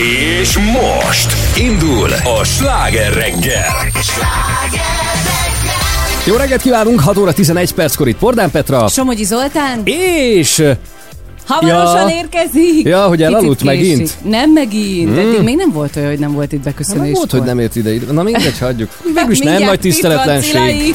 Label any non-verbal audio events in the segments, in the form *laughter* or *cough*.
És most indul a sláger reggel. Jó reggelt kívánunk, 6 óra 11 perckor itt Pordán Petra. Somogyi Zoltán. És Hamarosan ja. érkezik. Ja, hogy elaludt megint? Nem megint. Mm. Eddig még nem volt olyan, hogy nem volt itt beköszönés. Nem volt, hogy nem ért ide. Na mindegy, hagyjuk. *laughs* Hát Végülis nem nagy tiszteletlenség.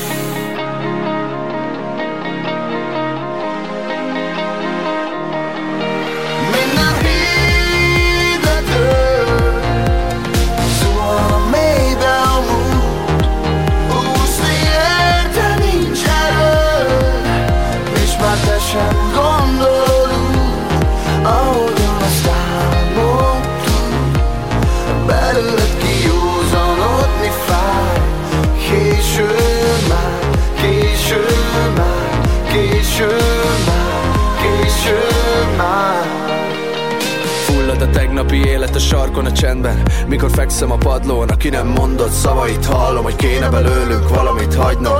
Napi élet a sarkon, a csendben. Mikor fekszem a padlón, aki nem mondott szavait Hallom, hogy kéne belőlünk valamit hagynom.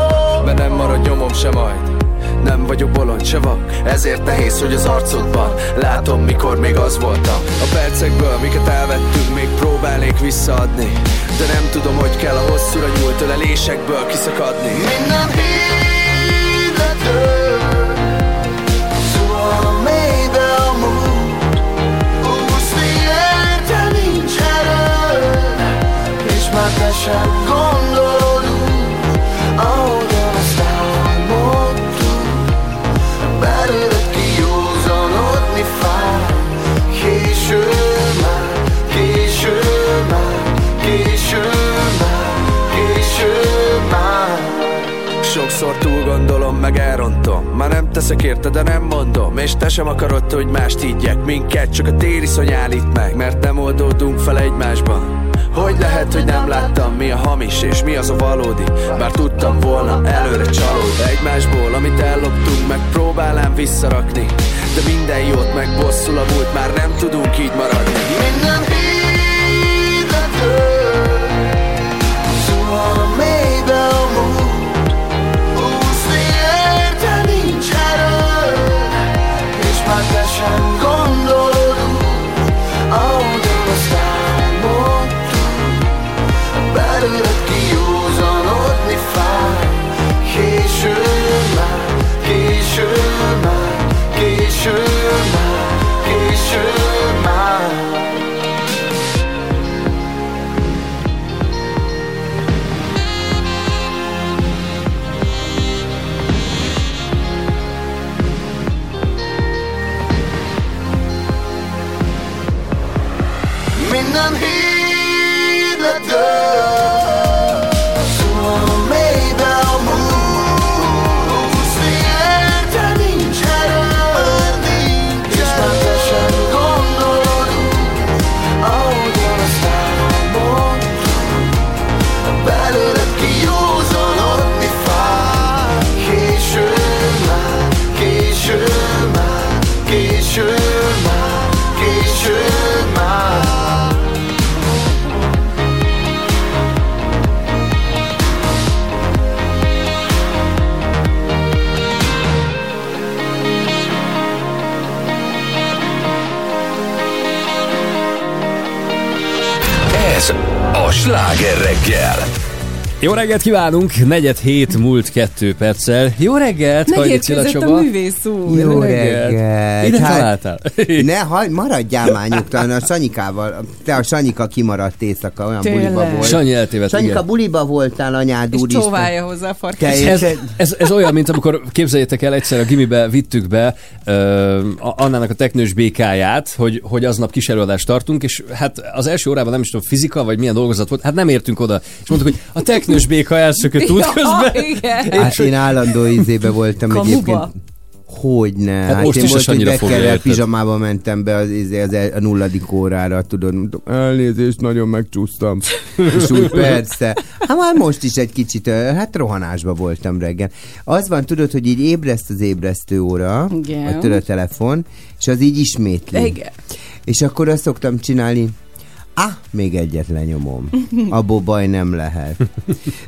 Mert nem marad nyomom se majd. Nem vagyok bolond se vak. Ezért nehéz, hogy az arcodban Látom, mikor még az voltam. A percekből, miket elvettünk Még próbálnék visszaadni. De nem tudom, hogy kell a hosszúra nyúlt ölelésekből kiszakadni. Minden hívedő Sokszor túl gondolom, meg elrontom. Nem teszek érte, de nem mondom. És te sem akarod, hogy mást higgyek Minket. Csak a tériszony állít meg Mert nem oldódunk fel egymásban hogy lehet, hogy nem láttam mi a hamis és mi az a valódi? Bár tudtam volna előre csalódni. Egymásból, amit elloptunk, meg próbálám visszarakni. De minden jót megbosszul a múlt, már nem tudunk így maradni. Minden tör Zuhan a mélybe a múlt. Úszni érte És már te sláger reggel. Jó reggelt kívánunk! Negyed hét múlt kettő perccel. Jó reggelt, Hajdi Cilla Megérkezett a Csaba. művész úr. Jó reggelt. reggelt! Ide Hát, találtál. *laughs* ne, hagyd, maradjál már nyugtalan, a Sanyikával. Te a Sanyika kimaradt éjszaka, olyan Tényleg? buliba volt. Sanyi eltévedt, Sanyika, igen. buliba voltál, anyád És úristen. csóválja hozzá a farkát. Te- Ez, ez, ez, olyan, mint amikor képzeljétek el, egyszer a gimibe vittük be a- Annának a teknős békáját, hogy, hogy aznap kis előadást tartunk, és hát az első órában nem is tudom, fizika, vagy milyen dolgozat volt, hát nem értünk oda. És mondtuk, hogy a teknős béka elszökött *laughs* útközben. igen. Hát én állandó izébe voltam Kamuba? egyébként. Hogyne. Hát, hát most én is volt, hogy érted? pizsamába mentem be az, az, el- a nulladik órára, tudod. mondtam, Elnézést, nagyon megcsúsztam. *laughs* És úgy persze. Hát már most is egy kicsit, hát rohanásba voltam reggel. Az van, tudod, hogy így ébreszt az ébresztő óra, Igen. a telefon, és az így ismétli. Igen. És akkor azt szoktam csinálni, Ah, még egyet lenyomom. Abból baj nem lehet.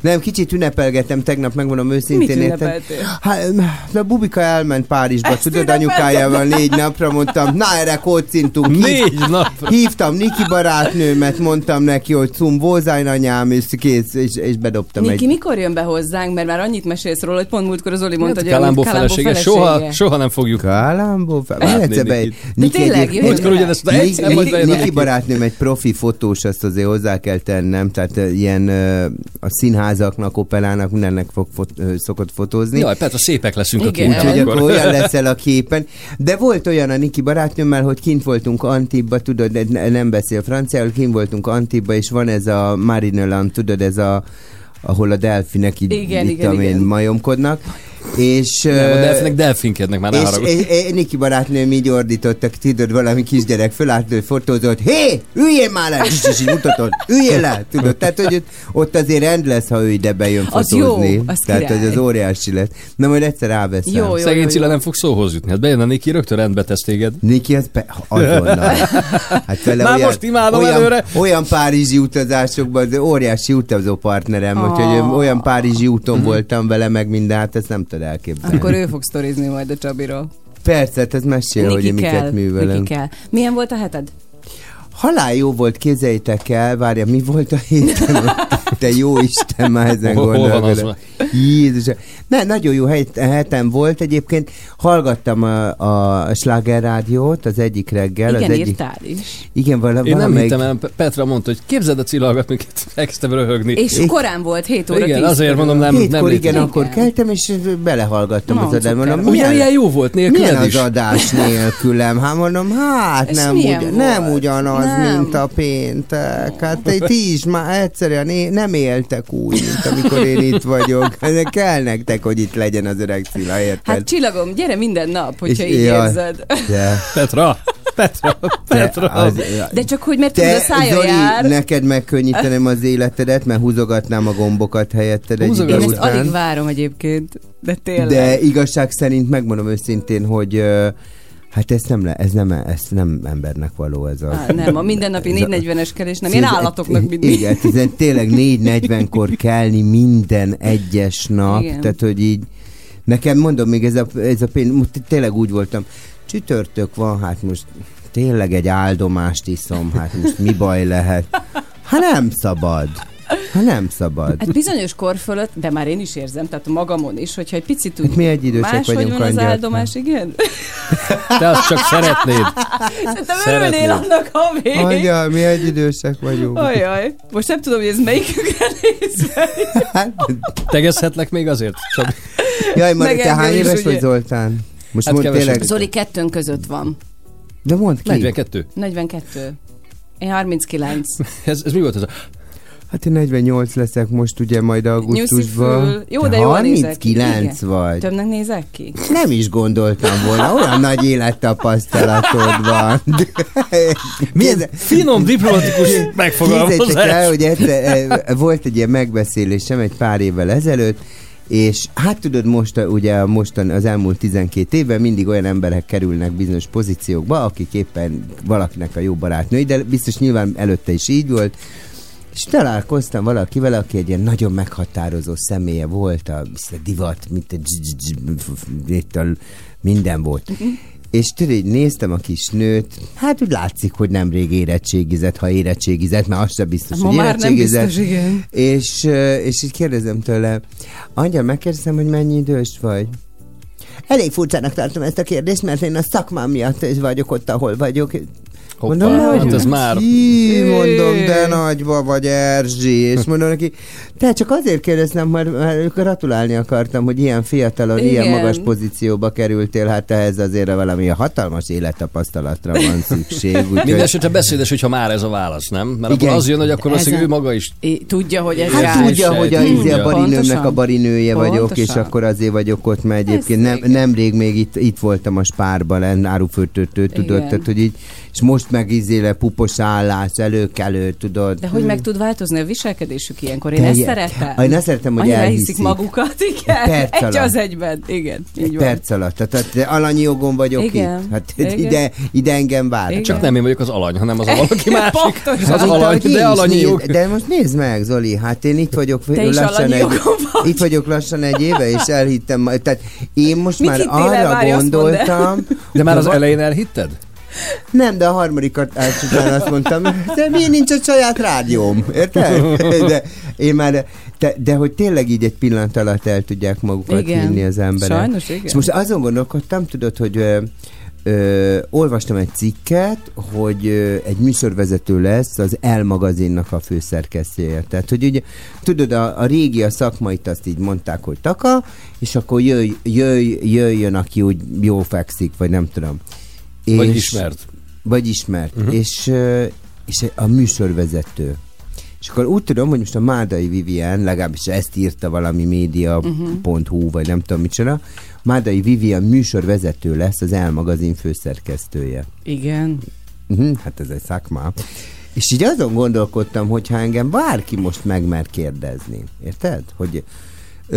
Nem, kicsit ünnepelgettem, tegnap megmondom őszintén. Mit ünnepeltél? Hát, de a Bubika elment Párizsba, Ezt tudod, anyukájával négy napra mondtam, na erre kocintunk. Hív- Négy nap. Hívtam Niki barátnőmet, mondtam neki, hogy cum, vózájn anyám, és kész, és, és bedobtam Niki, egy... mikor jön be hozzánk? Mert már annyit mesélsz róla, hogy pont múltkor az Oli mondta, hogy Kalambó mint felesége, soha, soha nem fogjuk. Kalambó, fel... Látni Egyszer be- Nikit. De tényleg, Niki, Niki barátnőm egy profi fotós, azt azért hozzá kell tennem, tehát ö, ilyen ö, a színházaknak, operának, mindennek fog fot, ö, szokott fotózni. Jaj, Petra, szépek leszünk Igen. a Úgyhogy képen. akkor olyan leszel a képen. De volt olyan a Niki barátnőmmel, hogy kint voltunk Antibba, tudod, de ne- nem beszél franciául, kint voltunk Antibba, és van ez a Marineland, tudod, ez a ahol a delfinek így, Igen, így igen, én, igen. majomkodnak. És, Nem, a delfinek delfinkednek, már és, haragudj. és, és Niki barátnőm így ordítottak, tudod, valami kisgyerek fölállt, hogy fotózott, hé, üljél már le, és és így mutatod, üljél le, tudod, tehát, hogy ott, azért rend lesz, ha ő ide bejön Az fotózni. jó, az tehát, hogy az óriási lesz. Na, majd egyszer ráveszem. Jó, jó, Szegény jó, Cilla jó. nem fog szóhoz jutni. Hát bejön Niki, rögtön rendbe tesz téged. Niki, az pe- azonnal. Hát vele Már olyan, most imádom olyan, előre. Olyan párizsi utazásokban, de óriási utazó partnerem, Ah. úgyhogy olyan párizsi úton voltam vele, meg minden, hát ezt nem tudod elképzelni. Akkor ő fog sztorizni majd a Csabiról. Persze, hát ez mesél, hogy Niki kell, miket művelünk. Niki kell. Milyen volt a heted? Halál jó volt, képzeljétek el, várja, mi volt a héten? Te jó Isten, már ezen Hol- az gondolkodom. Jézus, ne, nagyon jó hetem volt, egyébként hallgattam a, a Schlager rádiót az egyik reggel. Igen, az egyik, írtál is. Igen, vala, Én nem valamelyik- hittem el, Pe- Petra mondta, hogy képzeld a Cilla hallgat minket, elkezdtem röhögni. És Én- korán volt, 7 óra Igen, 10 azért mondom, nem, nem Hétkor igen, létezik. akkor Igen. keltem, és belehallgattam Na, az cukker. Mondom, milyen, milyen jó volt milyen nélküled az is? adás nélkülem? Hát mondom, hát nem, milyen ugy, nem ugyanaz, Nem mint a péntek. Hát te, ti is már egyszerűen é- nem éltek úgy, mint amikor én itt vagyok. *laughs* De kell nektek, hogy itt legyen az öreg Cilla, érted? Hát csillagom, gyere minden nap, hogyha És- így ja. érzed. de, Petra, Petra, de, Petra. az, De csak hogy mert tudod, a te, szája Zoli, jár. neked megkönnyítenem az életedet, mert húzogatnám a gombokat helyetted egy Húzogass. idő Én ezt alig várom egyébként. De tényleg. De igazság szerint megmondom őszintén, hogy ö, hát ez nem, le, ez nem, ez nem embernek való ez a... Á, nem, a mindennapi *laughs* ez a- 440-es kelés nem, én állatoknak mindig. Igen, ez tényleg 4.40-kor kelni minden egyes nap, Igen. tehát hogy így, nekem mondom még ez a, ez a pénz, tényleg úgy voltam, csütörtök van, hát most tényleg egy áldomást iszom, hát most mi baj lehet? Ha nem szabad. Ha nem szabad. Hát bizonyos kor fölött, de már én is érzem, tehát magamon is, hogyha egy picit úgy Hát mi egy idősek máshogy vagyunk, van az angyal. áldomás, igen? Te azt csak szeretnéd. Szerintem Szeretnéd. örülnél annak, havi. Angyal, mi egy idősek vagyunk. Ajaj, most nem tudom, hogy ez melyikükre nézve. Tegezhetlek még azért? Csak jaj, Mari, te hány éves ugye? vagy Zoltán? Most Hát mondd tényleg, Zoli kettőn között van. de mondd ki. 42. 42. Én 39. Ez, ez mi volt ez a... Hát én 48 leszek most ugye majd augusztusban. Jó, de jól nézek ki. 39 Igen. vagy. Többnek nézek ki? Nem is gondoltam volna, olyan nagy élettapasztalatod van. *laughs* Milyen finom, diplomatikus Képzeljétek el, megfogalmazás. hogy egyszer, eh, volt egy ilyen megbeszélésem egy pár évvel ezelőtt, és hát tudod, most ugye a mostan, az elmúlt 12 évben mindig olyan emberek kerülnek bizonyos pozíciókba, akik éppen valakinek a jó barátnői, de biztos nyilván előtte is így volt, és találkoztam valakivel, aki egy ilyen nagyon meghatározó személye volt, a, a divat, mint a itt minden volt. És tudod, néztem a kis nőt, hát úgy látszik, hogy nemrég érettségizett, ha érettségizett, mert az sem biztos, Ma hogy már nem biztos, igen. És, és így kérdezem tőle, angyal, megkérdezem, hogy mennyi idős vagy? Elég furcsának tartom ezt a kérdést, mert én a szakmám miatt vagyok ott, ahol vagyok. Hoppá, hát ez már... Ki, mondom, de nagyba vagy Erzsi, és mondom neki, te csak azért kérdeztem, mert, mert gratulálni akartam, hogy ilyen fiatalon, Igen. ilyen magas pozícióba kerültél, hát ehhez azért valami hatalmas élettapasztalatra van szükség. *laughs* Mindenesetre beszédes, hogyha már ez a válasz, nem? Mert Igen. akkor az jön, hogy akkor az, hogy Ezen- ő maga is tudja, hogy ez Hát Rá tudja, hogy a, sejti. izé a barinőmnek a barinője vagyok, Pontosan. és akkor azért vagyok ott, mert egyébként nem, nemrég még itt, itt voltam a spárban, árufőtőtő, tudod, tehát hogy így, és most meg izéle pupos állás, előkelő, tudod. De hogy meg tud változni a viselkedésük ilyenkor? Én Te ezt ilyen- szeretem. Én azt szeretem, hogy Annyira elhiszik. elhiszik magukat, igen. perc Egy alatt. az egyben. Igen, így Egy van. perc alatt. Tehát, de alanyi jogon vagyok Igen. itt. Hát Igen. ide, ide engem vár. Igen. Csak nem én vagyok az alany, hanem az a valaki *laughs* másik. Pontosan. Az alany, de alanyi jog. De most nézd meg, Zoli, hát én itt vagyok Te lassan egy, vagy. itt vagyok lassan egy éve, és elhittem, tehát én most Mit már arra gondoltam, De már az elején elhitted? Nem, de a harmadikat után azt mondtam, de miért nincs a saját rádióm, érted? De én már, de, de hogy tényleg így egy pillanat alatt el tudják magukat Igen. hinni az emberek. Sajnos, igen. És most azon gondolkodtam, tudod, hogy ö, ö, olvastam egy cikket, hogy ö, egy műsorvezető lesz az El magazinnak a főszerkesztője. Tehát, hogy ugye, tudod, a, a régi a szakmait azt így mondták, hogy taka, és akkor jöjj, jöjj, jöjjön, aki úgy jó fekszik, vagy nem tudom. Vagy ismert. Vagy ismert. Uh-huh. És, és a műsorvezető. És akkor úgy tudom, hogy most a Mádai Vivian, legalábbis ezt írta valami média.hu, vagy nem tudom micsoda, Mádai Vivian műsorvezető lesz az El magazin főszerkesztője. Igen. Uh-huh, hát ez egy szakma. És így azon gondolkodtam, hogyha engem bárki most megmer kérdezni, érted? Hogy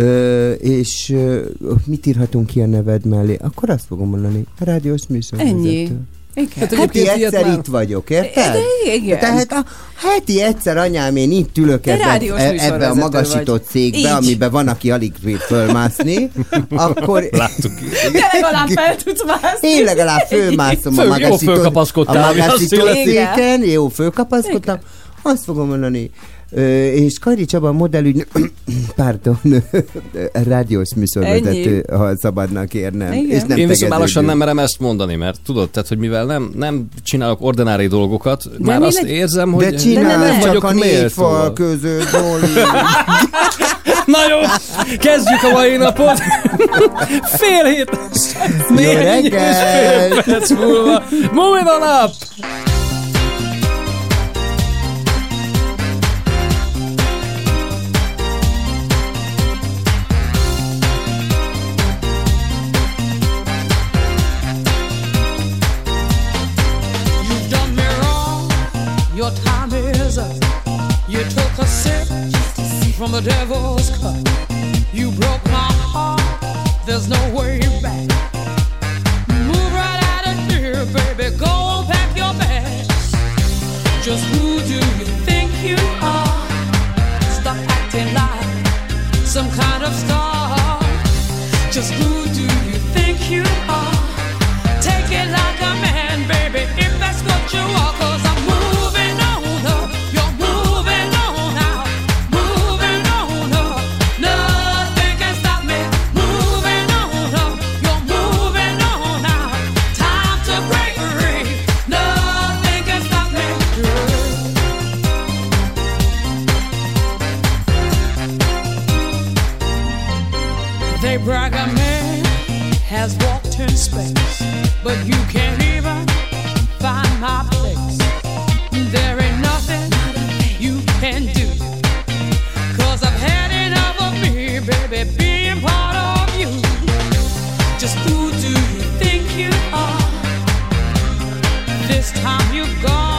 Ö, és ö, mit írhatunk ki a neved mellé? Akkor azt fogom mondani, rádiós műsorvezető. Ennyi. Igen. Hát Heti Egyébként ilyet egyszer már- itt vagyok, érted? De igen. Tehát a heti egyszer anyám, én itt ülök Te ebbe, rádiós e- ebbe a magasított vagy. székbe, Így. amiben van, aki alig bír fölmászni, *laughs* akkor Láttuk. Te legalább fel tudsz mászni. én legalább fölmászom a Föl- jó magasított, a magasított széken, jó fölkapaszkodtam, azt fogom mondani, és Kajdi Csaba modellügy, *coughs* pardon, *coughs* rádiós műsorvezető, ha szabadna kérnem. Igen. És nem Én viszont már lassan nem merem ezt mondani, mert tudod, tehát, hogy mivel nem, nem csinálok ordinári dolgokat, már mi azt legy- érzem, hogy De csinál, nem, nem csak vagyok a négy fal között. *laughs* Na jó, kezdjük a mai napot. *laughs* Fél hét. Négy és reggelt! fél perc múlva. Moving on up! From the devil's cup. You broke my heart. There's no way back. Move right out of here, baby. Go and pack your bags. Just who do you think you are? Stop acting like some kind of star. Just who do you think you are? But you can't even find my place. There ain't nothing you can do. Cause I've had enough of me, baby, being part of you. Just who do you think you are? This time you've gone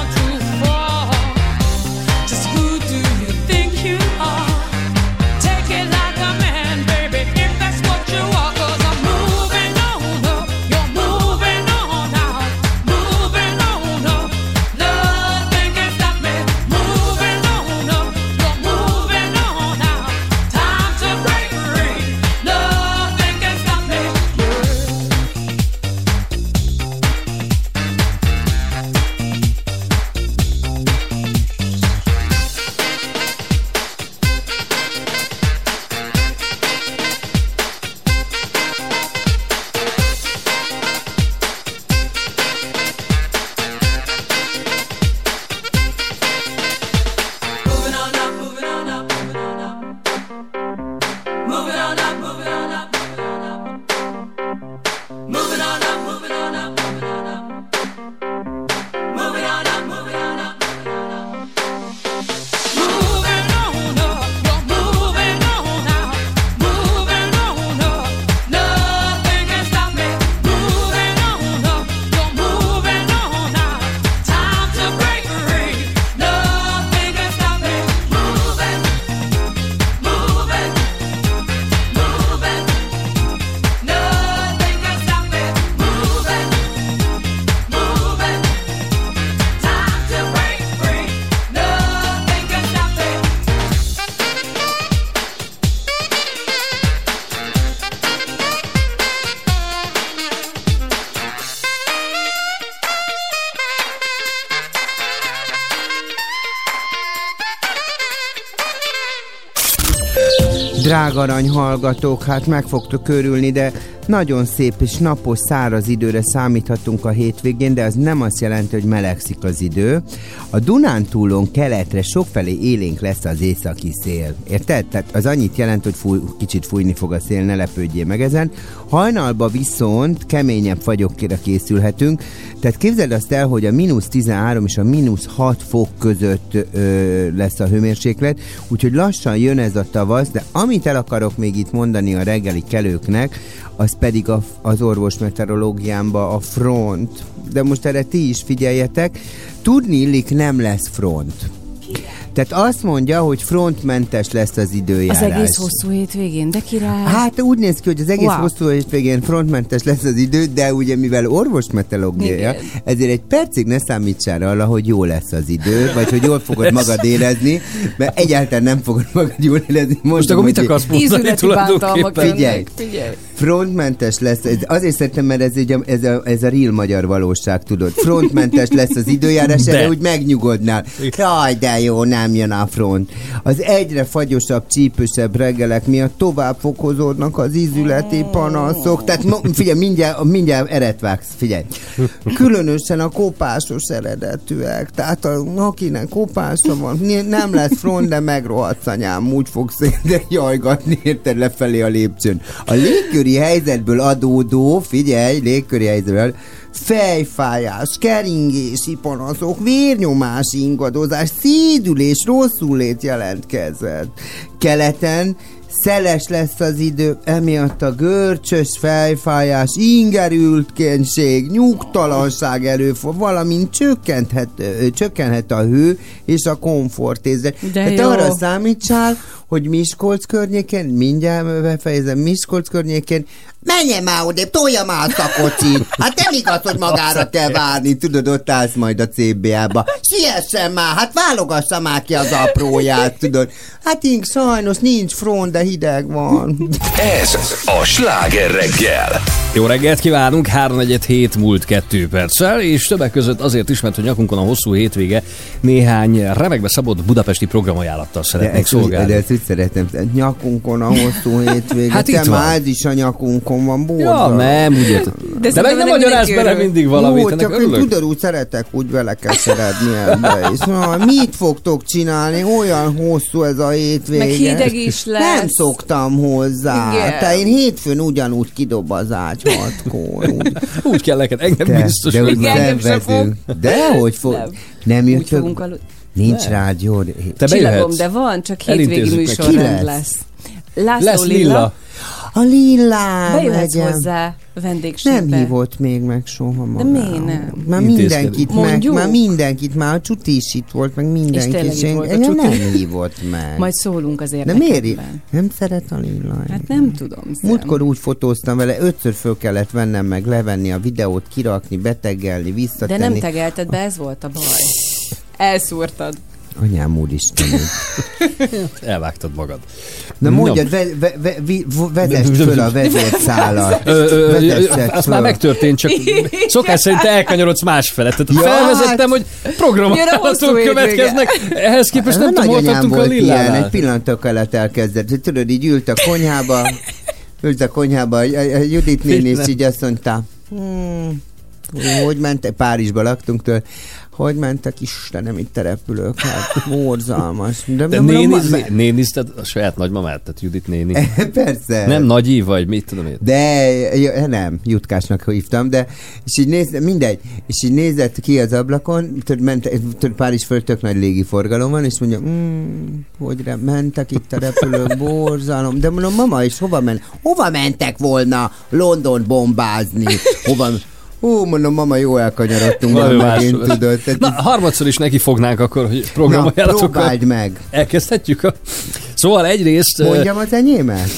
Drága arany hallgatók, hát meg fogtok örülni, de nagyon szép és napos, száraz időre számíthatunk a hétvégén, de az nem azt jelenti, hogy melegszik az idő. A Dunántúlon keletre sokfelé élénk lesz az északi szél. Érted? Tehát az annyit jelent, hogy fúj, kicsit fújni fog a szél, ne lepődjél meg ezen. Hajnalba viszont keményebb fagyokra készülhetünk, tehát képzeld azt el, hogy a mínusz 13 és a mínusz 6 fok között ö, lesz a hőmérséklet, úgyhogy lassan jön ez a tavasz, de amit el akarok még itt mondani a reggeli kelőknek, az pedig a, az orvosmeteorológiámba a front. De most erre ti is figyeljetek, tudni illik nem lesz front. Tehát azt mondja, hogy frontmentes lesz az Az időjárás. egész hosszú hétvégén, de király. Hát úgy néz ki, hogy az egész wow. Hosszú hétvégén frontmentes lesz az idő, de ugye mivel orvosmeteorológia, Igen. ezért egy percig ne számítsál arra, hogy jó lesz az idő, vagy hogy jól fogod *laughs* magad érezni, mert egyáltalán nem fogod magad jól érezni. Most akkor mit akarsz mondani tulajdonképpen? Figyelj. Figyelj. Frontmentes lesz, ez azért szerintem, mert ez, ugye, ez, a, ez a real magyar valóság, tudod. Frontmentes lesz az időjárás, De. erre úgy megnyugodnál. Jaj, de jó, nem jön a front. Az egyre fagyosabb, csípősebb reggelek miatt tovább fokozódnak az ízületi panaszok. Tehát figyelj, mindjárt, mindjárt eret vágsz, figyelj. Különösen a kopásos eredetűek. Tehát a, akinek kopása van, nem lesz front, de megrohadsz anyám, úgy fogsz de *laughs* jajgatni érted lefelé a lépcsőn. A légköri helyzetből adódó, figyelj, légköri helyzetből, fejfájás, keringési panaszok, vérnyomási ingadozás, szédülés, rosszul lét jelentkezett. Keleten szeles lesz az idő, emiatt a görcsös fejfájás, ingerültkenség, nyugtalanság előfog, valamint csökkenthet, csökkenhet a hő és a komfortérzet. De Hát jó. arra számítsál, hogy Miskolc környékén, mindjárt befejezem, Miskolc környékén, menjen már odébb, tolja már azt a kocsit. Hát nem igaz, hogy magára kell várni, tudod, ott állsz majd a CBA-ba. Siessen már, hát válogassa már ki az apróját, tudod. Hát ink, sajnos nincs front, de hideg van. Ez a sláger reggel. Jó reggelt kívánunk, 3 hét múlt 2 perccel, és többek között azért is, mert hogy nyakunkon a hosszú hétvége néhány remekbe szabott budapesti programajánlattal úgy, szolgálni. de úgy szeretem, nyakunkon a hosszú hétvége. Hát Te ez is a nyakunkon van, Ja, boldog. nem, úgy. De De, meg nem magyarázz bele mindig valamit, Jó, csak én tudod, úgy szeretek úgy vele keseredni ebbe is. Na, mit fogtok csinálni? Olyan hosszú ez a hétvége. Meg hideg is lesz. Nem szoktam hozzá. Igen. Te én hétfőn ugyanúgy kidob az ágy hatkor. Úgy. Úgy kell neked, engem Te, biztos, de hogy úgy engem sem szenvedünk. De hogy fog? Nem. Nem Úgy jöttök? fogunk aludni. Nincs rádió. Te Csillagom, de van, csak hétvégi műsorrend lesz? lesz. László Lesz Lilla. Lilla. A lillám. Bejöhetsz megyem. hozzá vendégségbe. Nem hívott még meg soha magához. miért nem? Már mindenkit meg, már mindenkit, már a csuti is itt volt, meg mindenki. tényleg itt én- volt Csuti. nem hívott meg. Majd szólunk az De miért? Nem szeret a lilla? Hát nem tudom. Szem. Múltkor úgy fotóztam vele, ötször föl kellett vennem meg, levenni a videót, kirakni, betegelni, De visszatenni. nem tegelted be, ez volt a baj. Elszúrtad. Anyám úristen. *laughs* Elvágtad magad. Na mondjad, ve, ve, ve, vezess föl a vezérszálat. Ö, ö, ö, Vezessed az föl. már megtörtént, csak szokás szerint elkanyarodsz másfele. Tehát Ja, felvezettem, hogy hosszú hétvége. következnek. Ehhez képest nem Na, tudom, tartunk a ilyen, egy lillánál. pillanatok alatt elkezdett. Tudod, így ült a konyhába, ült a konyhába, a, a Judit néni, és így azt mondta, hmm, hogy ment, Párizsba laktunk tőle, hogy mentek Istenem itt repülők, hát borzalmas. De, De néniz, ma- nénizted a saját nagymamát, tehát Judit néni. *laughs* Persze. Nem nagyi vagy, mit tudom én. De ja, nem, Jutkásnak hívtam, de és így néz, mindegy, és így nézett ki az ablakon, tudod, ment, tudod, Párizs föl tök nagy légiforgalom van, és mondja, mm, hogy re, mentek itt a repülők, borzalom, de mondom, mama, és hova ment? Hova mentek volna London bombázni? Hova? Hú, mondom, mama, jó elkanyarodtunk már Valami megint, más. tudod. Tehát, Na, harmadszor is neki fognánk akkor, hogy na, programajánlatokkal. próbáld meg. Elkezdhetjük? A... Szóval egyrészt... Mondjam az enyémet?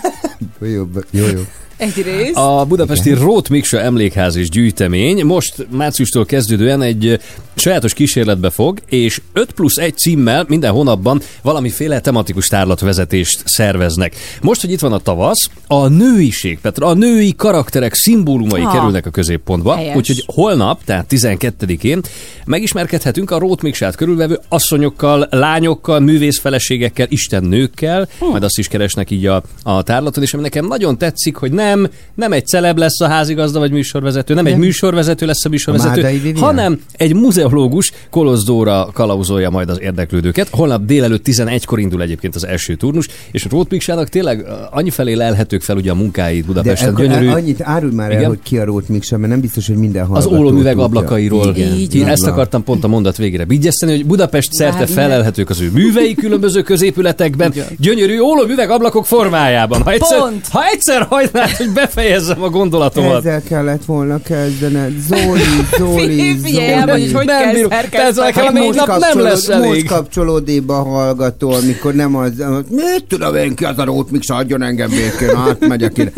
*laughs* jó, jó, jó. Egyrészt. A budapesti Rót Miksa emlékház és gyűjtemény most márciustól kezdődően egy sajátos kísérletbe fog, és 5 plusz 1 címmel minden hónapban valamiféle tematikus tárlatvezetést szerveznek. Most, hogy itt van a tavasz, a nőiség, tehát a női karakterek szimbólumai Ha. kerülnek a középpontba, Helyes. úgyhogy holnap, tehát 12-én megismerkedhetünk a Rót Miksát körülvevő asszonyokkal, lányokkal, művészfeleségekkel, istennőkkel, Hm. majd azt is keresnek így a, a tárlaton, és ami nekem nagyon tetszik, hogy nem, nem egy celeb lesz a házigazda vagy műsorvezető, nem egy műsorvezető lesz a A műsorvezető, Vivian? hanem egy muzeológus Kolozdóra kalauzolja majd az érdeklődőket. Holnap délelőtt 11-kor indul egyébként az első turnus, és Rót Miksának tényleg annyi felé lelhetők fel ugye a munkáit De Budapesten. Gyönyörű, annyit árulj már el, Igen? hogy ki a Rót Miksa, mert nem biztos, hogy minden az ólomüveg ablakairól. Igen, Így Én ezt akartam pont a mondat végére vigyeszteni, hogy Budapest szerte felelhetők az ő művei különböző középületekben, gyönyörű ólomüveg ablakok formájában. Ha egyszer, Pont. ha egyszer hagynád, hogy befejezzem a gondolatomat. Ezzel kellett volna kezdened. Zoli, *laughs* Zoli, Figyelj, Zoli. hogy hogy Nem bírom. Tehát nekem még nap nem lesz elég. Most kapcsolódébb a hallgató, amikor nem az, mit tudom én ki az a Rót Miksa, adjon engem békén, átmegyek ide.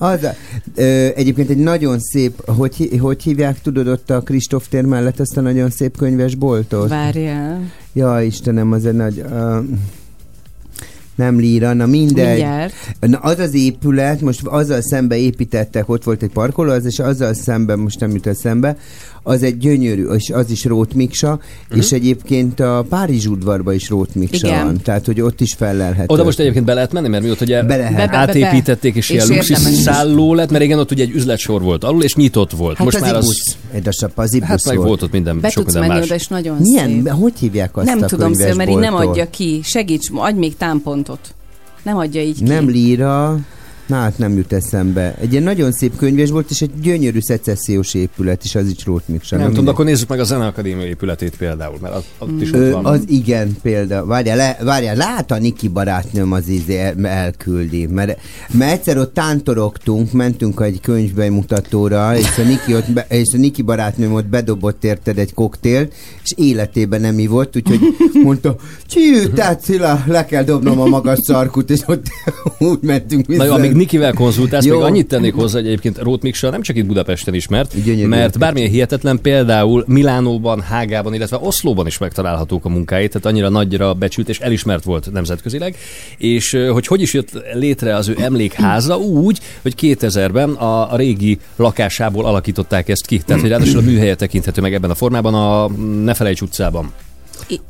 Az a, ö, egyébként egy nagyon szép, hogy, hogy hívják, tudod ott a Kristóf tér mellett ezt a nagyon szép könyvesboltot? Várjál. Ja, Istenem, az egy nagy... Uh, nem líra, na mindegy. Mindjárt. Na az az épület, most azzal szembe építettek, ott volt egy parkoló, az, és azzal szembe, most nem jut eszembe, az egy gyönyörű, és az is Rót Miksa, uh-huh. és egyébként a Párizs udvarba is Rót Miksa Igen. van, tehát hogy ott is fellelhető. Oda most egyébként be lehet menni, mert mióta ugye Be lehet. Be- be- be- átépítették, és, és ilyen is. szálló lett, mert régen ott ugye egy üzletsor volt alul, és nyitott volt. Hát most az már az... Ibusz. Édesapa, az Ibusz Hát meg volt. volt ott minden, Be sok tudsz minden menni más. oda, és nagyon Milyen, szép. hogy hívják azt Nem a tudom, szél, mert így nem adja ki. Segíts, adj még támpontot. Nem adja így ki. Nem líra, Na hát nem jut eszembe. Egy ilyen nagyon szép könyves volt, és egy gyönyörű szecessziós épület, és az is Rót Miksa. Nem, tudom, de akkor nézzük meg a Zeneakadémia épületét például, mert az, ott is ott van. az igen, példa. Várjál, le, várjál, lát a Niki barátnőm az izé el, elküldi. Mert, mert egyszer ott tántorogtunk, mentünk egy könyvbemutatóra, és a Niki, ott be, és a Niki barátnőm ott bedobott érted egy koktélt, és életében nem ivott, úgyhogy mondta, csű, tehát Szila, le kell dobnom a magas sarkut, és ott *laughs* úgy mentünk vissza. Na jó, amíg Nikivel konzultálsz, Jó. még annyit tennék hozzá, hogy egyébként Rót Miksa nem csak itt Budapesten ismert, Gyönyörű. mert bármilyen hihetetlen, például Milánóban, Hágában, illetve Oszlóban is megtalálhatók a munkái, tehát annyira nagyra becsült és elismert volt nemzetközileg, és hogy hogy is jött létre az ő emlékháza úgy, hogy 2000-ben a, a régi lakásából alakították ezt ki, tehát hogy ráadásul a műhelye tekinthető meg ebben a formában a Ne felejts utcában.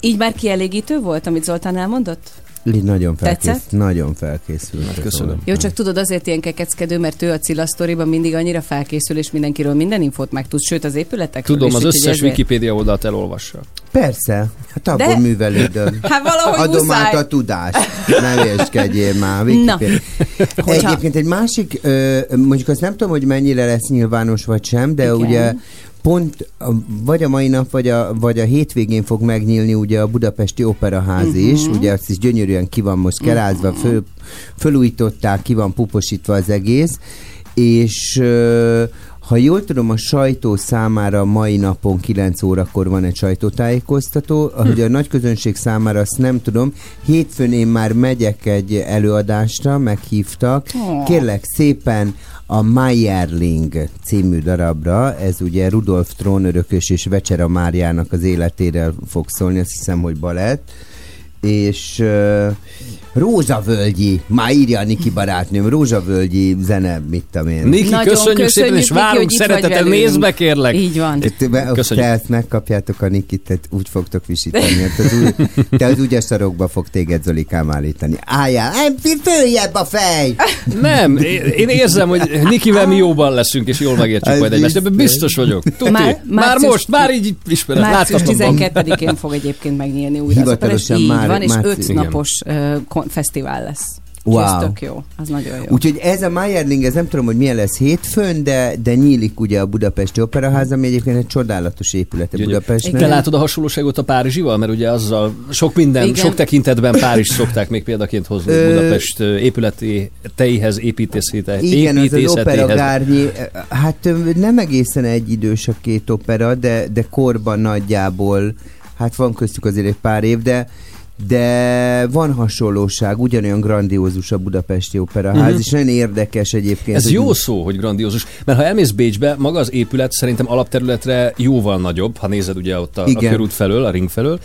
Így már kielégítő volt, amit Zoltán elmondott? Így nagyon, felkész, Tetszett? nagyon felkészült. Hát köszönöm. Jó, csak tudod, azért ilyen kekeckedő, mert ő a Cilla sztoriban mindig annyira felkészül, és mindenkiről minden infót megtud, sőt az épületekről Tudom, is, az összes ezért- Wikipédia oldalt elolvassa. Persze, hát abból De- művelődöm. *laughs* Hát valahogy Adom muszáj. át a tudást. Ne hülyeskedjél már. Na. Wikipédia. *laughs* Hogyha- Egyébként egy másik, mondjuk azt nem tudom, hogy mennyire lesz nyilvános vagy sem, de Igen. ugye pont a- vagy a mai nap, vagy a, vagy a hétvégén fog megnyílni ugye a Budapesti Operaház Mhm. uh-huh. is, ugye azt is gyönyörűen ki van most kerázva, föl, fölújították, ki van puposítva az egész, és ha jól tudom, a sajtó számára mai napon 9 órakor van egy sajtótájékoztató, ahogy a nagy közönség számára azt nem tudom. Hétfőn én már megyek egy előadásra, meghívtak. Kérlek szépen a Meyerling című darabra, ez ugye Rudolf trónörökös és Vecsera Máriának az életéről fog szólni, azt hiszem, hogy balett. És Rózsavölgyi, már írja a Niki barátnőm, Rózsavölgyi zene, mit tudom én. Niki, Nagyon köszönjük, szépen, és várunk itt szeretettel, nézd be kérlek! Így van. Te, be, Köszönjük. te ezt megkapjátok a Nikit, tehát úgy fogtok visítani. Hát az úgy, te az ügyes sarokba fog téged Zolikám állítani. Álljál, nem, följebb a fej! Nem, én érzem, hogy Nikivel mi jóban leszünk, és jól megértjük Ez majd egymást. Ebben biztos. vagyok. Tuti. Már- Már, most, már így ismered, Március láthatatlan. 12-én fog egyébként megnyílni újra az Hivatalosan így már- van, és öt napos fesztivál lesz. Wow. Ez tök jó, az nagyon jó. Úgyhogy ez a Meyerling, ez nem tudom, hogy milyen lesz hétfőn, de, de nyílik ugye a Budapesti Operaház, ami egyébként egy csodálatos épület a Gyönyörű. Budapestben. Te látod a hasonlóságot a Párizsival? Mert ugye azzal sok minden, Igen. sok tekintetben Párizs szokták még példaként hozni Ö, Budapest ö, épületeihez, építészetéhez. Igen, az az építészetéhez. opera gárnyi, hát nem egészen egy idős a két opera, de, de korban nagyjából, hát van köztük azért egy pár év, de de van hasonlóság, ugyanolyan grandiózus a Budapesti Operaház, Mhm. uh-huh. és nagyon érdekes egyébként. Ez hogy- jó szó, hogy grandiózus. Mert ha elmész Bécsbe, maga az épület szerintem alapterületre jóval nagyobb, ha nézed ugye ott a, a Igen. körút felől, a ring felől,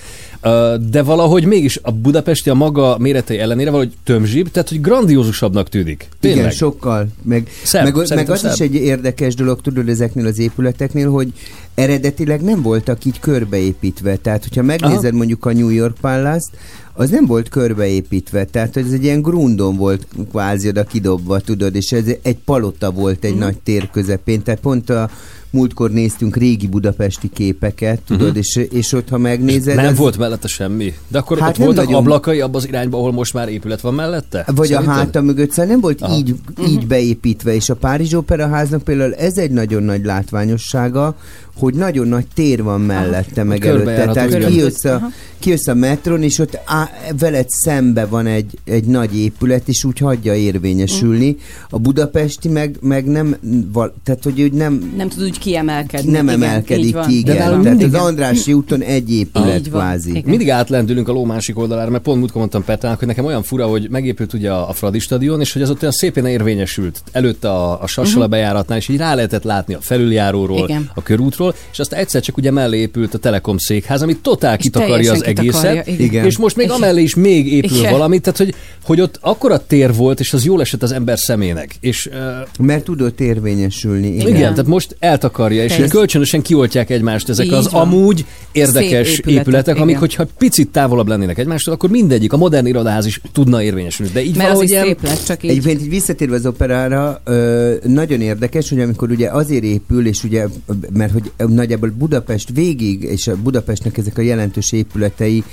de valahogy mégis a budapesti a maga méretei ellenére valahogy tömzsibb, tehát hogy grandiózusabbnak tűnik. Tényleg. Igen, sokkal. Meg, Szebb, meg, meg az is szebb. egy érdekes dolog, tudod, ezeknél az épületeknél, hogy eredetileg nem voltak így körbeépítve. Tehát, hogyha megnézed Aha. mondjuk a New York Palace-t, az nem volt körbeépítve, tehát ez egy ilyen grundon volt kvázi oda kidobva, tudod, és ez egy palota volt egy Mhm. nagy tér közepén, tehát pont a múltkor néztünk régi budapesti képeket, tudod, Mhm. és, és ott, ha megnézed... Nem az- volt mellette semmi. De akkor Hát ott voltak nagyon. ablakai abban az irányba, ahol most már épület van mellette? Vagy Szerinted? a háta mögött, szóval nem volt Aha. így, így beépítve, és a Párizs Operaháznak például ez egy nagyon nagy látványossága, hogy nagyon nagy tér van mellette, meg előtte. Tehát kijössz a, kijössz a metron, és ott á, veled szembe van egy, egy nagy épület, és úgy hagyja érvényesülni. A budapesti meg, meg nem, val, tehát hogy úgy nem, Nem tud úgy kiemelkedni. nem igen, emelkedik ki, De igen. nálunk Tehát mindig- az Andrássy úton egy épület kvázi. igen. Mindig átlendülünk a ló másik oldalára, mert pont múltkor mondtam Petrának, hogy nekem olyan fura, hogy megépült ugye a, a Fradi stadion, és hogy az ott olyan szépen érvényesült előtte a, a Sassala uh-huh. bejáratnál, és így rá lehetett látni a felüljáróról, Igen. a körútról, és aztán egyszer csak ugye mellé épült a Telekom székház, ami totál kitakarja az egészet, kitakarja, igen. Igen. és most még Igen. amellé is még épül Igen. valami, tehát hogy, hogy ott akkora tér volt, és az jól esett az ember szemének. És uh, Mert tudott érvényesülni. igen. Igen. igen, tehát most eltakarja, és Teljesen. kölcsönösen kioltják egymást ezek Így az van. amúgy érdekes Szép épületek, épületek, amik, igen. hogyha picit távolabb lennének egymástól, akkor mindegyik, a modern irodaház is tudna érvényesülni. De így Mert az valahogy is ilyen... szép lett, csak így. Egyébként így visszatérve az operára, ö, nagyon érdekes, hogy amikor ugye azért épül, és ugye, mert hogy nagyjából Budapest végig, és a Budapestnek ezek a jelentős épületei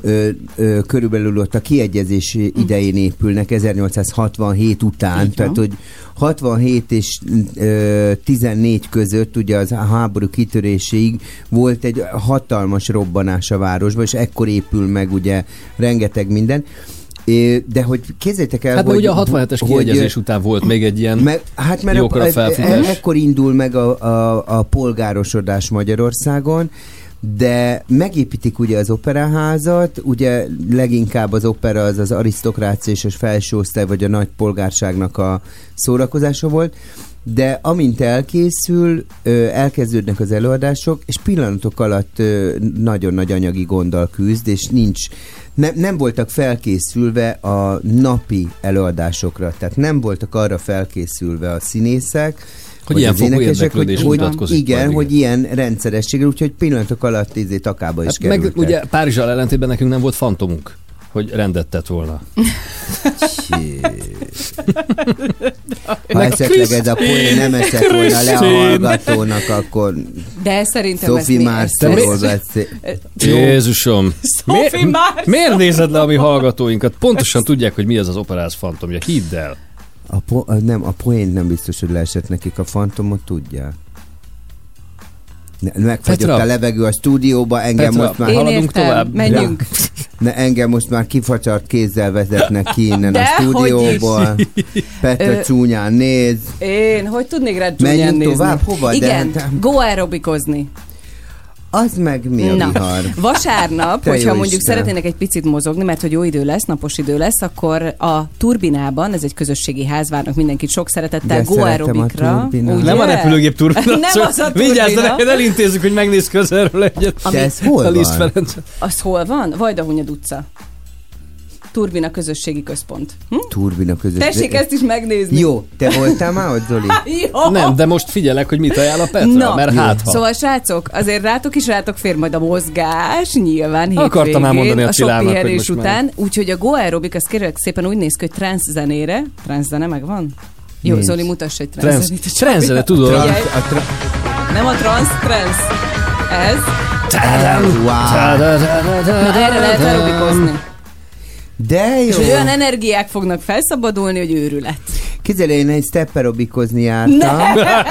ö, ö, körülbelül ott a kiegyezés idején épülnek, 1867 után, Így tehát hogy 67 és ö, 14 között, ugye az háború kitöréséig volt egy hatalmas robbanás a városban, és ekkor épül meg ugye rengeteg minden. É, De hogy képzeljétek el, Hát hogy, ugye a 67-es hogy- kiegyezés után volt még egy ilyen Mert, hát mert jókora a, felfutás. ekkor indul meg a, a, a polgárosodás Magyarországon, de megépítik ugye az operaházat, ugye leginkább az opera az az arisztokrácia és a felső osztály, vagy a nagy polgárságnak a szórakozása volt, de amint elkészül, elkezdődnek az előadások, és pillanatok alatt nagyon nagy anyagi gonddal küzd, és nincs, ne, nem voltak felkészülve a napi előadásokra, tehát nem voltak arra felkészülve a színészek, Hogy ilyen fokú érdeklődés hogy, mutatkozik igen, majd, hogy igen. ilyen rendszerességgel, úgyhogy pillanatok alatt izé takába is Hát kerültek. meg ugye Párizsal ellentétben nekünk nem volt fantomunk, hogy rendet tett volna. Ha esetleg ez a poén nem esett volna le a hallgatónak, akkor De szerintem Sophie beszél. Jézusom! Sophie Marceau! miért nézed le a mi hallgatóinkat? Pontosan tudják, hogy mi az az operáz fantomja. Hidd el! A po- nem, a poént nem biztos, hogy leesett nekik, a fantomot tudják. Megfagyott Petra. a levegő a stúdióba, engem Petra, most már... Én Haladunk értem, tovább? menjünk. Ne, engem most már kifacsart kézzel vezetnek ki innen a Dehogy stúdióból. Petra csúnyán néz. Én, hogy tudnék rá Menjünk csúnyán nézni? tovább? Hova? De Igen, hát- go aerobikozni. Az meg mi a Na, vihar? vasárnap, Te hogyha mondjuk Isten. szeretnének egy picit mozogni, mert hogy jó idő lesz, napos idő lesz, akkor a Turbinában, ez egy közösségi ház, várnak mindenkit sok szeretettel, go aerobikra. Nem a repülőgép turbina. Nem az a Vigyázz, de neked elintézzük, hogy megnéz közelről egyet. De ez hol a van? Az hol van? Vajdahunyad utca. Turbina közösségi központ. Hm? Turbina között. Tessék ezt is megnézni. Jó, te voltál már ott, Zoli? *laughs* Jó. Nem, de most figyelek, hogy mit ajánl a Petra, Na, mert hát ha. Szóval srácok, azért rátok is rátok fér majd a mozgás, nyilván Akartam hétvégén, már mondani a a sok Csillának, hogy pihenés most már- után. Úgyhogy a Go Aerobic, az kérlek szépen úgy néz ki, hogy trans zenére, trans zene megvan? Jó, Nincs. Zoli, mutass egy trans Trenz, zenét. trenzele, tudod? Trans, Figyelj. a tra- Nem a trans, trans. Ez. wow. Na, erre lehet aerobikozni. De És jó. hogy olyan energiák fognak felszabadulni, hogy őrület. Képzelj, én egy stepperobikozni jártam.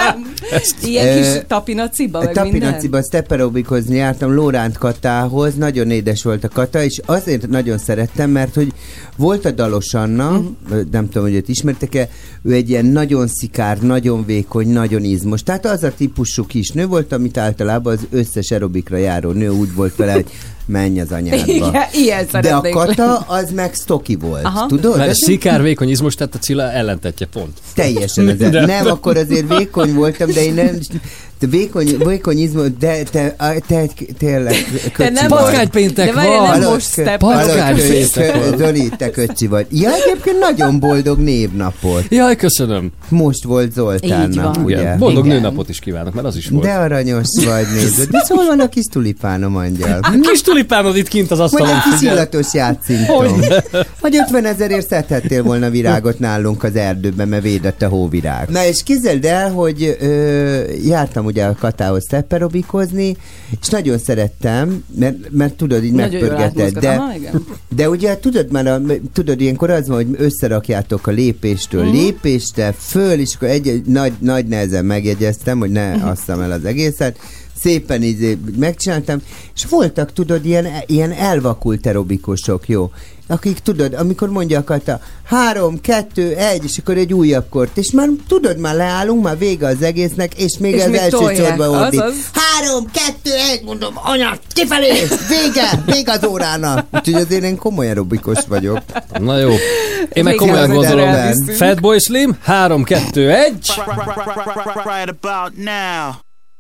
*laughs* Ilyen Ö, kis tapinaciba, meg minden. Tapinaciba stepperobikozni jártam Lóránt Katához, nagyon édes volt a Kata, és azért nagyon szerettem, mert hogy volt a Dalos Anna, uh-huh. nem tudom, hogy őt ismertek-e, ő egy ilyen nagyon szikár, nagyon vékony, nagyon izmos. Tehát az a típusú kis nő volt, amit általában az összes aerobikra járó nő úgy volt vele, hogy menj az anyádba. Igen, ilyen De a Kata az meg stoki volt, Aha. tudod? Mert Ez szikár vékony izmos, tehát a Cilla ellentetje pont. Teljesen ez. De- Nem, akkor azért vékony voltam, de én nem... Te vékony, vékony izmos, de te, a- te egy tényleg köcsi nem vagy. Patkánypéntek De várjál, van! nem Hallod, most step péntek. Zoli, te köcsi vagy. Ja, egyébként nagyon boldog névnapot. Jaj, köszönöm. Most volt Zoltánnak, ugye? Igen. Boldog Igen. nőnapot is kívánok, mert az is volt. De aranyos vagy, nézd. De szóval van a kis tulipánom angyal. Kis tulipánod itt kint az Vagy asztalon egy kis illatos játszinktom. Vagy 50 ezerért szedhettél volna virágot nálunk az erdőben, mert védett a hóvirág. Na és képzeld el, hogy ö, jártam ugye a Katához stepperobikozni, és nagyon szerettem, mert, mert tudod, így Nagyon megpörgeted. De, Aha, de ugye tudod már, a, tudod, ilyenkor az van, hogy összerakjátok a lépéstől uh-huh. lépésre, föl, és akkor egy, egy nagy, nagy nehezen megjegyeztem, hogy ne Mhm. asszam el az egészet, szépen így megcsináltam, és voltak, tudod, ilyen, ilyen elvakult aerobikusok, jó, akik tudod, amikor mondja a három, kettő, egy, és akkor egy újabb kort, és már tudod, már leállunk, már vége az egésznek, és még És az még első sorba ordít. Három, kettő, egy, mondom, anya, kifelé, vége, vége az órának. Úgyhogy azért én komoly aerobikus vagyok. Na jó. Én meg komolyan gondolom. Fatboy Slim, 3, 2, 1. Right about now,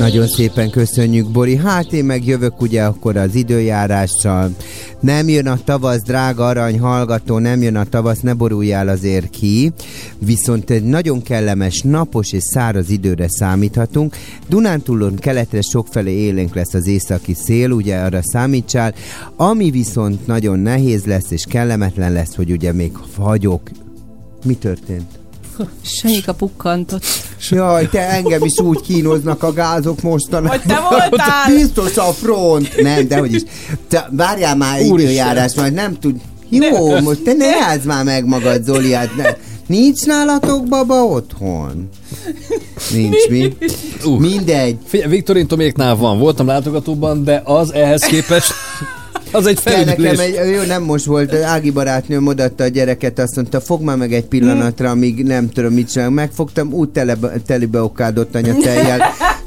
Nagyon szépen köszönjük, Bori. Hát én meg jövök ugye akkor az időjárással. Nem jön a tavasz, drága arany hallgató, nem jön a tavasz, ne boruljál azért ki. Viszont egy nagyon kellemes, napos és száraz időre számíthatunk. Dunántúlon keletre sokfelé élénk lesz az északi szél, ugye arra számítsál. Ami viszont nagyon nehéz lesz és kellemetlen lesz, hogy ugye még fagyok. Mi történt? Sanyika pukkantott. Jaj, te engem is úgy kínoznak a gázok mostanában. Hogy te voltál? Biztos a front. Nem, de hogy is. Te, várjál már időjárás, majd nem tud. Jó, most te ne játsz már meg magad, Zoli, hát ne. Nincs nálatok baba otthon? Nincs mi. Uh. Mindegy. Figyelj, Viktorin Toméknál van, voltam látogatóban, de az ehhez képest, az egy nekem felüdülés. egy, jó, nem most volt, Ági barátnőm odaadta a gyereket, azt mondta, fog már meg egy pillanatra, amíg nem tudom mit csinálok. Megfogtam, úgy tele, telibe okádott anyatejjel,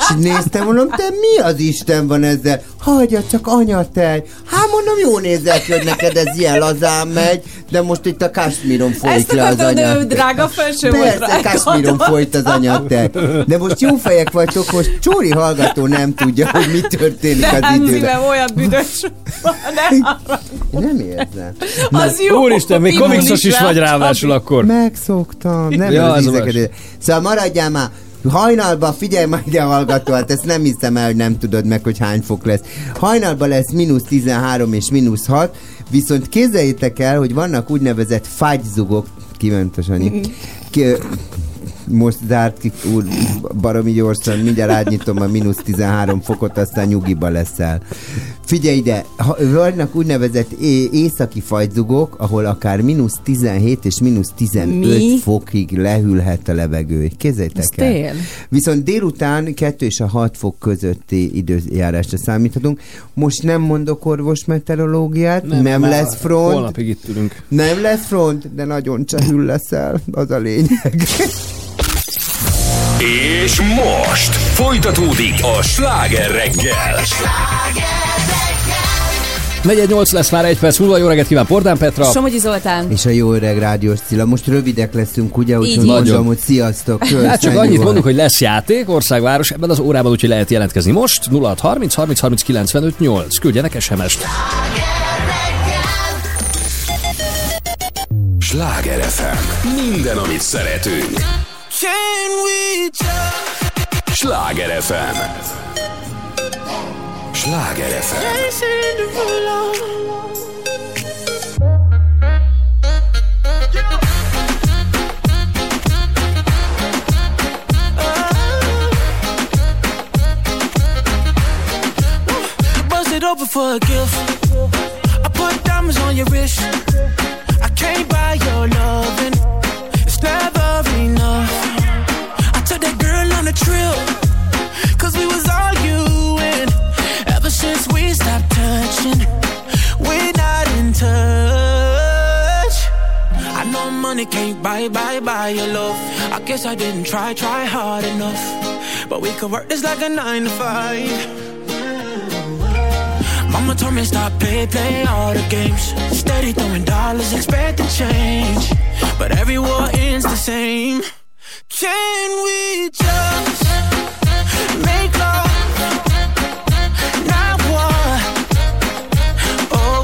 és így néztem, mondom, te mi az Isten van ezzel? Hagyja csak anyatej. Hát mondom, jó nézett, hogy neked ez ilyen lazán megy, de most itt a Kasmíron folyik Ezt le az de anyatej. drága felső Persze. Kasmíron folyt az anyatej. De most jó fejek vagytok, most Csóri hallgató nem tudja, hogy mi történik az Nem időben. olyan büdös. Ne nem érzem. Az jó. Úristen, még komixos is rá, vagy ráadásul akkor. Megszoktam, nem Ja, az a ízeket. Szóval maradjál már, hajnalban, figyelj majd ide hallgató, hát ezt nem hiszem el, hogy nem tudod meg, hogy hány fok lesz. Hajnalban lesz mínusz 13 és mínusz 6, viszont képzeljétek el, hogy vannak úgynevezett fagyzugok, kiment a Sanyi, ki, most zárt ki, úr, baromi gyorsan, mindjárt átnyitom a mínusz 13 fokot, aztán nyugiba leszel. Figyelj ide, ha, vannak úgynevezett é- északi fagyzugok, ahol akár mínusz 17 és mínusz 15 Mi? fokig lehűlhet a levegő. Képzeljtek Ez el. tél? Viszont délután 2 és a 6 fok közötti időjárásra számíthatunk. Most nem mondok orvos meteorológiát, nem, nem lesz front. Holnapig itt ülünk. Nem lesz front, de nagyon csehül leszel, az a lényeg. És most folytatódik a sláger reggel. 418 lesz már egy perc múlva, jó reggelt kíván Pordán Petra. Somogyi Zoltán. És a jó öreg rádiós Cilla. Most rövidek leszünk, ugye? Úgyhogy Így. mondom, Nagyon. hogy sziasztok. Hát csak annyit mondunk, hogy lesz játék, országváros ebben az órában, úgyhogy lehet jelentkezni most. 0630 30 30 95 8. Küldjenek SMS-t. Sláger FM. Minden, amit szeretünk. Can we just Sláger FM. Sláger FM. listen to roll Bust it open for a gift. I put diamonds on your wrist. I can't buy your loving. It's never trip. Cause we was arguing. Ever since we stopped touching, we're not in touch. I know money can't buy, buy, buy your love. I guess I didn't try, try hard enough. But we could work this like a nine to five. Mama told me stop, play, play all the games. Steady throwing dollars, expecting change. But every war ends the same. Can we just make love? Not war. Oh,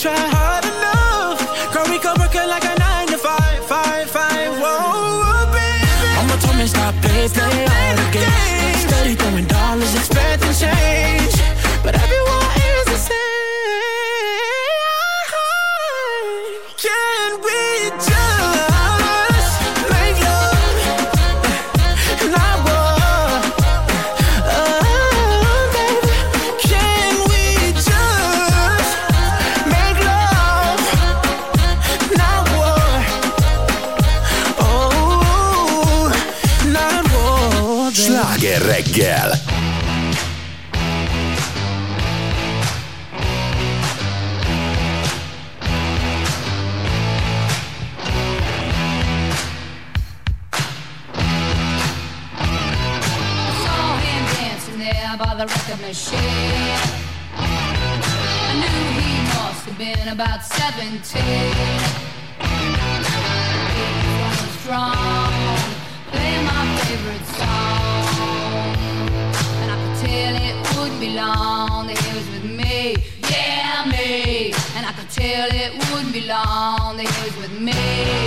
Try, hard enough. Girl, we could work it like a nine to five, five, five, whoa, baby. Mama told me stop, play, play all the games. Steady throwing dollars, expecting change. Reggel! saw him dancing there by the record machine. I knew he must have been about 17. He was strong, long that he was with me, yeah, me. And I could tell it wouldn't be long that he was with me,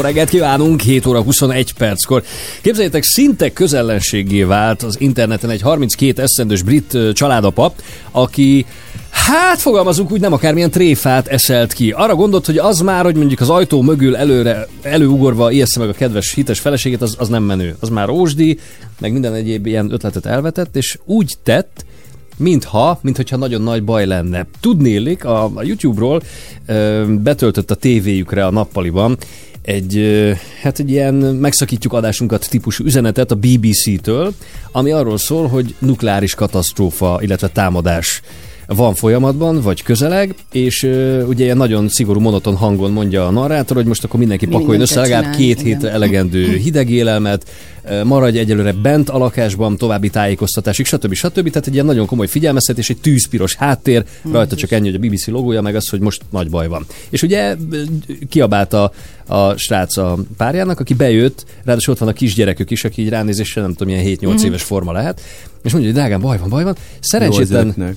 Reggelt kívánunk, 7 óra 21 perckor. Képzeljétek, szinte közellenségé vált az interneten egy 32 eszendős brit családapa, aki Hát fogalmazunk úgy, nem akármilyen tréfát eszelt ki. Arra gondolt, hogy az már, hogy mondjuk az ajtó mögül előre, előugorva ijeszte meg a kedves hites feleségét, az, az nem menő. Az már rózsdi, meg minden egyéb ilyen ötletet elvetett, és úgy tett, mintha, mintha nagyon nagy baj lenne. Tudnélik, a, a YouTube-ról ö, betöltött a tévéjükre a nappaliban egy, hát egy ilyen megszakítjuk adásunkat típusú üzenetet a BBC-től, ami arról szól, hogy nukleáris katasztrófa, illetve támadás van folyamatban, vagy közeleg, és ugye ilyen nagyon szigorú, monoton hangon mondja a narrátor, hogy most akkor mindenki Mi pakoljon össze legalább két igen. hétre elegendő *laughs* hideg élelmet, ö, maradj egyelőre bent a lakásban, további tájékoztatásig, stb. stb. Tehát egy ilyen nagyon komoly figyelmeztetés, egy tűzpiros háttér, rajta csak ennyi, hogy a BBC logója, meg az, hogy most nagy baj van. És ugye ö, kiabált a, srác a párjának, aki bejött, ráadásul ott van a kisgyerekük is, aki így ránézésre nem tudom, ilyen 7-8 éves forma lehet, és mondja, hogy drágám, baj van, baj van. Szerencsétlen.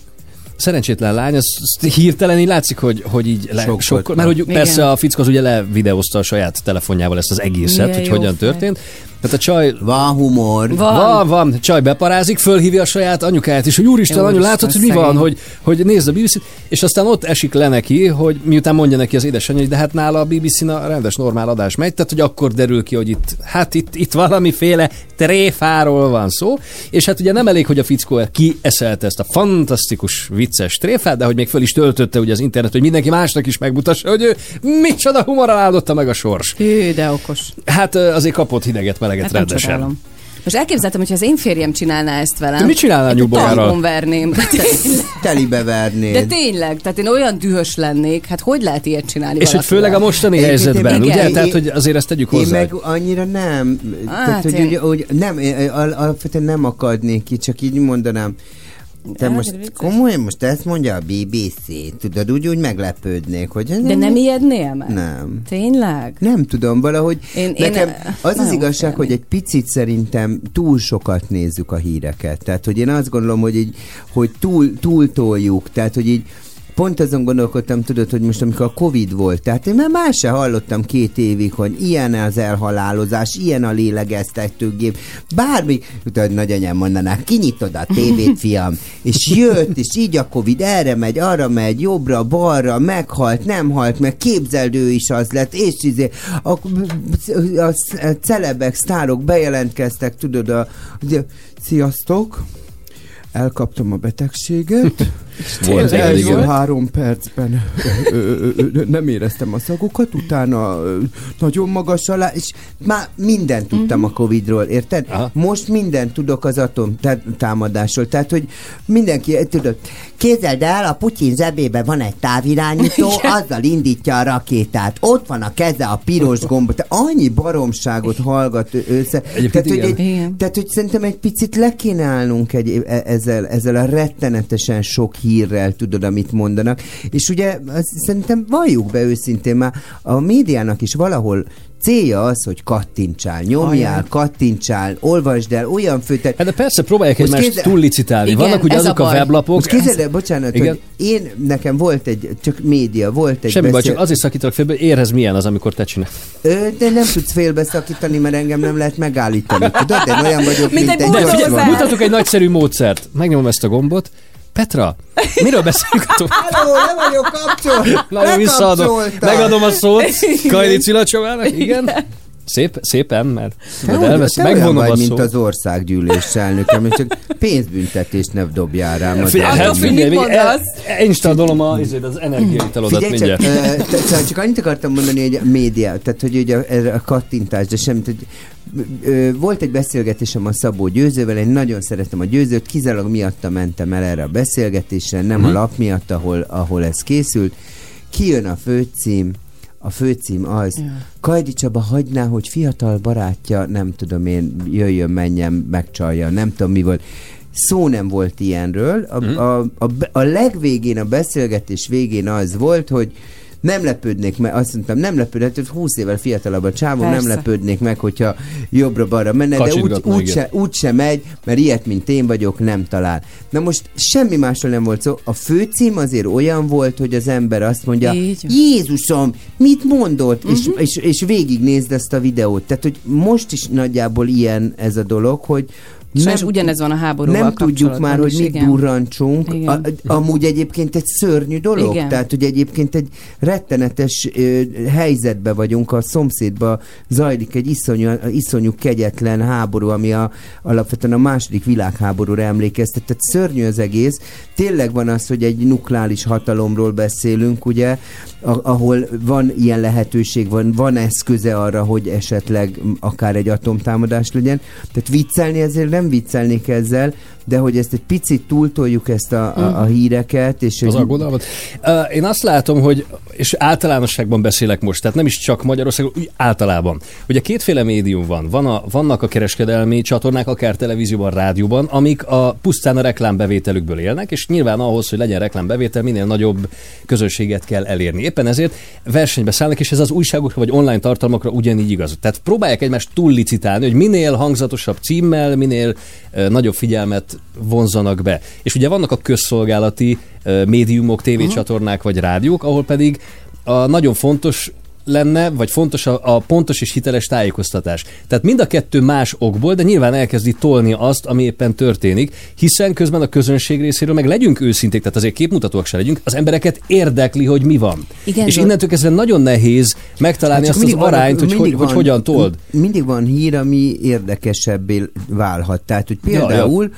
Szerencsétlen lány, az, az hirtelen így látszik, hogy, hogy így le, Sokkot sokkol, mert hogy Igen. persze a fickó az ugye levideózta a saját telefonjával ezt az egészet, Milyen hogy hogyan fej. történt. Tehát a csaj Van humor. Van. van, van, csaj beparázik, fölhívja a saját anyukáját, és hogy úristen, anyu, látod, hogy mi szegény. van, hogy, hogy nézd a bbc és aztán ott esik le neki, hogy miután mondja neki az édesanyja, hogy de hát nála a BBC-n a rendes normál adás megy, tehát hogy akkor derül ki, hogy itt, hát itt, itt valamiféle tréfáról van szó, és hát ugye nem elég, hogy a fickó kieszelte ezt a fantasztikus, vicces tréfát, de hogy még föl is töltötte ugye az internet, hogy mindenki másnak is megmutassa, hogy ő micsoda humorral áldotta meg a sors. Hű, de okos. Hát azért kapott hideget, meleget Hát nem rendesen. csodálom. Most elképzeltem, hogy az én férjem csinálná ezt velem. Te mit csinálnál Én nyúlbogárral? tankon verném. Telibe vernéd. De tényleg, tehát én olyan dühös lennék, hát hogy lehet ilyet csinálni És hogy főleg a mostani Egyébként helyzetben, igen. ugye? Én- Tehát, hogy azért ezt tegyük Én hozzá. meg annyira nem. Á, Tehát, hogy, tényleg. ugye, hogy nem, én al- alapvetően nem akadnék ki, csak így mondanám. Te Hát, most komolyan, most ezt mondja a BBC, tudod, úgy, úgy meglepődnék, hogy... De nem ijednél meg? Nem. Tényleg? Nem tudom, valahogy Én- én, nekem eh, az az nagyon igazság, hogy félnék. egy picit szerintem túl sokat nézzük a híreket. Tehát, hogy én azt gondolom, hogy így, hogy túl, túl toljuk, tehát, hogy így Pont azon gondolkodtam, tudod, hogy most amikor a Covid volt, tehát én már más se hallottam két évig, hogy ilyen az elhalálozás, ilyen a lélegeztetőgép, bármi, tudod, nagyanyám mondanák, kinyitod a tévét, fiam, és jött, és így a Covid erre megy, arra megy, jobbra, balra, meghalt, nem halt meg, képzeld ő is az lett, és izé, a, a, a celebek, sztárok bejelentkeztek, tudod, a, ugye, sziasztok, elkaptam a betegséget, Volt az első igen. három percben. Ö, ö, ö, nem éreztem a szagokat, utána nagyon magas alá, és már mindent tudtam a Covidról, érted? Aha. Most mindent tudok az atom tá- támadásról, tehát, hogy mindenki, eh, tudod, képzeld el, a Putyin zsebében van egy távirányító, *laughs* azzal indítja a rakétát, ott van a keze, a piros gomb, te annyi baromságot hallgat össze. Egyébként Tehát, hogy, egy, tehát, hogy szerintem egy picit le kéne állnunk egy, e- ezzel, ezzel a rettenetesen sok hírrel, tudod, amit mondanak. És ugye szerintem valljuk be őszintén már, a médiának is valahol célja az, hogy kattintsál, nyomjál, Ajaj. kattintsál, olvasd el, olyan főtet. Hát de persze próbálják egymást képzel- túllicitálni. Igen, Vannak ugye ez a azok a, baj. weblapok, Most képzeld el, bocsánat, Igen. hogy én, nekem volt egy, csak média, volt egy semmi baj, beszél- csak azért szakítalak félbe, érez milyen az, amikor te csinálsz. Ö, de nem tudsz félbeszakítani, mert engem nem lehet megállítani. Tudod, én olyan vagyok, Mint mint, egy egy mutatok egy nagyszerű módszert. Megnyomom ezt a gombot. Petra, miről beszélünk? Halló, *laughs* le vagyok kapcsol! Na, jó, visszaadom. Megadom a szót Kajli Cilacsovának, igen. Szép, szépen, mert Te, tudod, úgy, elvesz, te olyan megvonom vagy, a mint az országgyűlés elnöke, és csak pénzbüntetést ne dobjál rám. az Figyelj, hát figyelj, el- mondasz. installolom a, az energiaitalodat Figyelj csak, mindjárt. te- szóval csak annyit akartam mondani, hogy a média, tehát hogy ugye a, kattintás, de semmit, hogy volt egy beszélgetésem a Szabó Győzővel, én nagyon szeretem a Győzőt, kizárólag miatta mentem el erre a beszélgetésre, nem Mhm. a lap miatt, ahol, ahol ez készült. Kijön a főcím, a főcím az, ja. Kajdi Csaba hagyná, hogy fiatal barátja, nem tudom én, jöjjön, menjen, megcsalja, nem tudom mi volt. Szó nem volt ilyenről. A, Mhm. a, a, a legvégén, a beszélgetés végén az volt, hogy nem lepődnék meg, azt mondtam, nem lepődnék, hogy 20 évvel fiatalabb a csávó, nem Persze. lepődnék meg, hogyha jobbra-balra menne, de úgy, úgy, se, úgy se megy, mert ilyet, mint én vagyok, nem talál. Na most semmi másról nem volt szó. A főcím azért olyan volt, hogy az ember azt mondja, Így. Jézusom, mit mondott? Mhm. Uh-huh. És, és, és végignézd ezt a videót. Tehát, hogy most is nagyjából ilyen ez a dolog, hogy Sajnos ugyanez van a háborúval Nem tudjuk már, hogy mit igen. durrancsunk. Igen. A, amúgy egyébként egy szörnyű dolog. Igen. Tehát, hogy egyébként egy rettenetes ö, helyzetbe vagyunk, a szomszédba zajlik egy iszonyú, iszonyú kegyetlen háború, ami a, alapvetően a második világháborúra emlékeztet. Tehát szörnyű az egész. Tényleg van az, hogy egy nukleáris hatalomról beszélünk, ugye, ahol van ilyen lehetőség, van, van eszköze arra, hogy esetleg akár egy atomtámadás legyen. Tehát viccelni ezért nem viccelnék ezzel, de hogy ezt egy picit túltoljuk ezt a, a, a híreket, és Az hogy aggodalmat. Uh, Én azt látom, hogy, és általánosságban beszélek most, tehát nem is csak Magyarországon, úgy általában. Ugye kétféle médium van. van a, vannak a kereskedelmi csatornák, akár televízióban, rádióban, amik a pusztán a reklámbevételükből élnek, és nyilván ahhoz, hogy legyen reklámbevétel, minél nagyobb közönséget kell elérni. Éppen ezért versenybe szállnak, és ez az újságokra vagy online tartalmakra ugyanígy igaz. Tehát próbálják egymást túllicitálni, hogy minél hangzatosabb címmel, minél uh, nagyobb figyelmet vonzanak be. És ugye vannak a közszolgálati uh, médiumok, tévécsatornák vagy rádiók, ahol pedig a nagyon fontos lenne, vagy fontos a, a pontos és hiteles tájékoztatás. Tehát mind a kettő más okból, de nyilván elkezdi tolni azt, ami éppen történik, hiszen közben a közönség részéről meg legyünk őszinték, tehát azért képmutatóak se legyünk, az embereket érdekli, hogy mi van. Igen, és innentől kezdve nagyon nehéz megtalálni Hát azt az arányt, hogy, mindig hogy, hogy hogyan told. Mindig van hír, ami érdekesebbé válhat. Tehát, hogy Ja, ja.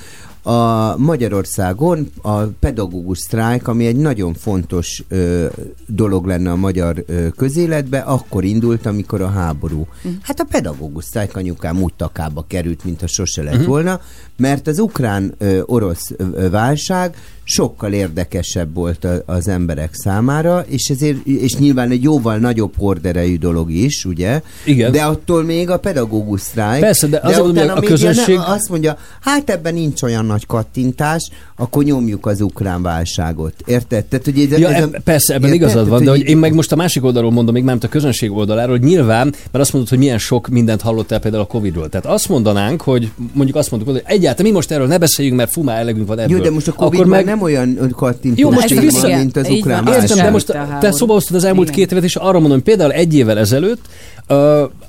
A Magyarországon a pedagógus sztrájk, ami egy nagyon fontos ö, dolog lenne a magyar ö, közéletbe, akkor indult, amikor a háború. Hát a pedagógus sztrájk anyukám úgy takába került, mint ha sose lett Mhm. volna, mert az ukrán-orosz válság sokkal érdekesebb volt a, az emberek számára, és ezért, és nyilván egy jóval nagyobb horderejű dolog is, ugye? Igen. De attól még a pedagógus sztrájk. Persze, de azért mondom, utána a média közönség- Nem, azt mondja, hát ebben nincs olyan nagy kattintás, akkor nyomjuk az ukrán válságot. Érted? Tehát, hogy ez, Ja, ez eb- persze, ebben érted? igazad van, Tehát, de hogy én meg most a másik oldalról mondom, még nem a közönség oldaláról, hogy nyilván, mert azt mondod, hogy milyen sok mindent hallottál például a Covid-ról. Tehát azt mondanánk, hogy mondjuk azt mondjuk, hogy egyáltalán mi most erről ne beszéljünk, mert fumá elegünk van ebből. Jó, de most a Covid Akkor meg... nem olyan kattintós Jó, most téma, vissza- mint az ukrán van. Értem, de most te szóba hoztad az elmúlt Igen. két évet, és arra mondom, például egy évvel ezelőtt,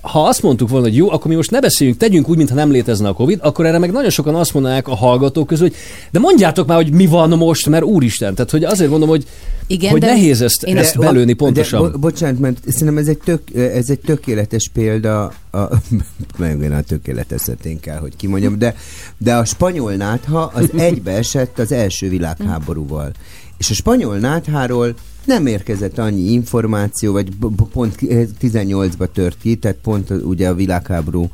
ha azt mondtuk volna, hogy jó, akkor mi most ne beszéljünk, tegyünk úgy, mintha nem létezne a Covid, akkor erre meg nagyon sokan azt mondanák a hallgatók közül, hogy de mondjátok már, hogy mi van most, mert úristen. Tehát, hogy azért mondom, hogy, Igen, hogy de- nehéz ezt, én- ezt De- belőni De, pontosan. bo- bocsánat, mert szerintem ez egy, tök, ez egy tökéletes példa, a, *laughs* a tökéletesetén kell, hogy kimondjam, de, de a spanyol nátha az egybeesett az első világháborúval. És a spanyol nátháról nem érkezett annyi információ, vagy pont 18-ba tört ki, tehát pont az- ugye a világháború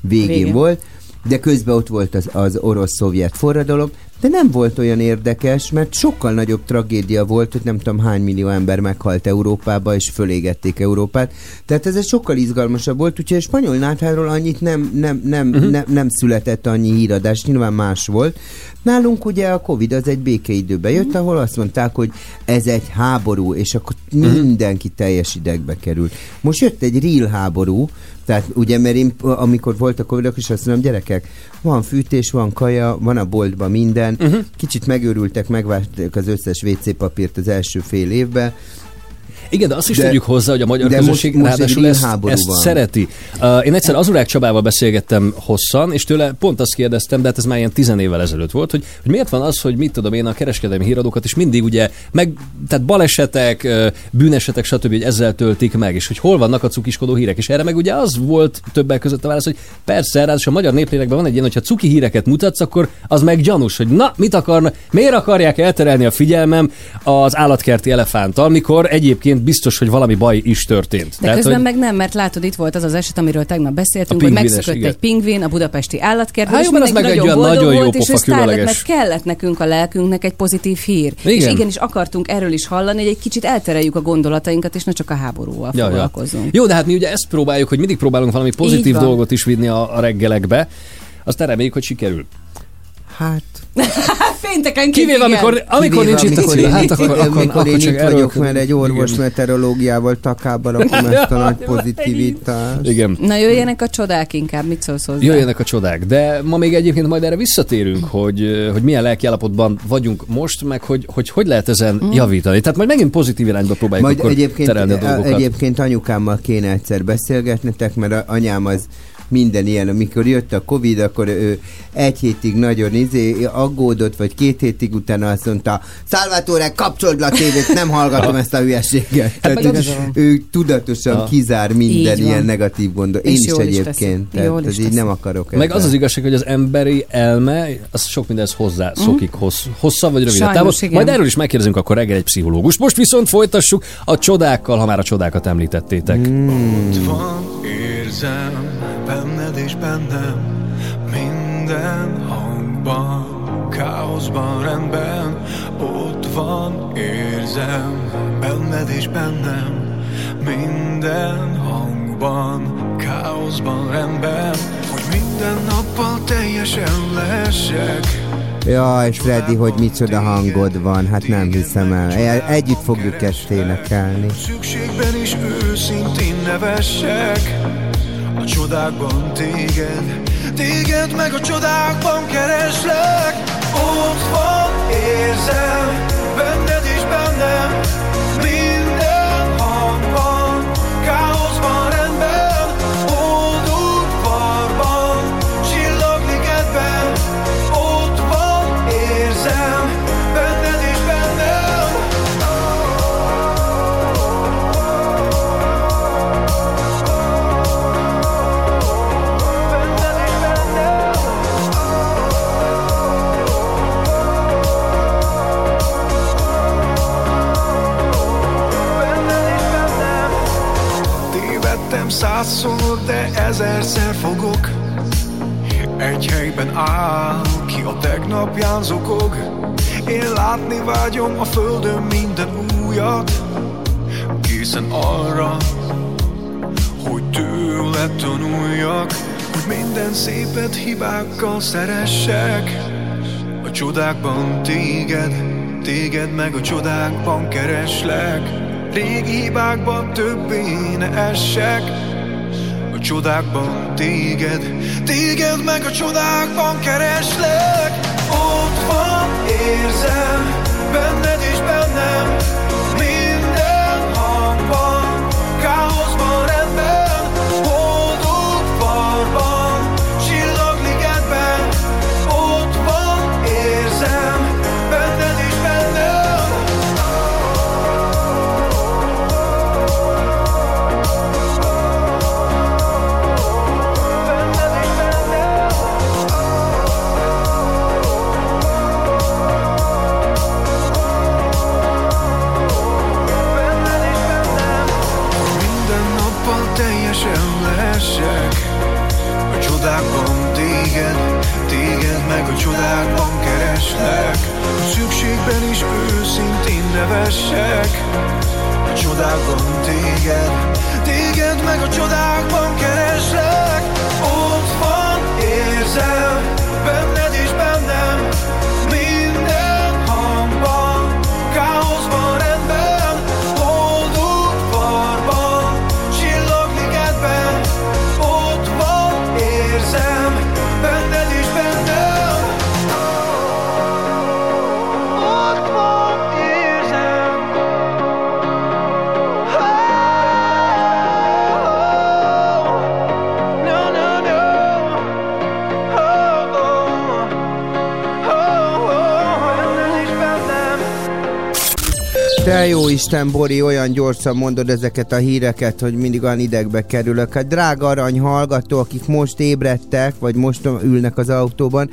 végén Végén. volt, de közben ott volt az, az orosz-szovjet forradalom, de nem volt olyan érdekes, mert sokkal nagyobb tragédia volt, hogy nem tudom hány millió ember meghalt Európába, és fölégették Európát. Tehát ez egy sokkal izgalmasabb volt, úgyhogy a spanyol nátháról annyit nem, nem, nem, uh-huh. nem, nem született annyi híradás, nyilván más volt. Nálunk ugye a Covid az egy békeidőben jött, ahol azt mondták, hogy ez egy háború, és akkor mindenki teljes idegbe került. Most jött egy real háború, tehát ugye, mert én amikor volt a Covid, is azt mondom, gyerekek, van fűtés, van kaja, van a boltban minden, uh-huh. kicsit megőrültek, megvárták az összes WC papírt az első fél évben, Igen, de azt is De- tegyük hozzá, hogy a magyar de közösség most- most ráadásul real ezt, ezt van. szereti. Uh, én egyszer Azurák Csabával beszélgettem hosszan, és tőle pont azt kérdeztem, de hát ez már ilyen tizen évvel ezelőtt volt, hogy, hogy miért van az, hogy mit tudom én a kereskedelmi híradókat is mindig ugye, meg, tehát balesetek, ö, bűnesetek, stb. hogy ezzel töltik meg, és hogy hol vannak a cukiskodó hírek. És erre meg ugye az volt többek között a válasz, hogy persze, ráadásul a magyar néplélekben van egy ilyen, hogyha cuki híreket mutatsz, akkor az meg gyanús, hogy na, mit akarnak, miért akarják elterelni a figyelmem az állatkerti elefánttal, mikor egyébként biztos, hogy valami baj is történt. De közben hogy... meg nem, mert látod, itt volt az az eset, amiről tegnap beszéltünk, hogy megszökött igen. egy pingvin a budapesti állatkertben, Há, és mindenki meg egy nagyon boldog nagyon jó volt, és sztár lett, mert kellett nekünk a lelkünknek egy pozitív hír. Igen. És igenis akartunk erről is hallani, hogy egy kicsit eltereljük a gondolatainkat, és ne csak a háborúval Ja, ja. foglalkozunk. Jó, de hát mi ugye ezt próbáljuk, hogy mindig próbálunk valami pozitív dolgot is vinni a, a reggelekbe. Aztán reméljük, hogy sikerül. Hát, *laughs* Pénteken Kivéve, amikor, amikor kivéve, nincs itt a én hát itt- akkor, akkor, amikor akkor én csak itt vagyok, mert egy orvos Igen. meteorológiával takába *laughs* rakom ezt a nagy pozitivitást. Igen. Na jöjjenek a csodák inkább, mit szólsz hozzá? Jöjjenek a csodák, de ma még egyébként majd erre visszatérünk, hogy, hogy milyen lelkiállapotban vagyunk most, meg hogy hogy, hogy lehet ezen javítani. Tehát majd megint pozitív irányba próbáljuk Majd akkor egyébként, terelni a dolgokat. egyébként anyukámmal kéne egyszer beszélgetnetek, mert a anyám az minden ilyen. Amikor jött a Covid, akkor ő egy hétig nagyon izé, aggódott, vagy két hétig utána azt mondta, Salvatore, kapcsold le a tévét, nem hallgatom *laughs* ezt a hülyeséget. Hát meg Tehát ő, ő tudatosan Ja. kizár minden ilyen negatív gondot. Én is egyébként. Tehát is így nem akarok Meg ebben. az az igazság, hogy az emberi elme, az sok mindenhez hozzá szokik hossz, hosszabb vagy rövidebb Sajnos, távon. Majd erről is megkérdezünk akkor reggel egy pszichológus. Most viszont folytassuk a csodákkal, ha már a csodákat említettétek. Ott van, érzem, benned és bennem, minden hangban, káoszban, rendben. Ott van, érzem, benned és bennem, minden hangban, káoszban, rendben. Hogy minden nappal teljesen lehessek, Jaj, Freddy, hogy micsoda hangod van, hát nem hiszem el. Együtt fogjuk ezt énekelni. Szükségben is őszintén nevessek A csodákban téged. Téged meg a csodákban kereslek. Ott van, érzem Benned és bennem Százszor, de ezerszer fogok. Egy helyben áll, ki a tegnapján zokog. Én látni vágyom a földön minden újat. Készen arra, hogy tőle tanuljak Hogy minden szépet hibákkal szeressek. A csodákban téged, téged meg a csodákban kereslek. Régi hibákban többé ne essek csodákban téged, téged meg a csodákban kereslek. Ott van, érzem, benned és bennem Szükségben is őszintén nevessek. A csodákban téged, téged meg a csodákban kereslek. Ott van, érzem, benned Te jó Isten, Bori, olyan gyorsan mondod ezeket a híreket, hogy mindig olyan idegbe kerülök. Hát drága arany hallgató, akik most ébredtek, vagy most ülnek az autóban,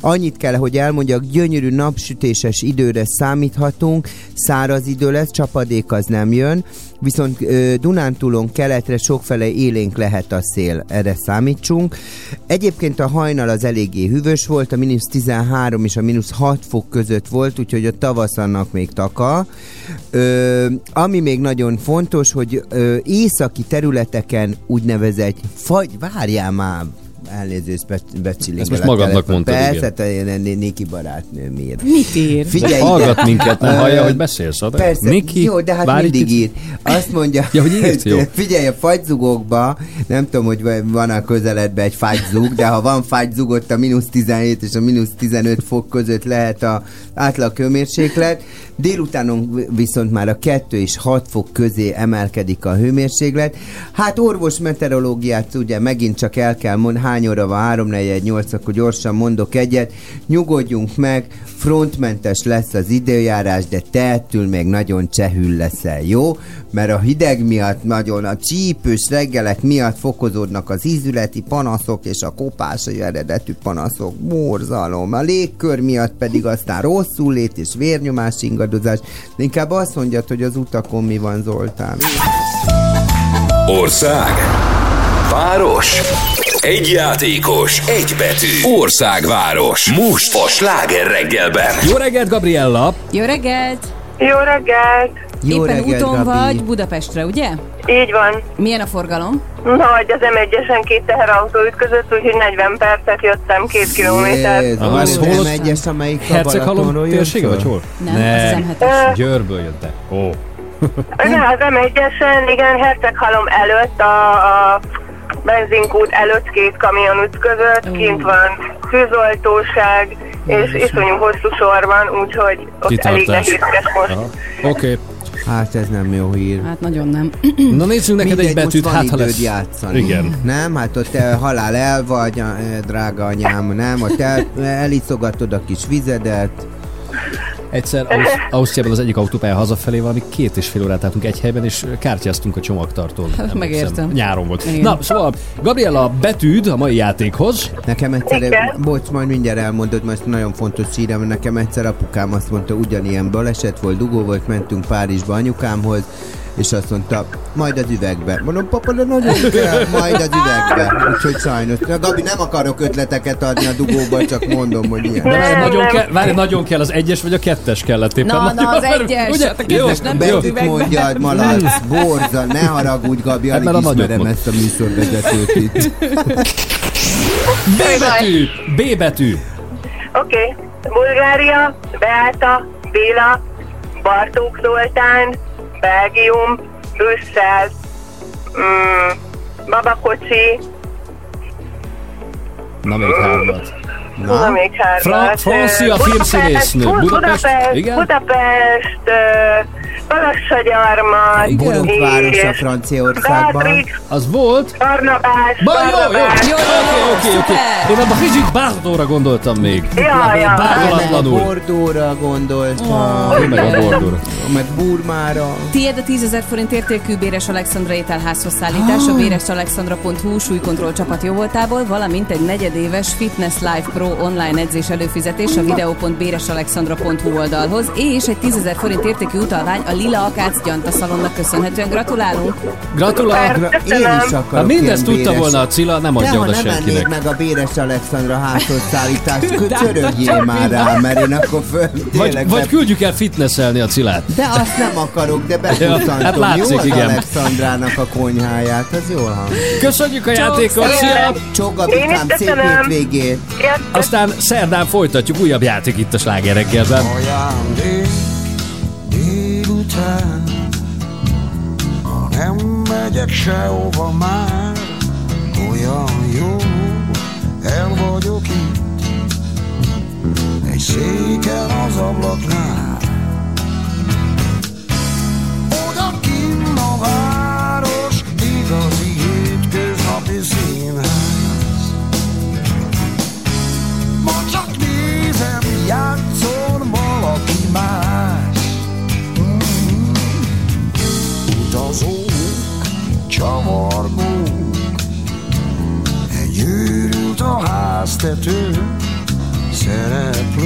annyit kell, hogy elmondjak, gyönyörű napsütéses időre számíthatunk, száraz idő lesz, csapadék az nem jön, viszont Dunántúlon keletre sokfele élénk lehet a szél, erre számítsunk. Egyébként a hajnal az eléggé hűvös volt, a mínusz 13 és a mínusz 6 fok között volt, úgyhogy a tavasz annak még taka. Ö, ami még nagyon fontos, hogy ö, északi területeken úgynevezett fagy, várjál már, elnézést be, becsilingelek. Ezt most magadnak mondtad, Persze, te Niki barátnőm ír. Mit ír? Figyelj Hallgat minket, nem hallja, hogy beszélsz. Ad- Persze, Miki, jó, de hát mindig ír. Azt mondja, Ja, hogy írt, jó. *laughs* figyelj, a fagyzugokba, nem tudom, hogy van a közeledben egy fagyzug, de ha van fagyzug, ott a mínusz 17 és a mínusz 15 fok között lehet a átlag hőmérséklet. Délutánon viszont már a 2 és 6 fok közé emelkedik a hőmérséklet. Hát orvos meteorológiát ugye megint csak el kell mondani, hány óra van, 3 4 8 akkor gyorsan mondok egyet. Nyugodjunk meg, frontmentes lesz az időjárás, de te még nagyon csehül leszel, jó? Mert a hideg miatt nagyon, a csípős reggelek miatt fokozódnak az ízületi panaszok és a kopásai eredetű panaszok, borzalom. A légkör miatt pedig aztán rosszul lét és vérnyomás ingadozás. De inkább azt mondjad, hogy az utakon mi van, Zoltán. Ország. Város. Egy játékos, egy betű. Országváros. Most a sláger reggelben. Jó reggelt, Gabriella! Jó reggelt! Jó reggelt! Jó Éppen reggelt, úton Gabi. vagy Budapestre, ugye? Így van. Milyen a forgalom? Nagy az M1-esen két teherautó ütközött, úgyhogy 40 percet jöttem két kilométer. Az ez hol ott? M1-es, amelyik a Balatonról jön térsége, vagy hol? Nem, az az M7-es. Győrből jöttek. Ó. Ne, az M1-esen, igen, Herceghalom előtt, a, a benzinkút előtt két kamion ütközött, kint van tűzoltóság, és iszonyú hosszú sor van, úgyhogy ott elég Kitartás. nehézkes most. Aha. Oké. Hát ez nem jó hír. Hát nagyon nem. Na nézzünk neked Mindegy, egy betűt, most van hát ha lesz. játszani. Igen. Nem, hát ott eh, halál el vagy, eh, drága anyám, nem? Ott el, eliszogatod a kis vizedet. Egyszer Ausz- Ausztriában az egyik autópálya hazafelé valami két és fél órát álltunk egy helyben, és kártyáztunk a csomagtartón. Emlékszem. megértem. Nyáron volt. Igen. Na, szóval Gabriella, betűd a mai játékhoz. Nekem egyszer, Igen. bocs, majd mindjárt elmondod, mert nagyon fontos hírem, nekem egyszer apukám azt mondta, ugyanilyen baleset volt, dugó volt, mentünk Párizsba anyukámhoz, és azt mondta, majd az üvegbe. Mondom, papa, de nagyon kell, majd az üvegbe. Úgyhogy sajnos. Na, Gabi, nem akarok ötleteket adni a dugóba, csak mondom, hogy ilyen. De várj, nagyon, kell, várj, nagyon kell, az egyes vagy a kettes kellett éppen. Na, na, az egyes. Ugye? Hát a kettes Jó, nem Betűt mondjad, malac, borza, ne haragudj, Gabi, Hát, alig nagyot ismerem mond. ezt a műsorvezetőt itt. B betű! B betű! Oké. Okay. Bulgária, Beáta, Béla, Bartók Zoltán, Belgium, Brüsszel, mm, Babakocsi, Na, még hármat. Na, még hármat. Fra- francia filmszínésznő. Budapest, Budapest? Budapest? Budapest, ö, Balassagyarmat, Borotváros a Franciaországban. Beatrix, Az volt? Barnabás, Ba, jó, jó, jó, oké, oké, oké. Én a Brigitte Bardóra gondoltam még. Ja, ja. Nem, a Bárdolatlanul. Bordóra gondoltam. Én meg a Bordóra. Meg Burmára. Tiéd a 10 ezer forint értékű Béres Alexandra ételházhoz szállítás, a béresalexandra.hu súlykontroll csapat jóvoltából, valamint egy negyedéves Fitness Life Pro online edzés előfizetés a videó.béresalexandra.hu oldalhoz, és egy 10 ezer forint értékű utalvány a Lila Akác Gyanta Szalonnak köszönhetően. Gratulálunk! Gratulálok. Én is akarok Ha mindezt ilyen tudta béres- volna a Cilla, nem adja oda senkinek. meg a Béres Alexandra házhoz szállítást, csörögjél már rá, mert én akkor föl Vagy, tényleg vagy be- küldjük el fitnesszelni a Cilát. De azt nem akarok, de *laughs* bekutantom. hát látszik, jó az igen. Alexandrának a konyháját, az jól hangzik. Köszönjük a játékot, is Gabikám, szép hétvégét. Aztán szerdán folytatjuk újabb játék itt a Sláger reggelben. ajándék Ha nem megyek sehova már Olyan jó, el vagyok itt. Egy széken az ablaknál. Oda kinn a város Igazi hétköznapi színház. Ma csak nézem, játszol valaki más csavargók Egy őrült a háztető Szereplők,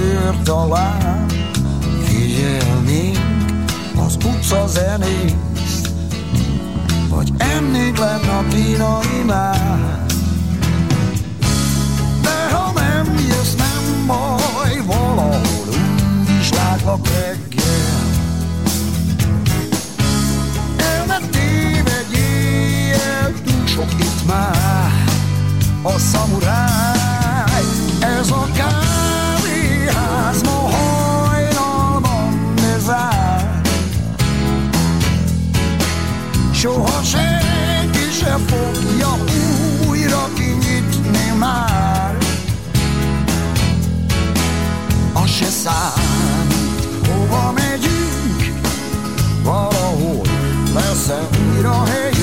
egy kör talán Figyelnénk az utca zenét Vagy ennénk lenne a kínai már De ha nem jössz, nem baj Valahol úgy is látlak reggel. El ne tévedj éjjel, túl sok itt már. A szamuráj. Ez a kávéház Soha senki se fogja újra kinyitni már. Az se számít, hova megyünk, valahol lesz-e újra helyünk,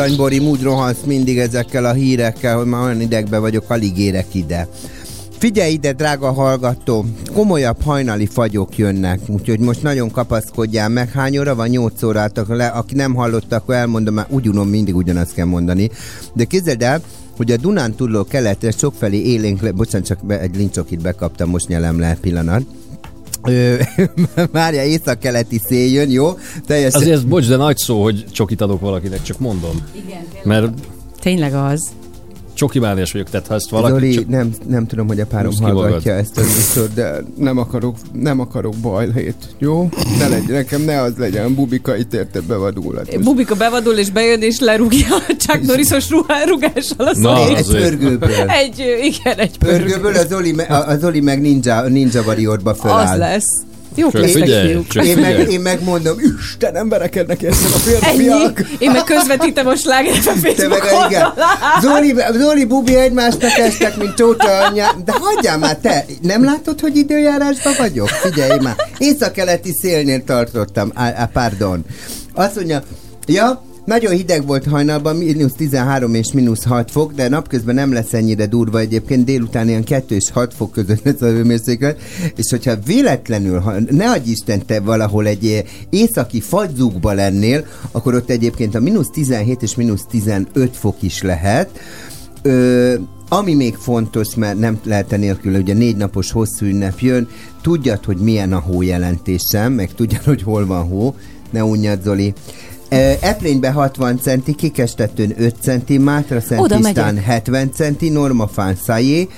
Aranybori, úgy rohansz mindig ezekkel a hírekkel, hogy már olyan idegbe vagyok, alig érek ide. Figyelj ide, drága hallgató, komolyabb hajnali fagyok jönnek, úgyhogy most nagyon kapaszkodjál meg. Hány óra van? 8 óráltak le. Aki nem hallotta, akkor elmondom, mert úgy unom, mindig ugyanazt kell mondani. De képzeld el, hogy a Dunán túlról keletre sokfelé élénk le... Bocsánat, csak be, egy lincsokit bekaptam, most nyelem le pillanat. Ö, *laughs* Várja, észak-keleti szél jön, jó? Teljesen... Azért ez, bocs, de nagy szó, hogy csokit adok valakinek, csak mondom. Igen, Mert Tényleg az. Csokimániás vagyok, tehát ha ezt valaki... Zoli, csak- nem, nem tudom, hogy a párom magad. hallgatja ezt a műsort, de nem akarok, nem akarok bajlét, jó? Ne legyen, nekem ne az legyen, Bubika itt érte bevadulat. Bubika bevadul és bejön és lerúgja a Chuck Norrisos ruhá- rugással a Na, szorít. Egy pörgőből. Egy, igen, egy pörgő. Pörgőből a Zoli, me- a, a Zoli meg ninja, ninja warriorba Az föláll. lesz. Jók Csak lesznek figyelj, fiúk. csak Én meg, én meg mondom, Istenem, verekednek ezzel a Ennyi. férfiak. Én meg közvetítem a slágert a Te meg Facebook a, igen. Zoli, Zoli, Bubi egymásnak estek, mint Tóta anyja. De hagyjál már te, nem látod, hogy időjárásban vagyok? Figyelj már, észak-keleti szélnél tartottam, á, á, pardon. Azt mondja, ja, nagyon hideg volt hajnalban, mínusz 13 és mínusz 6 fok, de napközben nem lesz ennyire durva egyébként, délután ilyen 2 és 6 fok között lesz a hőmérséklet, és hogyha véletlenül, ha ne adj Isten te valahol egy északi fagyzúkba lennél, akkor ott egyébként a mínusz 17 és mínusz 15 fok is lehet. Ö, ami még fontos, mert nem lehet nélkül, ugye négy napos hosszú ünnep jön, tudjad, hogy milyen a hó jelentésem, meg tudjad, hogy hol van hó, ne unjad, Zoli. Eplénybe 60 centi, Kikestetőn 5 centi, Mátra Szent Oda István megyek. 70 centi, Normafán Szájé,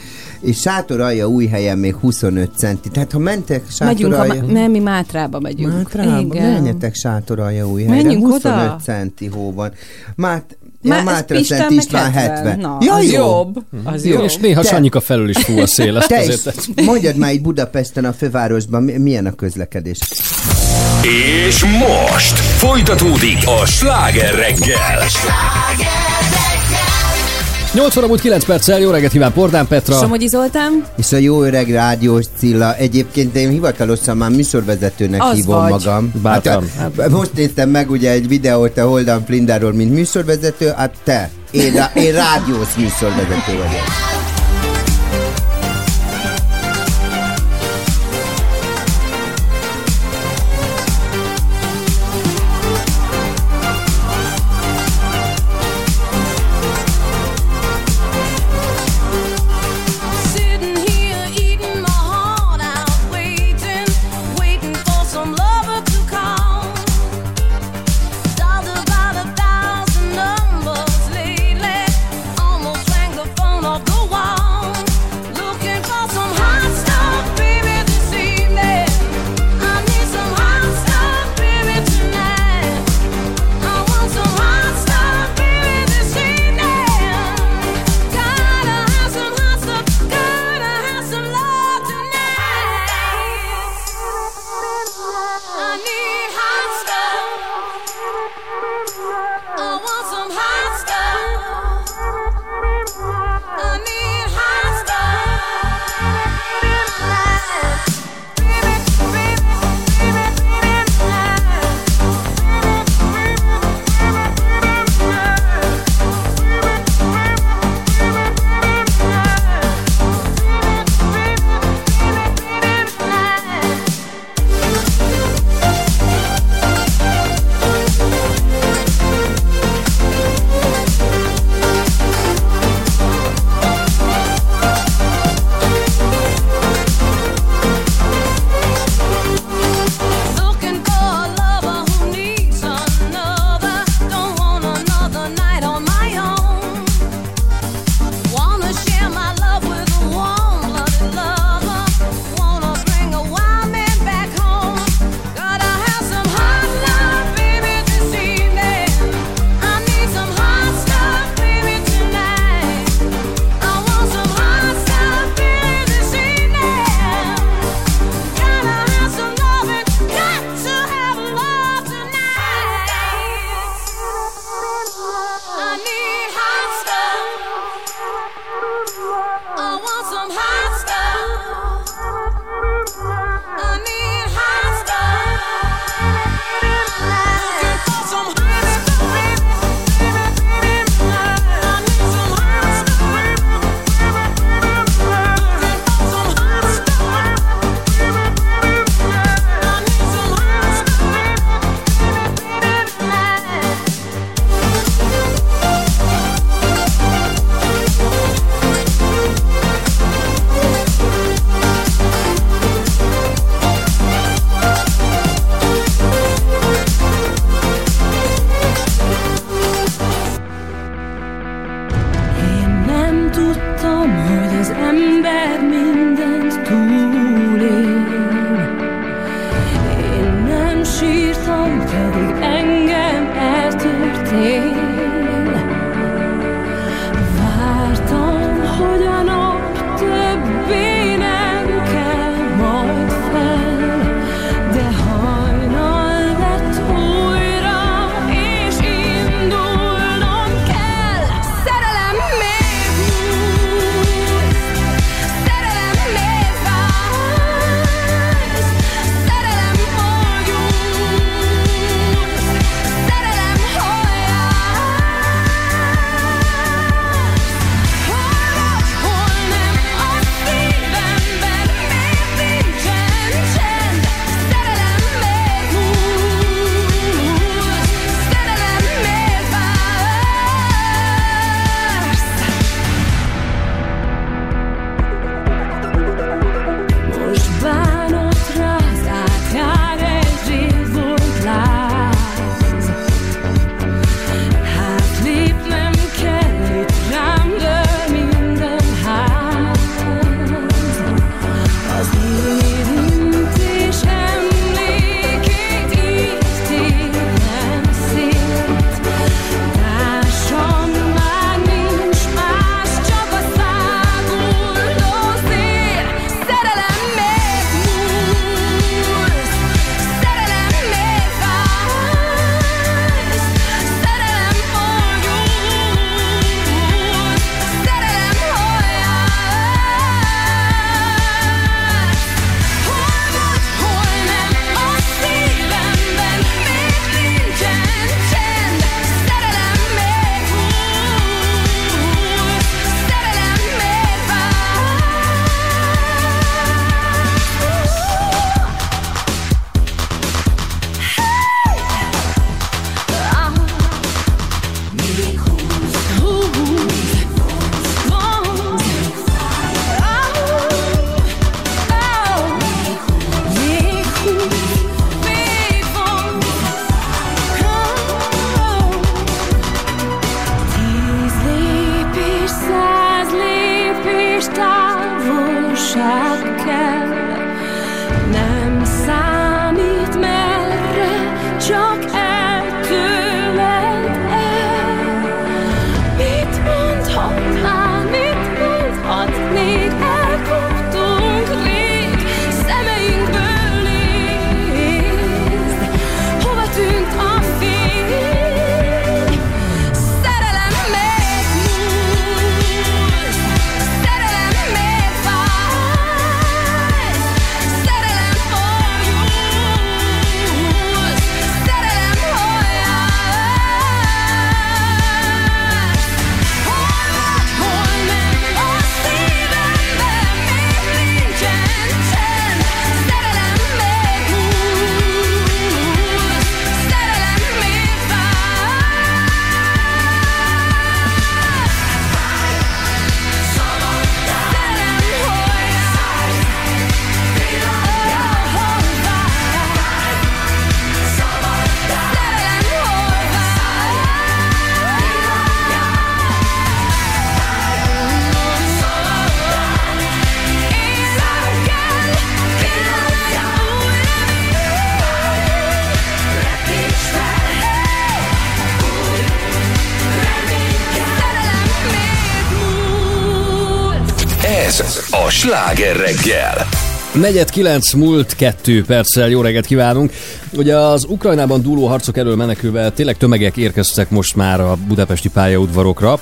és Sátoralja új helyen még 25 centi. Tehát ha mentek Megyünk Sátoralja... má- nem, mi Mátrába megyünk. Mátrába? Igen. Menjetek Sátoralja új helyre. Menjünk 25 oda? centi hó van. Mát, Má- ja, Mátra Szent István 70. Na, ja, az jó. jobb. Az Jó, és néha Te- Sanyika felül is fú a szél, ezt Te azért... is, mondjad már itt Budapesten, a fővárosban, mi- milyen a közlekedés? És most folytatódik a sláger reggel. 8 óra múlt 9 perccel, jó reggelt kíván Pordán Petra. Somogyi Zoltán? És a jó öreg rádiós Cilla. Egyébként én hivatalosan már műsorvezetőnek Az hívom vagy. magam. Bátran. Hát, most néztem meg ugye egy videót a Holdan Flindáról, mint műsorvezető, hát te. Én, én rádiós műsorvezető vagyok. Negyed kilenc múlt kettő perccel jó reggelt kívánunk. Ugye az Ukrajnában dúló harcok elől menekülve tényleg tömegek érkeztek most már a budapesti pályaudvarokra.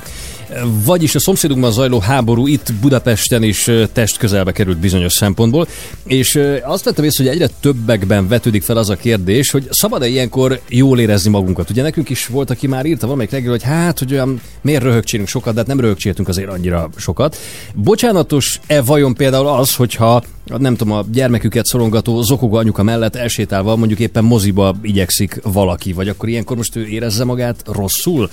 Vagyis a szomszédunkban zajló háború itt Budapesten is test közelbe került bizonyos szempontból, és azt vettem észre, hogy egyre többekben vetődik fel az a kérdés, hogy szabad-e ilyenkor jól érezni magunkat. Ugye nekünk is volt, aki már írta valamelyik reggel, hogy hát, hogy olyan miért röhögcsélünk sokat, de hát nem röhögcséltünk azért annyira sokat. Bocsánatos-e vajon például az, hogyha nem tudom, a gyermeküket szorongató zokogó anyuka mellett elsétálva mondjuk éppen moziba igyekszik valaki, vagy akkor ilyenkor most ő érezze magát rosszul?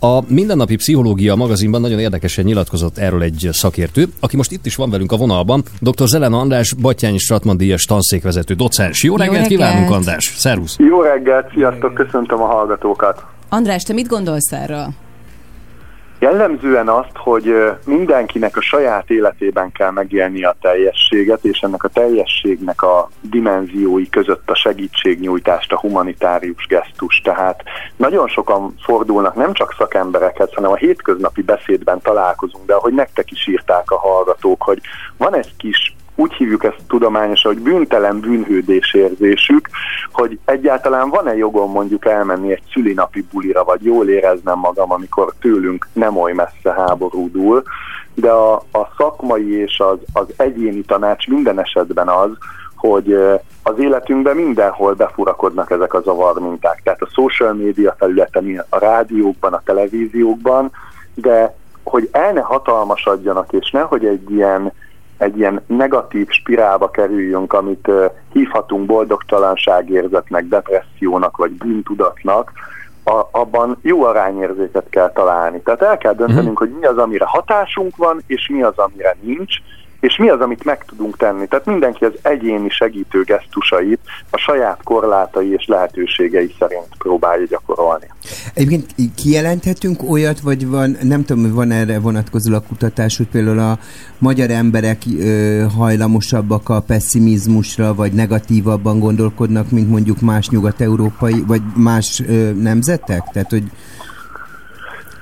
A Mindennapi Pszichológia magazinban nagyon érdekesen nyilatkozott erről egy szakértő, aki most itt is van velünk a vonalban, dr. Zelena András, Battyányi Stratman díjas tanszékvezető docens. Jó reggelt, reggelt! kívánunk, András! Szervusz! Jó reggelt, sziasztok, köszöntöm a hallgatókat. András, te mit gondolsz erről? Jellemzően azt, hogy mindenkinek a saját életében kell megélni a teljességet, és ennek a teljességnek a dimenziói között a segítségnyújtást, a humanitárius gesztus. Tehát nagyon sokan fordulnak nem csak szakemberekhez, hanem a hétköznapi beszédben találkozunk, de ahogy nektek is írták a hallgatók, hogy van egy kis úgy hívjuk ezt tudományosan, hogy bűntelen bűnhődés érzésük, hogy egyáltalán van-e jogom mondjuk elmenni egy szülinapi bulira, vagy jól éreznem magam, amikor tőlünk nem oly messze háború dúl, de a, a szakmai és az, az egyéni tanács minden esetben az, hogy az életünkben mindenhol befurakodnak ezek a zavarminták. Tehát a social média felületen, a rádiókban, a televíziókban, de hogy el ne hatalmasadjanak, és nehogy egy ilyen egy ilyen negatív spirálba kerüljünk, amit hívhatunk boldogtalanságérzetnek, depressziónak vagy bűntudatnak, a, abban jó arányérzéket kell találni. Tehát el kell döntenünk, hogy mi az, amire hatásunk van, és mi az, amire nincs, és mi az, amit meg tudunk tenni. Tehát mindenki az egyéni segítő gesztusait a saját korlátai és lehetőségei szerint próbálja gyakorolni. Egyébként kijelenthetünk olyat, vagy van, nem tudom, hogy van erre vonatkozó a kutatás, hogy például a magyar emberek ö, hajlamosabbak a pessimizmusra, vagy negatívabban gondolkodnak, mint mondjuk más nyugat-európai, vagy más ö, nemzetek? Tehát, hogy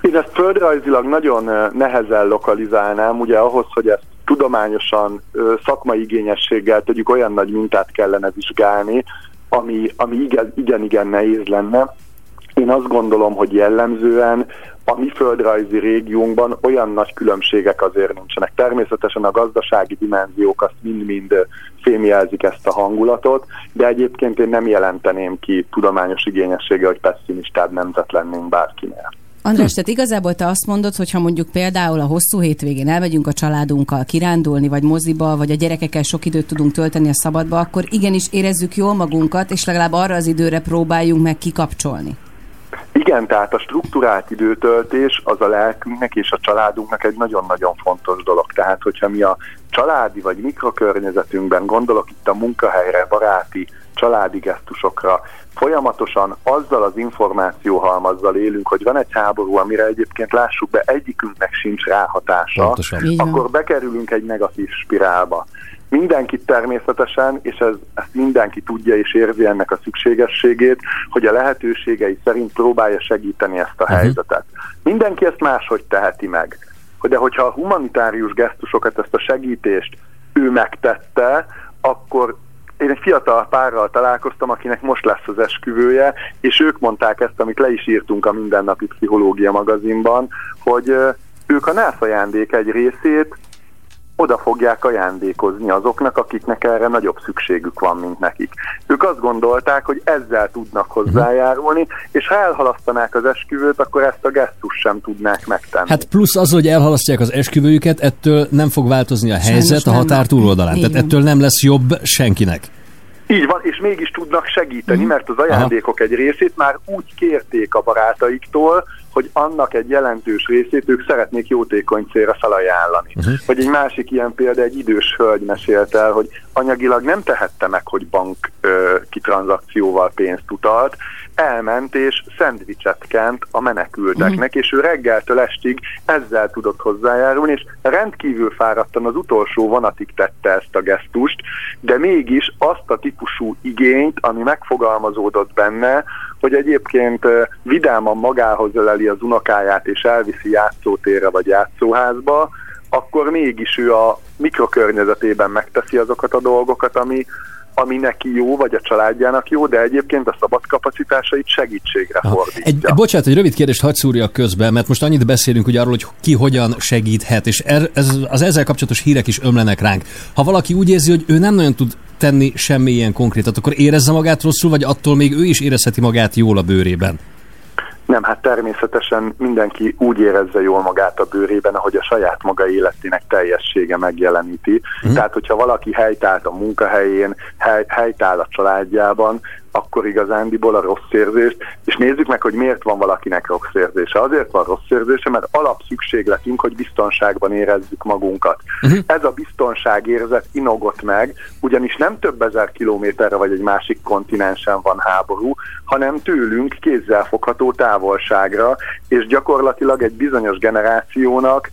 Én ezt földrajzilag nagyon eh, nehezen lokalizálnám, ugye ahhoz, hogy ezt tudományosan, szakmai igényességgel tegyük, olyan nagy mintát kellene vizsgálni, ami, ami igen, igen, igen nehéz lenne. Én azt gondolom, hogy jellemzően a mi földrajzi régiónkban olyan nagy különbségek azért nincsenek. Természetesen a gazdasági dimenziók azt mind-mind fémjelzik ezt a hangulatot, de egyébként én nem jelenteném ki tudományos igényessége, hogy pessimistább nemzet lennénk bárkinél. András, tehát igazából te azt mondod, hogy ha mondjuk például a hosszú hétvégén elmegyünk a családunkkal kirándulni, vagy moziba, vagy a gyerekekkel sok időt tudunk tölteni a szabadba, akkor igenis érezzük jól magunkat, és legalább arra az időre próbáljunk meg kikapcsolni. Igen, tehát a struktúrált időtöltés az a lelkünknek és a családunknak egy nagyon-nagyon fontos dolog. Tehát, hogyha mi a családi vagy mikrokörnyezetünkben, gondolok itt a munkahelyre, baráti, családi gesztusokra, folyamatosan azzal az információhalmazzal élünk, hogy van egy háború, amire egyébként lássuk be, egyikünknek sincs ráhatása, Pontosan. Akkor bekerülünk egy negatív spirálba. Mindenki természetesen, és ez, ezt mindenki tudja és érzi ennek a szükségességét, hogy a lehetőségei szerint próbálja segíteni ezt a helyzetet. Mindenki ezt máshogy teheti meg. De hogyha a humanitárius gesztusokat, ezt a segítést ő megtette, akkor én egy fiatal párral találkoztam, akinek most lesz az esküvője, és ők mondták ezt, amit le is írtunk a Mindennapi Pszichológia magazinban, hogy ők a nász ajándék egy részét oda fogják ajándékozni azoknak, akiknek erre nagyobb szükségük van, mint nekik. Ők azt gondolták, hogy ezzel tudnak hozzájárulni, és ha elhalasztanák az esküvőt, akkor ezt a gesztus sem tudnák megtenni. Hát plusz az, hogy elhalasztják az esküvőjüket, ettől nem fog változni a helyzet a nem. határ túloldalán. Tehát ettől nem lesz jobb senkinek. Így van, és mégis tudnak segíteni, Mhm. mert az ajándékok egy részét már úgy kérték a barátaiktól, hogy annak egy jelentős részét ők szeretnék jótékony célra felajánlani. Mhm. Vagy egy másik ilyen példa, egy idős hölgy mesélt el, hogy anyagilag nem tehette meg, hogy bank ö, kitranzakcióval pénzt utalt, elment és szendvicset kent a menekülteknek, és ő reggeltől estig ezzel tudott hozzájárulni, és rendkívül fáradtan az utolsó vonatig tette ezt a gesztust, de mégis azt a típusú igényt, ami megfogalmazódott benne, hogy egyébként vidáman magához öleli az unokáját és elviszi játszótérre vagy játszóházba, akkor mégis ő a mikrokörnyezetében megteszi azokat a dolgokat, ami, ami neki jó, vagy a családjának jó, de egyébként a szabad kapacitásait segítségre fordítja. Egy, bocsánat, egy rövid kérdést hadd szúrjak közbe, mert most annyit beszélünk ugye arról, hogy ki hogyan segíthet, és er, ez, az ezzel kapcsolatos hírek is ömlenek ránk. Ha valaki úgy érzi, hogy ő nem nagyon tud tenni semmi ilyen konkrétat, akkor érezze magát rosszul, vagy attól még ő is érezheti magát jól a bőrében? Nem, hát természetesen mindenki úgy érezze jól magát a bőrében, ahogy a saját maga életének teljessége megjeleníti. Mm. Tehát, hogyha valaki helytált a munkahelyén, hely, helytáll a családjában, akkor igazándiból a rossz érzést, és nézzük meg, hogy miért van valakinek rossz érzése. Azért van rossz érzése, mert alapszükségletünk, hogy biztonságban érezzük magunkat. Uh-huh. Ez a biztonságérzet inogott meg, ugyanis nem több ezer kilométerre vagy egy másik kontinensen van háború, hanem tőlünk kézzelfogható távolságra, és gyakorlatilag egy bizonyos generációnak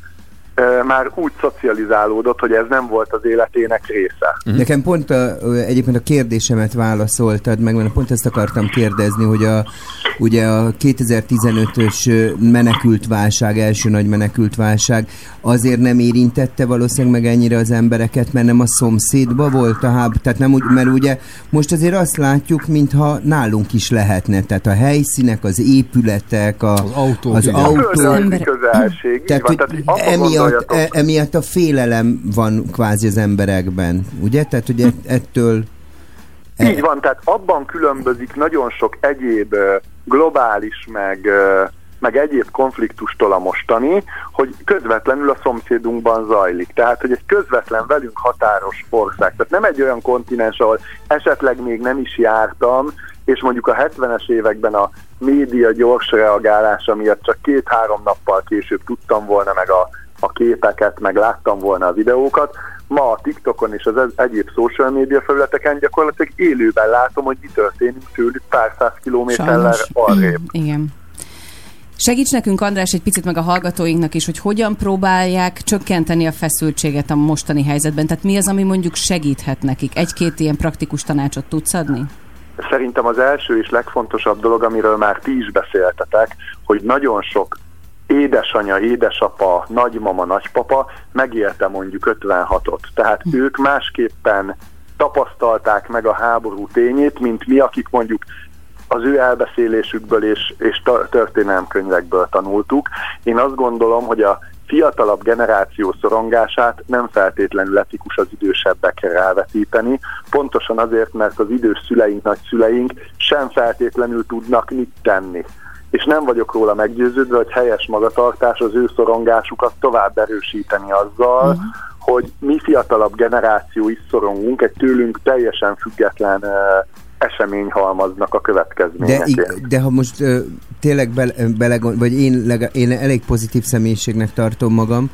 már úgy szocializálódott, hogy ez nem volt az életének része. Uh-huh. Nekem pont a, egyébként a kérdésemet válaszoltad meg, mert pont ezt akartam kérdezni, hogy a, ugye a 2015-ös menekült válság, első nagy menekült válság azért nem érintette valószínűleg meg ennyire az embereket, mert nem a szomszédba volt a háb, tehát nem úgy, mert ugye most azért azt látjuk, mintha nálunk is lehetne, tehát a helyszínek, az épületek, a, az autó, az autó, közelség, tehát, van, hogy tehát emiatt, e, emiatt a félelem van kvázi az emberekben, ugye? Tehát, hogy ett- ettől... Így van, tehát abban különbözik nagyon sok egyéb ö, globális, meg, meg egyéb konfliktustól a mostani, hogy közvetlenül a szomszédunkban zajlik. Tehát, hogy egy közvetlen velünk határos ország. Tehát nem egy olyan kontinens, ahol esetleg még nem is jártam, és mondjuk a 70-es években a média gyors reagálása miatt csak két-három nappal később tudtam volna meg a, a képeket, meg láttam volna a videókat. Ma a TikTokon és az ez- egyéb social media felületeken gyakorlatilag élőben látom, hogy mi történik tőlük pár száz kilométerrel arrébb. *clears throat* Igen. Segíts nekünk, András, egy picit meg a hallgatóinknak is, hogy hogyan próbálják csökkenteni a feszültséget a mostani helyzetben. Tehát mi az, ami mondjuk segíthet nekik? Egy-két ilyen praktikus tanácsot tudsz adni? Szerintem az első és legfontosabb dolog, amiről már ti is beszéltetek, hogy nagyon sok édesanya, édesapa, nagymama, nagypapa megélte mondjuk 56-ot. Tehát ők másképpen tapasztalták meg a háború tényét, mint mi, akik mondjuk az ő elbeszélésükből és, és történelemkönyvekből tanultuk. Én azt gondolom, hogy a fiatalabb generáció szorongását nem feltétlenül etikus az idősebbekre rávetíteni, pontosan azért, mert az idős szüleink, nagyszüleink sem feltétlenül tudnak mit tenni. És nem vagyok róla meggyőződve, hogy helyes magatartás az ő szorongásukat tovább erősíteni azzal, uh-huh. hogy mi fiatalabb generáció is szorongunk egy tőlünk teljesen független uh, eseményhalmaznak a De, következményeként. ig- de ha most ö, tényleg bele, belegond, vagy én, lega, én elég pozitív személyiségnek tartom magam,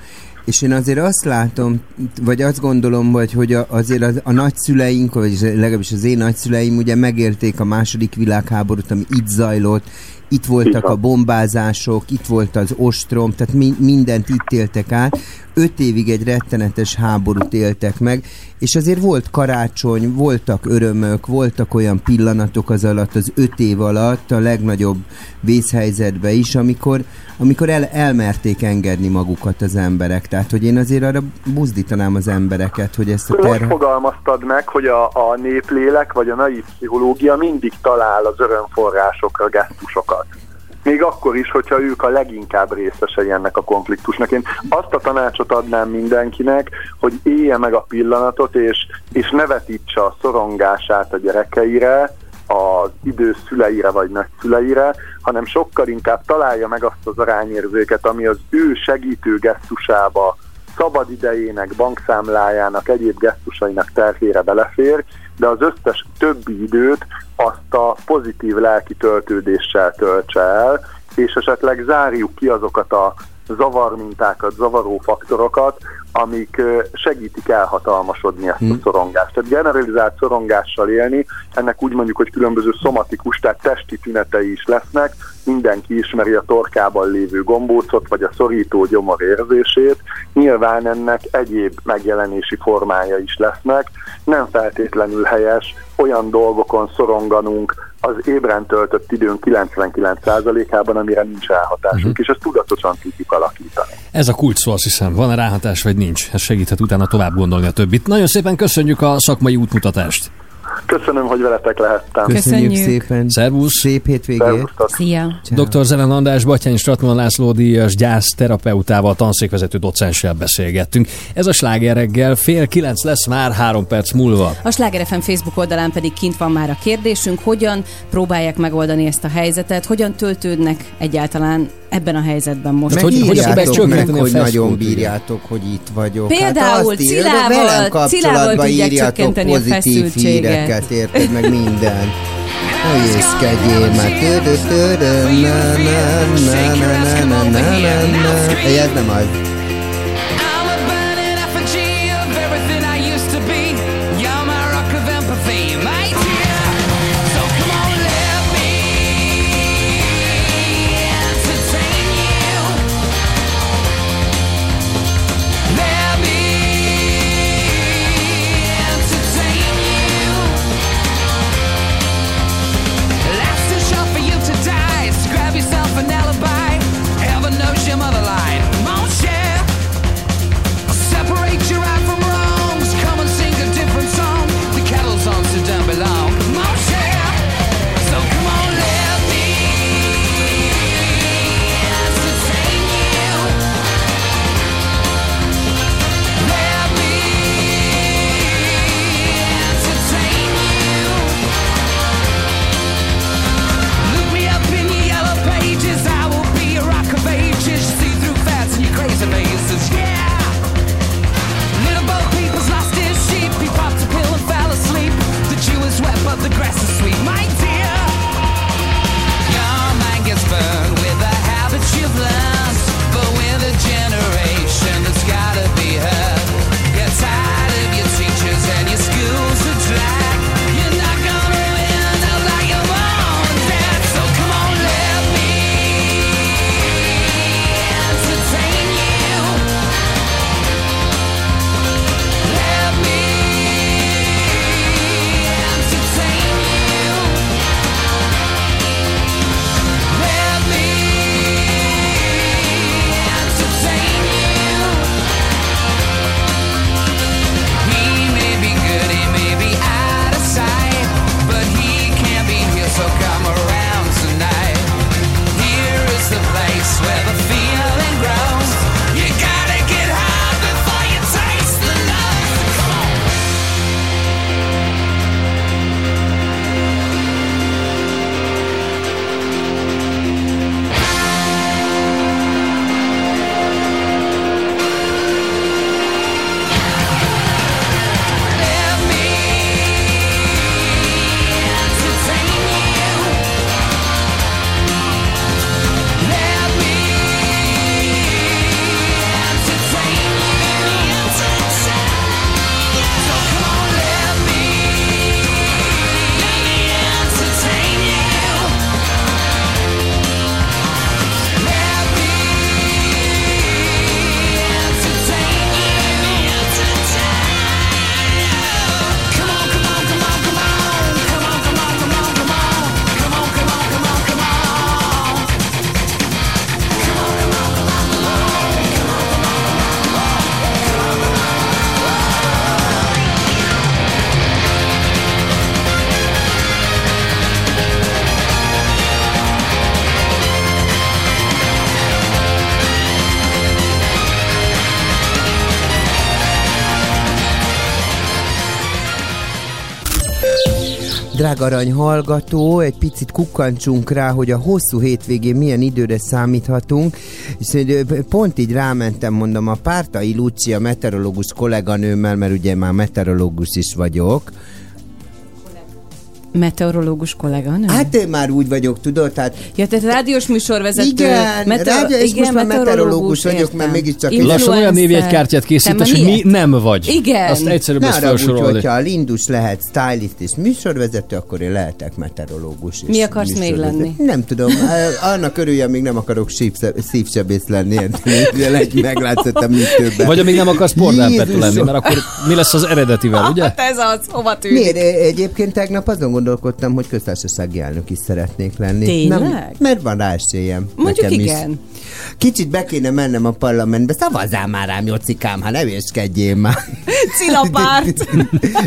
és én azért azt látom, vagy azt gondolom, hogy, hogy a, azért az, a nagyszüleink, vagy legalábbis az én nagyszüleim ugye megélték a második világháborút, ami itt zajlott, itt voltak a bombázások, itt volt az ostrom, tehát mi, mindent itt éltek át. Öt évig egy rettenetes háborút éltek meg, és azért volt karácsony, voltak örömök, voltak olyan pillanatok az alatt, az öt év alatt, a legnagyobb vészhelyzetben is, amikor, amikor el, elmerték engedni magukat az emberek. Tehát, hogy én azért arra buzdítanám az embereket, hogy ezt a Most terhet... fogalmaztad meg, hogy a, a néplélek vagy a naív pszichológia mindig talál az örömforrásokra gesztusokat. Még akkor is, hogyha ők a leginkább részesei ennek a konfliktusnak. Én azt a tanácsot adnám mindenkinek, hogy élje meg a pillanatot, és, és ne vetítse a szorongását a gyerekeire, az idős szüleire vagy nagyszüleire, hanem sokkal inkább találja meg azt az arányérzéket, ami az ő segítő gesztusába, szabad idejének, bankszámlájának, egyéb gesztusainak terhére belefér, de az összes többi időt azt a pozitív lelki töltődéssel töltse el, és esetleg zárjuk ki azokat a zavarmintákat, zavaró faktorokat, amik segítik elhatalmasodni ezt a szorongást. Tehát generalizált szorongással élni, ennek úgy mondjuk, hogy különböző szomatikus, tehát testi tünetei is lesznek, mindenki ismeri a torkában lévő gombócot, vagy a szorító gyomor érzését, nyilván ennek egyéb megjelenési formája is lesznek, nem feltétlenül helyes olyan dolgokon szoronganunk, az ébren töltött időnk 99%-ában, amire nincs ráhatásunk, uh-huh. és ezt tudatosan tudjuk alakítani. Ez a kulcs szó, azt hiszem. Van-e ráhatás, vagy nincs? Ez segíthet utána tovább gondolni a többit. Nagyon szépen köszönjük a szakmai útmutatást. Köszönöm, hogy veletek lehettem. Köszönjük, szépen. Szervusz. Szép hétvégét. Szia. Dr. Zelen András, Batyányi Stratman László díjas gyász terapeutával, tanszékvezető docenssel beszélgettünk. Ez a sláger reggel fél kilenc lesz már három perc múlva. A Sláger FM Facebook oldalán pedig kint van már a kérdésünk, hogyan próbálják megoldani ezt a helyzetet, hogyan töltődnek egyáltalán ebben a helyzetben most. Meg hogy- hogy meg, a hogy nagyon bírjátok, hogy itt vagyok. Például azt ír- Cilával- Cilával tudják csökkenteni a feszültséget énekelt, érted, meg minden. na na na. Ez nem az. Drága arany hallgató, egy picit kukkantsunk rá, hogy a hosszú hétvégén milyen időre számíthatunk, és pont így rámentem, mondom, a Pártai Lucia meteorológus kolléganőmmel, mert ugye már meteorológus is vagyok, Meteorológus kolléganő? Hát én már úgy vagyok, tudod, tehát... Ja, tehát rádiós műsorvezető. Igen, rádió, és most már meteorológus vagyok, mert mégiscsak én- Lassan olyan névjegykártyát készítesz, hogy mi nem vagy. Igen. Azt egyszerűbb Ne ezt felsorolni. hogyha a Lindus lehet stylist és műsorvezető, akkor én lehetek meteorológus és Mi akarsz még lenni? Nem tudom, á, annak örülje, még nem akarok szívsebész lenni, egy meglátszott a műtőben. Vagy amíg nem akarsz pornálpető lenni, mert akkor mi lesz az eredetivel, *laughs* ugye? Hát ez az, hova tűnik? Miért? E- Egyébként tegnap azon gondolkodtam, hogy köztársasági elnök is szeretnék lenni. Tényleg? Nem, mert van rá esélyem. Mondjuk nekem igen. Is. Kicsit be kéne mennem a parlamentbe, szavazzál már rám, Jocikám, ha ne véskedjél már. Cilapárt.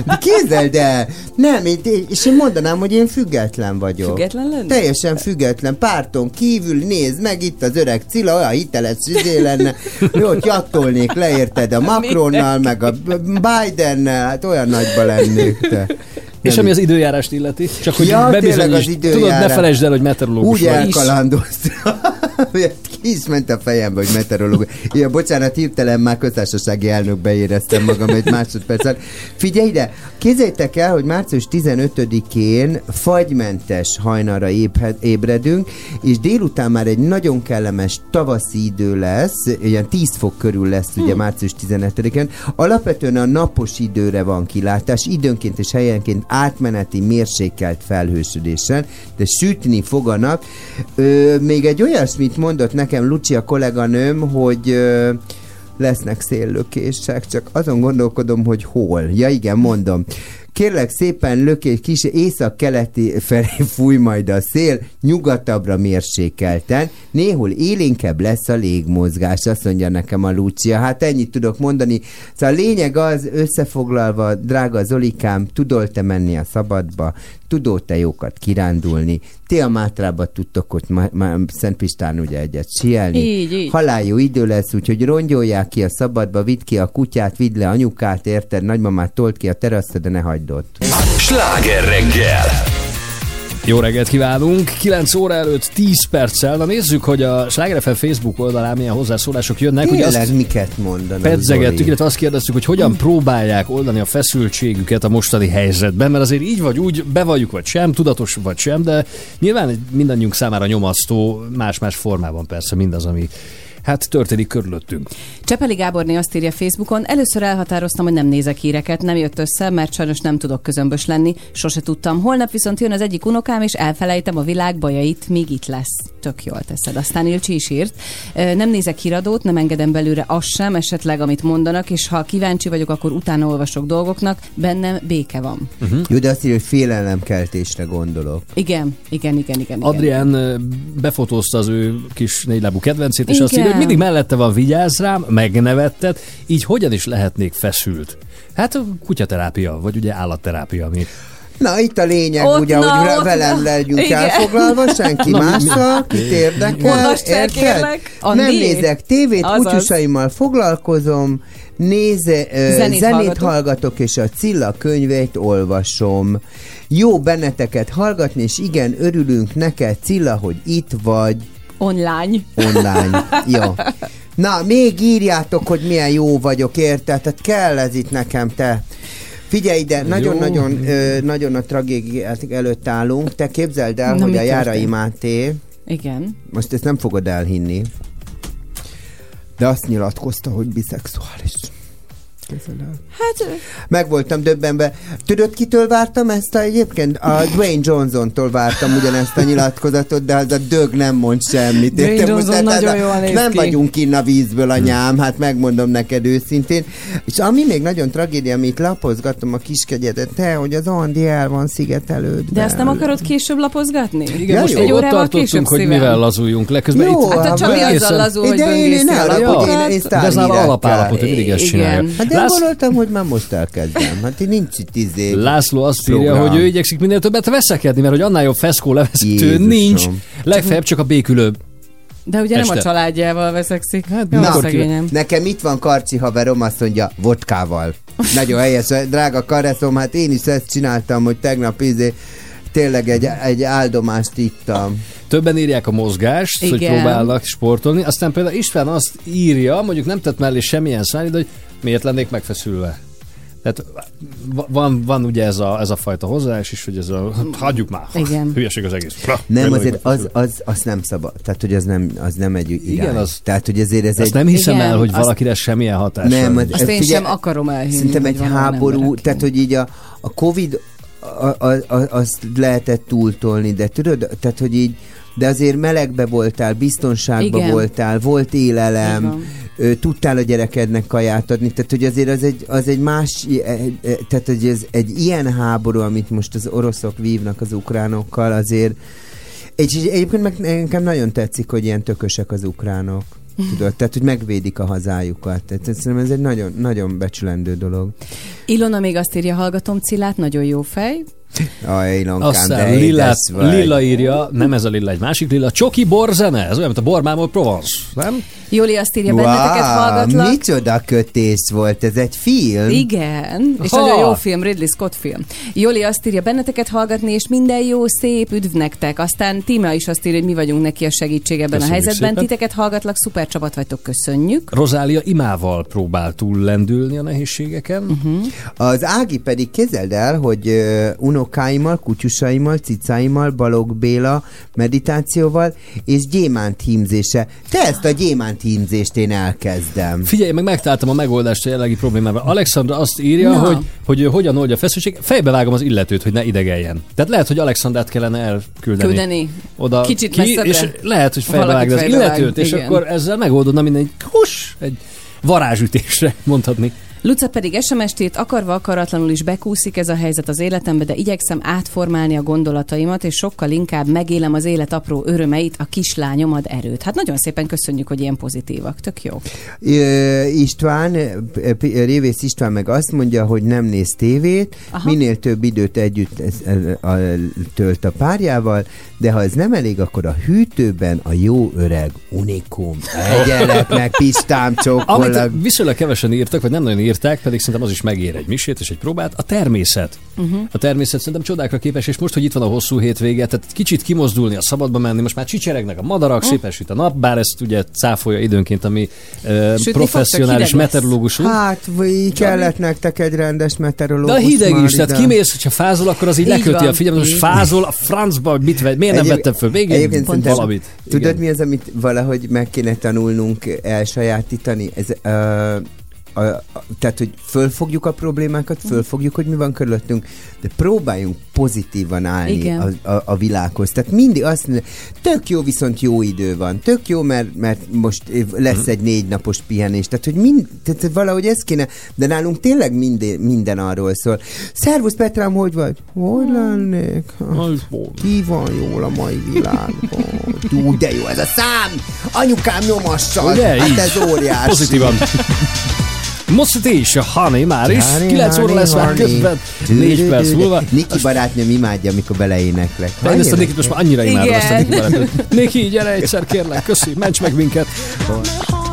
De Képzeld el! Nem, és én mondanám, hogy én független vagyok. Független lenni? Teljesen független. Párton kívül nézd meg, itt az öreg Cilla, olyan hiteles izé lenne. Jó, hogy jattolnék le, érted, a Macronnal, meg a Bidennel, hát olyan nagyba lennék, te. És ami az időjárást illeti, csak hogy Ja, tényleg az bebizonyítsd, tudod, ne időjárás. felejtsd el, hogy meteorológus Úgy vagy. elkalandoztam. *laughs* Ki is ment a fejembe, hogy meteorológus. Ja, bocsánat, hirtelen már köztársasági elnökbe éreztem magam egy másodpercet. Figyelj ide, képzeljétek el, hogy március 15-én fagymentes hajnalra ébredünk, és délután már egy nagyon kellemes tavaszi idő lesz, ilyen 10 fok körül lesz ugye március 15-én. Alapvetően a napos időre van kilátás, időnként és helyenként átmeneti mérsékelt felhősödésen, de sütni foganak. Ö, még egy olyasmit mondott nekem Lucia kolléganőm, hogy ö, lesznek széllökések, csak azon gondolkodom, hogy hol. Ja igen, mondom. Kérlek szépen lökés, kis észak-keleti felé *laughs* fúj majd a szél, nyugatabbra mérsékelten, néhol élénkebb lesz a légmozgás, azt mondja nekem a Lucia. Hát ennyit tudok mondani. Szóval a lényeg az, összefoglalva, drága Zolikám, tudol te menni a szabadba, tudod te jókat kirándulni, ti a Mátrába tudtok ott ma, ma, Szentpistán ugye egyet sielni. Így, így. Halál jó idő lesz, úgyhogy rongyolják ki a szabadba, vidd ki a kutyát, vidd le anyukát, érted? Nagymamát tolt ki a teraszra, de ne hagyd ott. Sláger reggel! Jó reggelt kívánunk! 9 óra előtt 10 perccel. Na nézzük, hogy a Sláger FM Facebook oldalán milyen hozzászólások jönnek. Ugye Tényleg azt miket mondanak, pedzegettük, illetve azt kérdeztük, hogy hogyan próbálják oldani a feszültségüket a mostani helyzetben, mert azért így vagy úgy, bevalljuk vagy sem, tudatos vagy sem, de nyilván mindannyiunk számára nyomasztó, más-más formában persze mindaz, ami hát történik körülöttünk. Csepeli Gáborné azt írja Facebookon, először elhatároztam, hogy nem nézek híreket, nem jött össze, mert sajnos nem tudok közömbös lenni, sose tudtam. Holnap viszont jön az egyik unokám, és elfelejtem a világ bajait, míg itt lesz. Tök jól teszed. Aztán Ilcsi is írt. "Ö, Nem nézek híradót, nem engedem belőle azt sem, esetleg amit mondanak, és ha kíváncsi vagyok, akkor utána olvasok dolgoknak, bennem béke van. Uh-huh. Jó, de azt írja, hogy félelemkeltésre gondolok. Igen, igen, igen, igen. igen. Adrián befotózta az ő kis négylábú kedvencét, és azt Igen. írja, hogy mindig mellette van, vigyázz rám, megnevetted, így hogyan is lehetnék feszült? Hát a kutyaterápia, vagy ugye állatterápia, ami Na, itt a lényeg, Ott, ugye, na, hogy ott, velem na. legyünk Igen. elfoglalva, senki *laughs* mással, kit érdekel, érted? Nem né. nézek tévét, Azaz. kutyusaimmal foglalkozom, néze, Zenét zenét, hallgatok. hallgatok, és a Cilla könyveit olvasom. Jó benneteket hallgatni, és igen, örülünk neked, Cilla, hogy itt vagy Online. online. *laughs* Jó. Na, még írjátok, hogy milyen jó vagyok, érted? Tehát kell ez itt nekem, te. Figyelj ide, nagyon-nagyon nagyon a tragédiák előtt állunk. Te képzeld el, Na, hogy a Járai? Máté, Igen. most ezt nem fogod elhinni, de azt nyilatkozta, hogy biszexuális. Képzeld el. Hát Meg voltam döbbenve. Tudod, kitől vártam ezt a, egyébként? A Dwayne Johnson-tól vártam ugyanezt a nyilatkozatot, de az a dög nem mond semmit. Dwayne? Johnson Most, hát nagyon jól néz Nem ki. vagyunk kinn a vízből, anyám, hát megmondom neked őszintén. És ami még nagyon tragédia, amit lapozgatom a kiskegyedet, te, hogy az Andi el van szigetelődve. De azt nem akarod később lapozgatni? Igen, Ja, most jó. egy órával később hogy szívem. mivel lazuljunk le. Közben Jó, itt, Hát a Csabi azzal lazul, hogy de én, én böngészi a állapot, én, én De ez már alapállapot, hogy mindig ezt Igen. csinálja. Hát de én Lász- gondoltam, hogy már most elkezdem. Hát én nincs itt izé. László azt írja, program. hogy ő igyekszik minél többet veszekedni, mert hogy annál jobb feszkó levezető Jézusom. nincs. Legfeljebb csak a békülőbb. De ugye nem Este. a családjával veszekszik. Hát, Na, Jó, akkor szegényem. Nekem itt van karci haverom, azt mondja, vodkával. Nagyon helyes, drága kareszom, hát én is ezt csináltam, hogy tegnap izé, tényleg egy, egy áldomást ittam. Többen írják a mozgást, hogy Igen. próbálnak sportolni. Aztán például István azt írja, mondjuk nem tett mellé semmilyen szállít, hogy miért lennék megfeszülve. Tehát va- van, van ugye ez a, ez a fajta hozzáállás is, hogy ez a hagyjuk már. *laughs* Igen. Hülyeség az egész. Ha, Nem, azért az, az, az nem szabad. Tehát, hogy az nem, az nem egy irány. Igen, az- Tehát, hogy ezért ez Ezt egy... nem hiszem Igen, el, hogy azt- valakire semmilyen hatása Nem, az- Azt én Figyelj, sem akarom elhinni. Szerintem egy háború, tehát hogy így a, a Covid a, a, a, azt lehetett túltolni, de tudod, tehát hogy így de azért melegbe voltál, biztonságba Igen. voltál, volt élelem, ö, tudtál a gyerekednek kaját adni, tehát hogy azért az egy, az egy más, e- e- tehát hogy ez egy ilyen háború, amit most az oroszok vívnak az ukránokkal, azért így egyébként meg nekem nagyon tetszik, hogy ilyen tökösek az ukránok. *laughs* Tudod, tehát, hogy megvédik a hazájukat. Tehát szerintem ez egy nagyon, nagyon becsülendő dolog. Ilona még azt írja, hallgatom Cilát, nagyon jó fej. Aj, Ilonkám, Aztán de Lila. Lila írja, nem ez a Lila, egy másik Lila, Csoki borzene, ez olyan, mint a Bormámol Provence, nem? Joli azt írja, benneteket hallgatlak. micsoda kötés volt, ez egy film? Igen, és Ha. nagyon jó film, Ridley Scott film. Joli azt írja, benneteket hallgatni, és minden jó, szép, üdv nektek. Aztán Tímea is azt írja, hogy mi vagyunk neki a segítség ebben Köszönjük a helyzetben. szépen. Titeket hallgatlak, szuper csapat vagytok, köszönjük. Rozália imával próbál túllendülni a nehézségeken. Uh-huh. Az Ági pedig kézeld el, hogy uh, unokáimmal, kutyusaimmal, cicáimmal, Balog Béla meditációval és gyémánt hímzése. Te ezt a gyémánt hímzést én elkezdem. Figyelj, meg megtaláltam a megoldást a jelenlegi problémával. Alexandra azt írja, Na. hogy, hogy hogyan oldja a feszültség. Fejbe vágom az illetőt, hogy ne idegeljen. Tehát lehet, hogy Alexandrát kellene elküldeni. Küldeni. Oda Kicsit ki, messzebbre. és lehet, hogy fejbe vágod az fejbe vág, illetőt, és igen. akkor ezzel megoldodna minden egy hus, egy varázsütésre mondhatni. Luca pedig SMS-t írt, akarva akaratlanul is bekúszik ez a helyzet az életembe, de igyekszem átformálni a gondolataimat, és sokkal inkább megélem az élet apró örömeit, a kislányom ad erőt. Hát nagyon szépen köszönjük, hogy ilyen pozitívak. Tök jó. Ö, István, Révész István meg azt mondja, hogy nem néz tévét, Aha. minél több időt együtt a- tölt a párjával, de ha ez nem elég, akkor a hűtőben a jó öreg unikum. *laughs* Egyenlet meg, Pistám, csókollak. Amit viszonylag kevesen írtak, vagy nem nagyon írták, pedig szerintem az is megér egy misét és egy próbát, a természet. Uh-huh. A természet szerintem csodákra képes, és most, hogy itt van a hosszú hétvége, tehát kicsit kimozdulni, a szabadba menni, most már csicseregnek a madarak, Hm. szépen süt a nap, bár ezt ugye cáfolja időnként a mi uh, professzionális meteorológusunk. Hát, vagy kellett nektek egy rendes meteorológus. De a hideg is, tehát kimész, hogyha fázol, akkor az így, Így leköti van. a figyelmet, most fázol, a francba, mit vagy, miért nem Egyéb- vettem föl, még egy valamit. Tudod, mi az, amit valahogy meg kéne tanulnunk elsajátítani? Ez, uh, a, a, tehát, hogy fölfogjuk a problémákat, fölfogjuk, hogy mi van körülöttünk, de próbáljunk pozitívan állni Igen. a, a, a világhoz. Tehát mindig azt mondja, tök jó, viszont jó idő van. Tök jó, mert, mert most lesz egy négy napos pihenés. Tehát, hogy mind, tehát valahogy ez kéne, de nálunk tényleg minden, minden arról szól. Szervusz Petrám, hogy vagy? Hogy lennék? Ki van jól a mai világban? Ú, de jó ez a szám! Anyukám nyomassal! Ugye, hát így. ez óriási. Pozitívan. Most is a Honey már is. Honey, 9 óra lesz már közben. Dü- 4 dü- perc múlva. Niki barátnőm imádja, amikor beleéneklek. Én ezt a Nikit most már annyira imádom, azt a Igen. Niki barátot. Niki, gyere egyszer, kérlek, köszi, ments meg minket. Things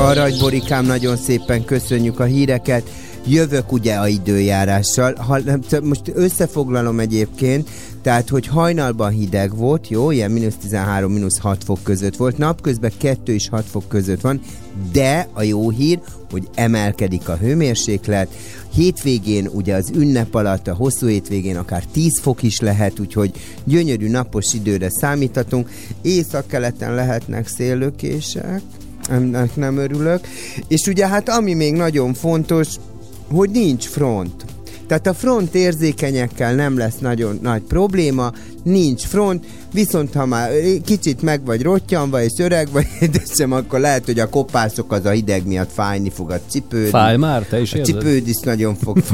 Aranyborikám, nagyon szépen köszönjük a híreket. Jövök ugye a időjárással. Ha, most összefoglalom egyébként, tehát, hogy hajnalban hideg volt, jó, ilyen mínusz 13, mínusz 6 fok között volt, napközben 2 és 6 fok között van, de a jó hír, hogy emelkedik a hőmérséklet. Hétvégén, ugye az ünnep alatt, a hosszú hétvégén akár 10 fok is lehet, úgyhogy gyönyörű napos időre számíthatunk. Északkeleten lehetnek széllökések, ennek nem örülök. És ugye hát ami még nagyon fontos, hogy nincs front. Tehát a front érzékenyekkel nem lesz nagyon nagy probléma, nincs front, viszont ha már kicsit meg vagy rottyanva és öreg vagy *laughs* édesem, akkor lehet, hogy a kopászok az a hideg miatt fájni fog a cipőd. Fáj már, te is A érzed? cipőd is nagyon fog *laughs*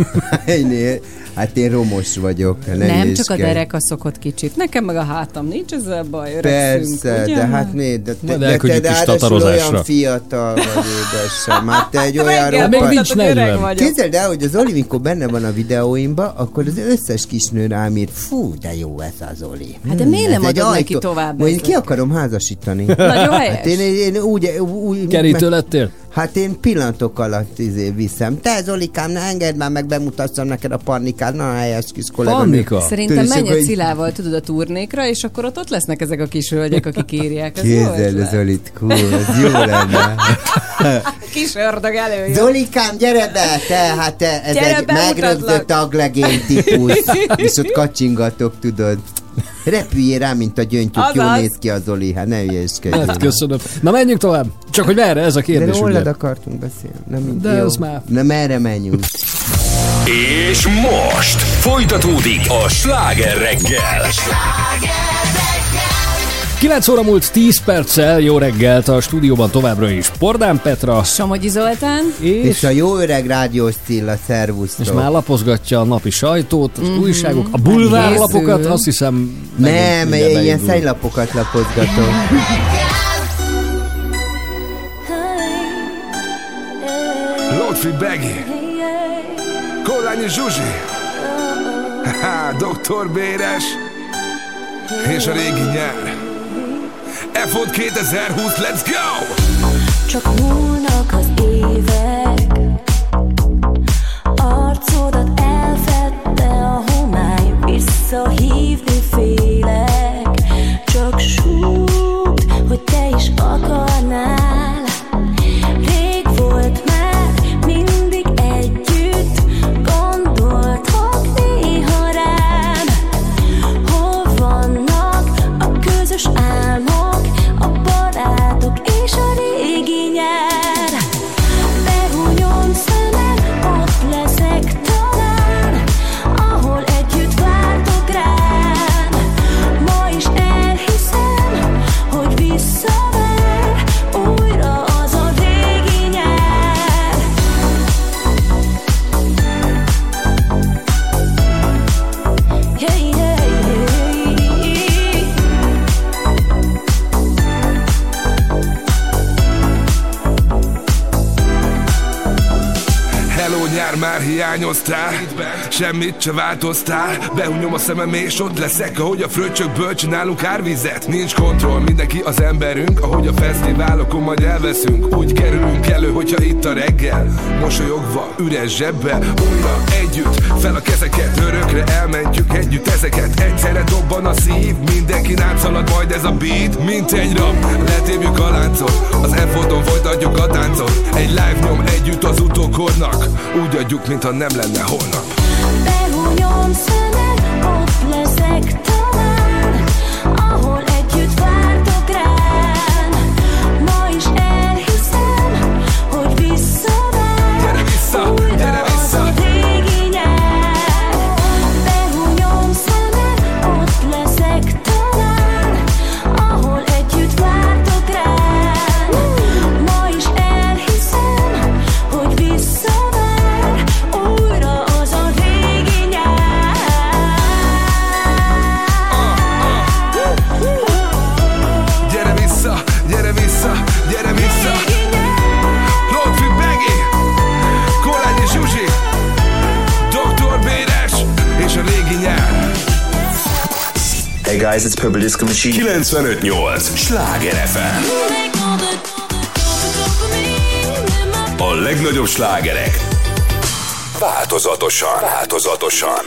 fájni. Hát én romos vagyok. Ne Nem, csak a hülyéskedj. dereka szokott kicsit. Nekem meg a hátam nincs ezzel baj, öregszünk, Persze, ugye? de hát miért? De, de, de te de is ráadásul tatarozásra. olyan fiatal vagy édesem. Hát te egy olyan Reggel még roppant- nincs mondtad, hogy öreg 40. vagyok. Képzeld el, hogy az Oli, mikor benne van a videóimban, akkor az összes kisnő rám ír, fú, de jó ez az Oli. Hát de Hmm, miért nem adod neki tovább Majd ki akarom házasítani. Nagyon helyes. Hát én, én, én úgy, úgy Kerítő lettél? Hát én pillanatok alatt izé viszem. Te Zolikám, ne engedd már meg, bemutassam neked a parnikát. Na, helyes kis kollega. Pannika? Szerintem menj egy Szilával, tudod, a turnékra, és akkor ott, ott lesznek ezek a kis hölgyek, akik írják. Képzeld, ötlet. Zolit, cool, ez jó lenne. *laughs* Kis ördög előjön. Zolikám, gyere be, te, hát te, ez Gyere, egy megrögzött aglegény típus. és ott kacsingatok, tudod. Repüljél rá, mint a gyöngytyúk, jól Azaz. néz ki a Zoli, hát ne ügyeskedj. Hát köszönöm. Na menjünk tovább. Csak hogy merre, ez a De kérdés, rólad ugye? akartunk beszélni. Nem, így, De jó. az már- Na merre menjünk? És most folytatódik a sláger reggel. 9 óra múlt 10 perccel, jó reggelt a stúdióban továbbra is Pordán Petra, Somogyi Zoltán. És és, a jó öreg rádiós Cilla, szervusztok. és már lapozgatja a napi sajtót, az Mhm. újságok, a bulvárlapokat, azt hiszem Nem, én ilyen beindul. szennlapokat lapozgatok. Lotfi Begi, Korlányi Zsuzsi, Doktor Béres, és a régi nyár. F-ot 2020, let's go! Csak múlnak az évek. Arcodat elfedte a homály Visszahívni félek. Csak súgd, hogy te is akarnál nyár, már hiányoztál Semmit se változtál. Behunyom a szemem és ott leszek Ahogy a fröccsökből csinálunk árvizet. Nincs kontroll, mindenki az emberünk. Ahogy a fesztiválokon majd elveszünk Úgy kerülünk elő, hogyha itt a reggel Mosolyogva, üres zsebbel. Újra együtt, fel a kezeket Örökre elmentjük együtt ezeket. Egyszerre dobban a szív Mindenki nátszalad majd ez a beat Mint egy rap, letépjük a láncot Az F-oton folytatjuk a táncot. Egy live nyom együtt az utókornak Úgy adjuk, mintha nem lenne holnap moją sen. Purple Disco 95.8. Sláger FM A legnagyobb slágerek. Változatosan. Változatosan.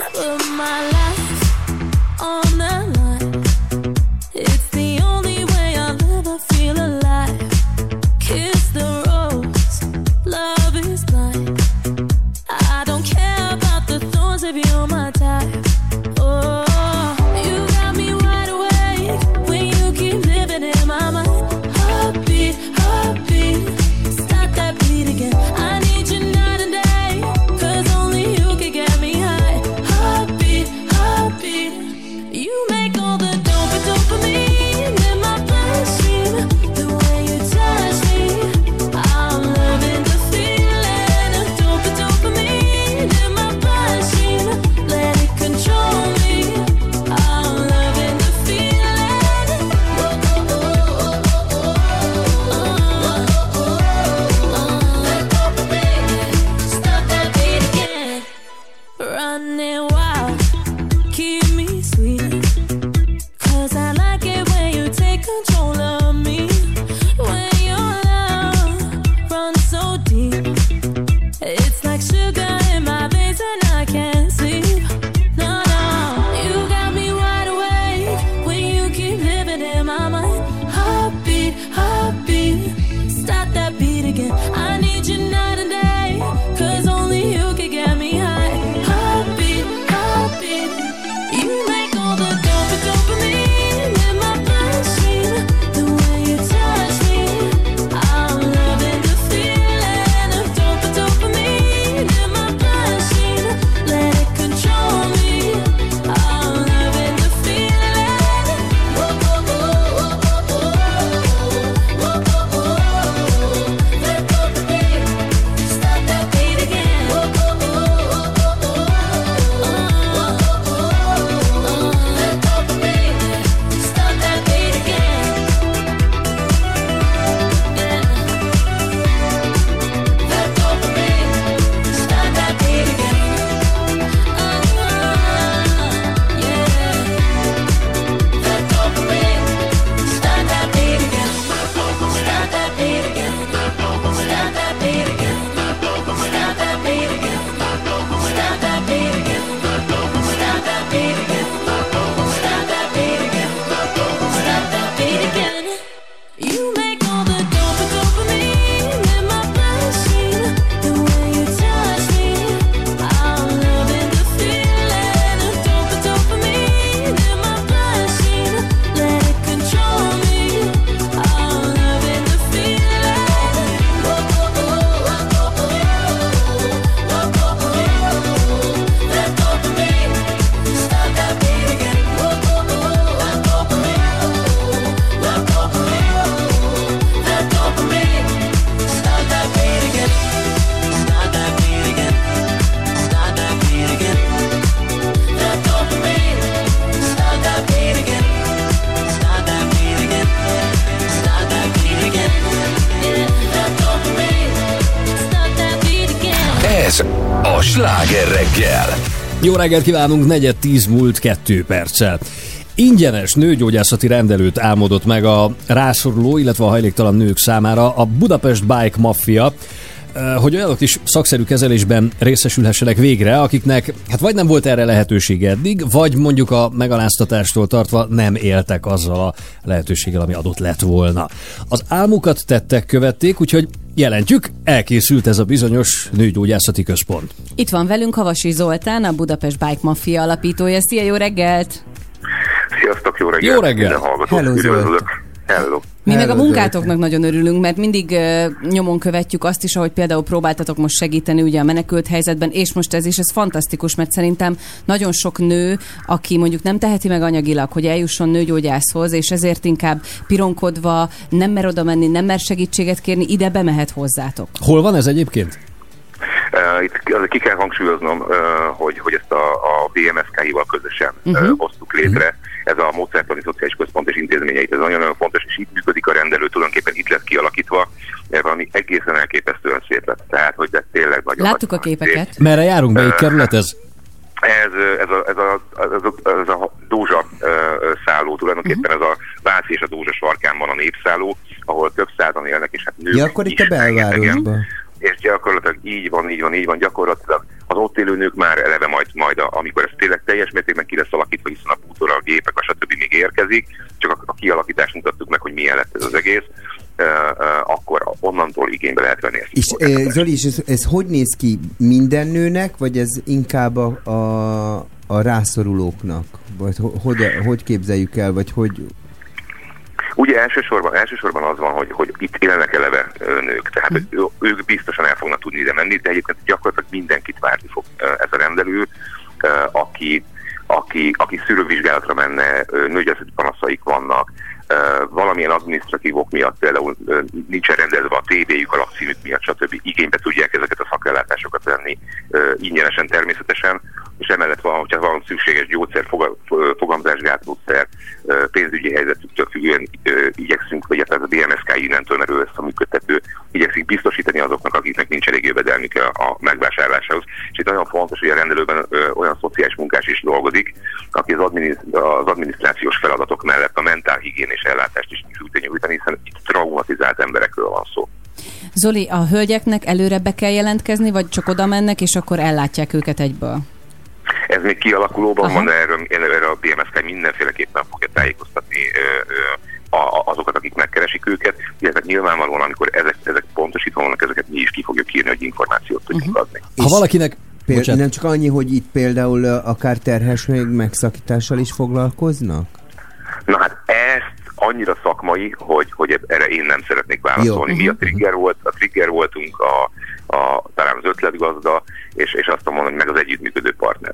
A sláger reggel. Jó reggelt kívánunk, negyed tíz múlt kettő perccel. Ingyenes nőgyógyászati rendelőt álmodott meg a rászoruló, illetve a hajléktalan nők számára a Budapest Bike Mafia, hogy olyanok is szakszerű kezelésben részesülhessenek végre, akiknek hát vagy nem volt erre lehetősége eddig, vagy mondjuk a megaláztatástól tartva nem éltek azzal a lehetőséggel, ami adott lett volna. Az álmukat tettek követték, úgyhogy jelentjük, elkészült ez a bizonyos nőgyógyászati központ. Itt van velünk Havasi Zoltán, a Budapest Bike Mafia alapítója. Szia, jó reggelt! Sziasztok, jó reggelt! Jó reggelt! Hello. Hello. Mi meg a munkátoknak nagyon örülünk, mert mindig nyomon követjük azt is, ahogy például próbáltatok most segíteni ugye a menekült helyzetben, és most ez is, ez fantasztikus, mert szerintem nagyon sok nő, aki mondjuk nem teheti meg anyagilag, hogy eljusson nőgyógyászhoz, és ezért inkább pironkodva, nem mer oda menni, nem mer segítséget kérni, ide bemehet hozzátok. Hol van ez egyébként? Uh, itt ki kell hangsúlyoznom, uh, hogy, hogy ezt a, a BMSK-hival közösen uh, Mhm. hoztuk létre. Ez a módszertani szociális központ és intézményeit, ez nagyon-nagyon fontos, és itt működik a rendelő, tulajdonképpen itt lett kialakítva, ez valami egészen elképesztően szép lett. Tehát, hogy ez tényleg nagyon Láttuk a képeket. Merre járunk? Melyik kerület ez? Ez, ez, a, ez, a, ez, a, ez a Dózsa szálló, tulajdonképpen ez a Váci és a Dózsa sarkán van a népszálló, ahol több százan élnek, és hát nők Ja, akkor itt a belvárosban. és gyakorlatilag így van, így van, így van, gyakorlatilag az ott élő nők már eleve majd, majd a, amikor ez tényleg teljes mértékben ki lesz alakítva, hiszen a bútorral, a gépek, a stb. még érkezik, csak a, a kialakítást mutattuk meg, hogy milyen lett ez az egész, uh, uh, akkor onnantól igénybe lehet venni ezt. És eh, Zoli, és ez, ez hogy néz ki minden nőnek, vagy ez inkább a, a, a rászorulóknak? Vagy ho- hogy, hogy képzeljük el, vagy hogy... Ugye elsősorban, elsősorban az van, hogy, hogy itt élnek eleve nők, tehát hogy ő- ők biztosan el fognak tudni ide menni, de egyébként gyakorlatilag mindenkit várni fog ez a rendelő, aki, aki, aki szűrővizsgálatra menne, ö, nőgyászati panaszaik vannak, valamilyen adminisztratív ok miatt például nincsen rendezve a tévéjük, a lakcímük miatt, stb. igénybe tudják ezeket a szakellátásokat venni ingyenesen természetesen, és emellett van, hogyha van szükséges gyógyszer, foga- fo- fogamzásgátlószer, pénzügyi helyzetüktől függően igyekszünk, vagy hát ez a DMSK innentől, mert ő ezt a működtető, igyekszik biztosítani azoknak, akiknek nincs elég jövedelmük a, megvásárlásához. És itt nagyon fontos, hogy a rendelőben olyan szociális munkás is dolgozik, aki az, adminisz- az adminisztrációs feladatok mellett a mentálhigiénés ellátást is tudja nyújtani, hiszen itt traumatizált emberekről van szó. Zoli, a hölgyeknek előre be kell jelentkezni, vagy csak oda mennek, és akkor ellátják őket egyből? Ez még kialakulóban Aha. van, de erről, erről a BMSK mindenféleképpen fogja tájékoztatni ö, ö, a, azokat, akik megkeresik őket, illetve nyilvánvalóan, amikor ezek, ezek pontosítva vannak, ezeket mi is ki fogjuk írni, hogy információt tudjunk adni. Ha valakinek... Péld, Bocsánat. nem csak annyi, hogy itt például akár terhes még megszakítással is foglalkoznak? Na hát ezt annyira szakmai, hogy, hogy erre én nem szeretnék válaszolni. Jó. Mi a trigger volt, a trigger voltunk a, a talán az ötletgazda, és, és azt mondom, hogy meg az együttműködő partner.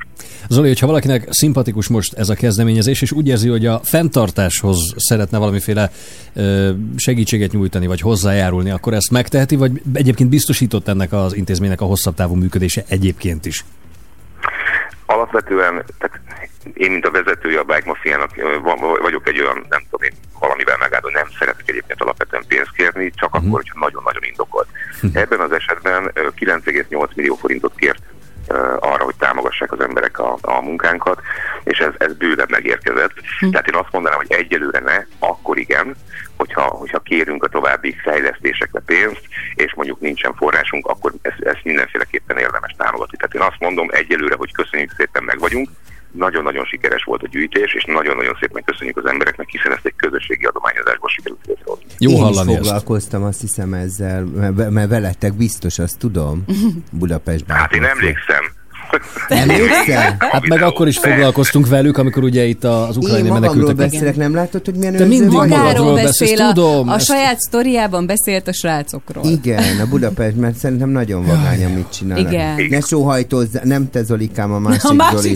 Zoli, hogyha valakinek szimpatikus most ez a kezdeményezés, és úgy érzi, hogy a fenntartáshoz szeretne valamiféle ö, segítséget nyújtani, vagy hozzájárulni, akkor ezt megteheti, vagy egyébként biztosított ennek az intézménynek a hosszabb távú működése egyébként is? Alapvetően, tehát én, mint a vezetője a Bike Mafiának vagyok egy olyan, nem tudom én, valamivel megáldó, nem szeretek egyébként alapvetően pénzt kérni, csak Mhm. akkor, hogyha nagyon-nagyon indokolt. Ebben az esetben ö, 9,8 millió forintot kért arra, hogy támogassák az emberek a, a munkánkat, és ez, ez bőven megérkezett. Tehát én azt mondanám, hogy egyelőre ne, akkor igen, hogyha, hogyha kérünk a további fejlesztésekre pénzt, és mondjuk nincsen forrásunk, akkor ezt, ezt mindenféleképpen érdemes támogatni. Tehát én azt mondom egyelőre, hogy köszönjük szépen, meg vagyunk, nagyon-nagyon sikeres volt a gyűjtés, és nagyon-nagyon szépen köszönjük az embereknek, hiszen ezt egy közösségi adományozásból sikerült létrehozni. Jó Én hallani is ezt. foglalkoztam, azt hiszem ezzel, mert, mert veletek biztos, azt tudom, *laughs* Budapestben. Hát én emlékszem. Emlékszel? Hát meg akkor is foglalkoztunk velük, amikor ugye itt az ukrajnai menekültek... beszélek, nem látod, hogy milyen Te mindig magadról Magáról beszélsz, beszél, a, tudom, a ezt- saját sztoriában beszélt a srácokról. Igen, a Budapest, mert szerintem nagyon vagány, amit csinálnak. Igen. Ne sóhajtozz, nem te Zolikám, a másik, A másik Zoli.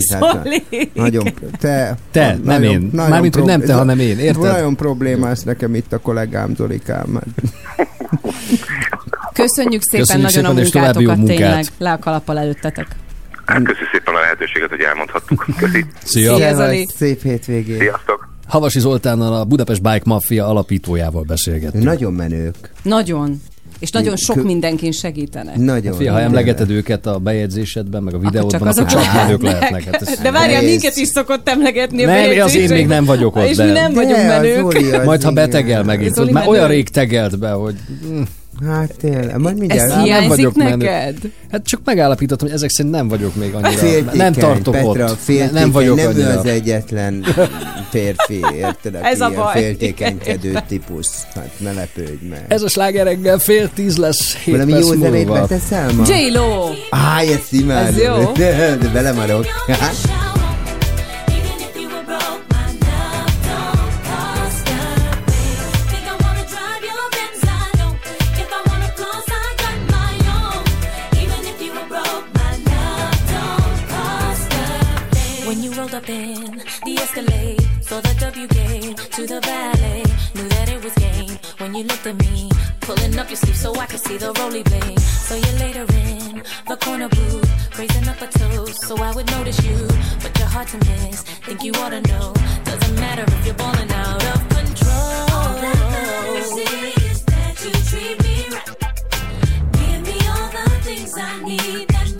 Zoli. nagyon, te, Te, nem nagyon- én. nagyon Mármint, hogy nem te, hanem én, érted? Nagyon problémás nekem itt a kollégám, Zolikám. Köszönjük szépen Köszönjük nagyon szépen, a munkátokat, munkát. tényleg. Le a kalappal előttetek. Hát köszi szépen a lehetőséget, hogy elmondhattuk. *laughs* Köszi. Szia! Szia, Zoli. Szép hétvégét. Sziasztok! Havasi Zoltánnal a Budapest Bike Mafia alapítójával beszélgettünk. Nagyon menők. Nagyon. És nagyon sok mindenkin segítenek. Nagyon. Fia, ha emlegeted őket a bejegyzésedben, meg a videódban, csak akkor azok csak menők lehetnek. Hát ez... De várjál, minket is szokott emlegetni a Nem, az én még nem vagyok ott, És de- mi nem vagyunk menők. Zoli Majd ha betegel megint, már olyan rég tegelt be, hogy mm, Hát tényleg, majd mindjárt. Ez nem hiányzik vagyok menő. neked? hát csak megállapítottam, hogy ezek szerint nem vagyok még annyira. Féltékeny, nem tartok Petra, ott. Féltékeny, nem vagyok nem annyira. az egyetlen férfi, érted, Ez a baj. féltékenykedő típus. Hát ne lepődj meg. Ez a sláger reggel fél tíz lesz, hét Valami jó zenét beteszel ma? J-Lo! Á, ezt imádom. Ez jó. *laughs* De, de belemarok. *laughs* you rolled up in the Escalade, saw the W game to the ballet, knew that it was game when you looked at me, pulling up your sleeve so I could see the roly bling. So you later in the corner booth, raising up a toast so I would notice you, but you're hard to miss. Think you ought to know, doesn't matter if you're balling out of control. All that matters is that you treat me right. Give me all the things I need that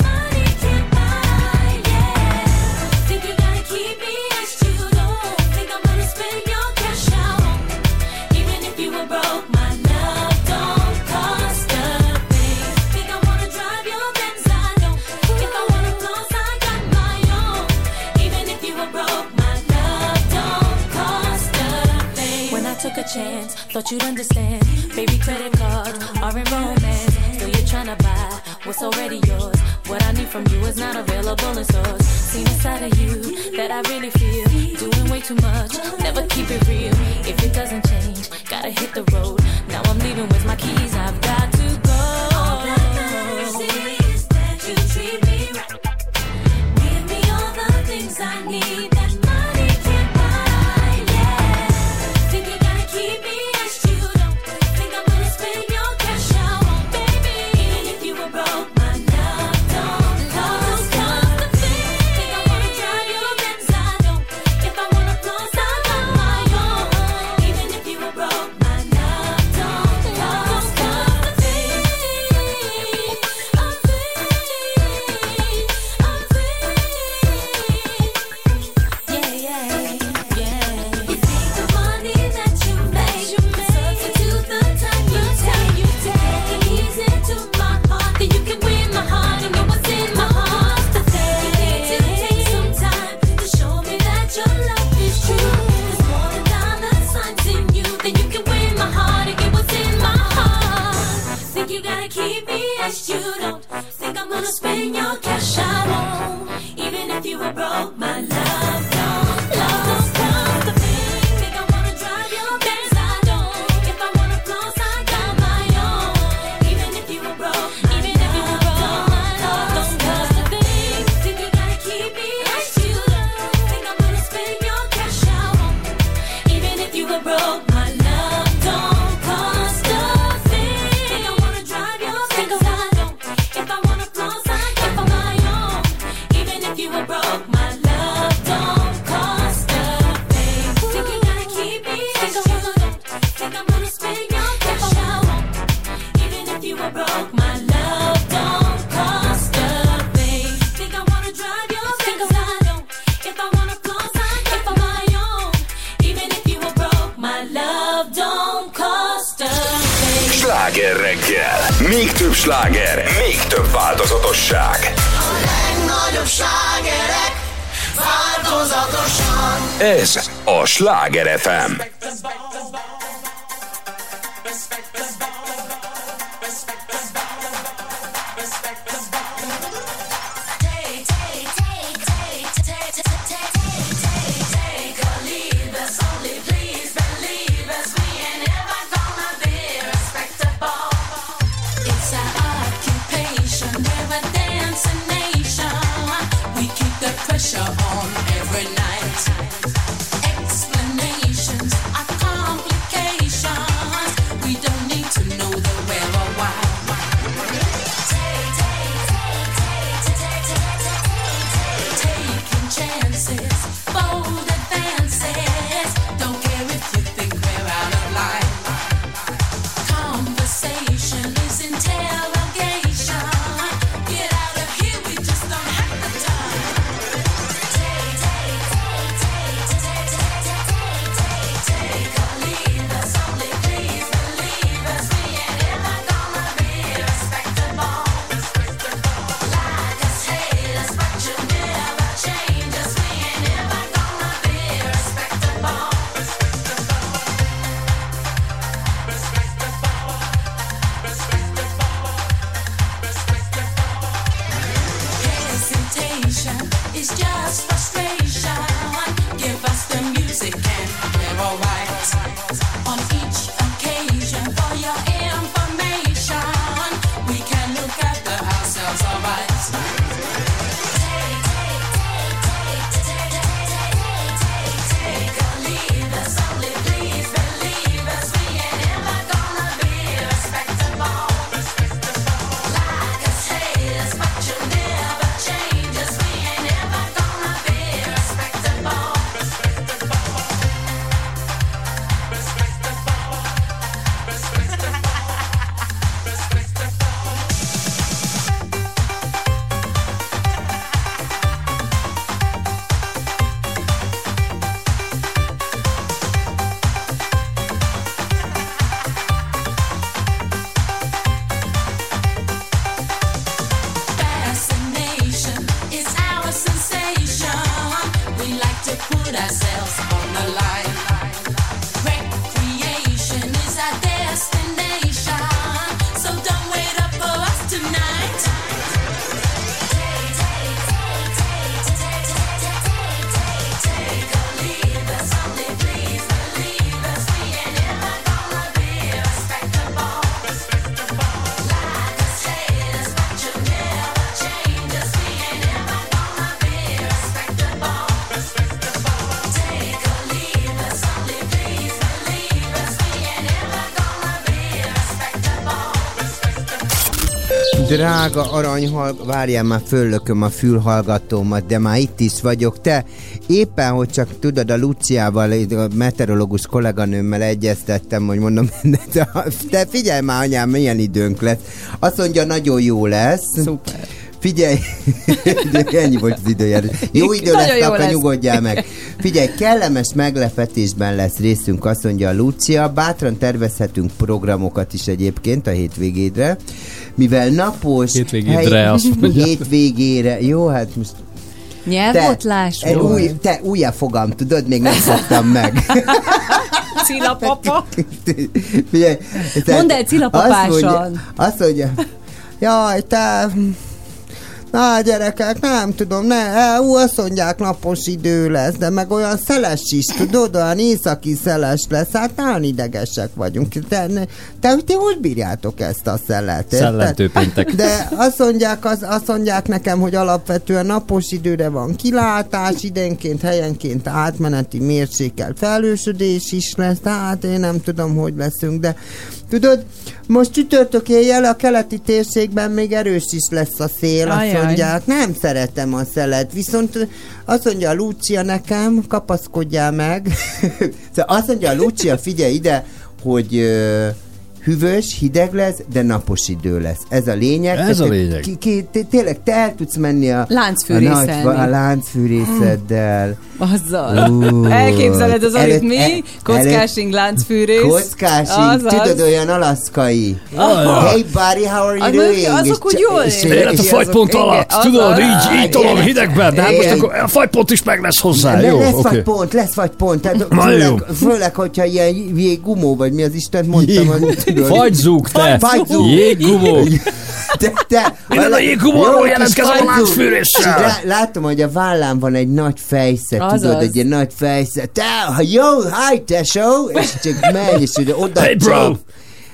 a chance. Thought you'd understand. Baby, credit cards are in romance. Still, you're trying to buy what's already yours. What I need from you is not available in stores. Seen inside of you that I really feel. Doing way too much, never keep it real. If it doesn't change, gotta hit the road. Now I'm leaving with my keys, I've got to go. All I see is that you treat me right. Give me all the things I need. you don't think I'm gonna spend your cash. I won't, even if you were broke, my love. Sláger FM Drága aranyhal, várjál már föllököm a fülhallgatómat, de már itt is vagyok. Te éppen, hogy csak tudod, a Luciával, a meteorológus kolléganőmmel egyeztettem, hogy mondom, *laughs* te figyelj már, anyám, milyen időnk lesz. Azt mondja, nagyon jó lesz. Szuper. Figyelj, *laughs* ennyi volt az időjárás. Jó idő lesz, jó akkor lesz. nyugodjál meg. Figyelj, kellemes meglepetésben lesz részünk, azt mondja a Lucia. Bátran tervezhetünk programokat is egyébként a hétvégédre, mivel napos... Hétvégédre, azt mondja. *laughs* Hétvégére. Jó, hát most... Nyelvotlás Te, volt. új, te újjá fogam, tudod, még nem szoktam meg. *laughs* Cilla papa. Figyelj, tehát Mondd el cilapapásan. Azt mondja, azt mondja, jaj, te... Na gyerekek, nem tudom, ne, e, ú, azt mondják napos idő lesz, de meg olyan szeles is, tudod, olyan északi szeles lesz, hát nagyon idegesek vagyunk. Te, te, ti hogy bírjátok ezt a szelet? érted? Szellentő péntek. De azt mondják, az, azt mondják nekem, hogy alapvetően napos időre van kilátás, időnként, helyenként átmeneti mérsékelt felősödés is lesz, tehát én nem tudom, hogy leszünk, de tudod, most csütörtök éjjel a keleti térségben még erős is lesz a szél, azt Ajaj. mondják, nem szeretem a szelet, viszont azt mondja a Lucia nekem, kapaszkodjál meg, *laughs* szóval azt mondja a Lucia, figyelj ide, hogy ö, hűvös, hideg lesz, de napos idő lesz. Ez a lényeg. Ez Tehát a lényeg. Ki, ki, té- tényleg te el tudsz menni a, a, Láncfűrészelni. nagy, a láncfűrészeddel. Azzal. Ú, Elképzeled az előtt- mi? el- Kockásing, láncfűrész. Kockásing, tudod, olyan alaszkai. Aha. Hey buddy, how are you Az- doing? azok És úgy jól és- élnek. Élet a és- fagypont alatt, tudod, így, így tolom hidegben, de hát most akkor a fagypont is meg lesz hozzá, jó? lesz oké. vagy pont, lesz vagy pont. Tehát Na főleg, hogyha ilyen jégumó, vagy mi az Isten mondtam. Fagyzúg, te! Fagyzúg. Jéggumó! Te, te, Innen a kis jelentkezem a láncfűréssel. És lá- Látom, hogy a vállám van egy nagy fejsze, Azaz. tudod, egy nagy fejsze. Te, jó, hi, tesó! És csak megy, és oda Hey, bro!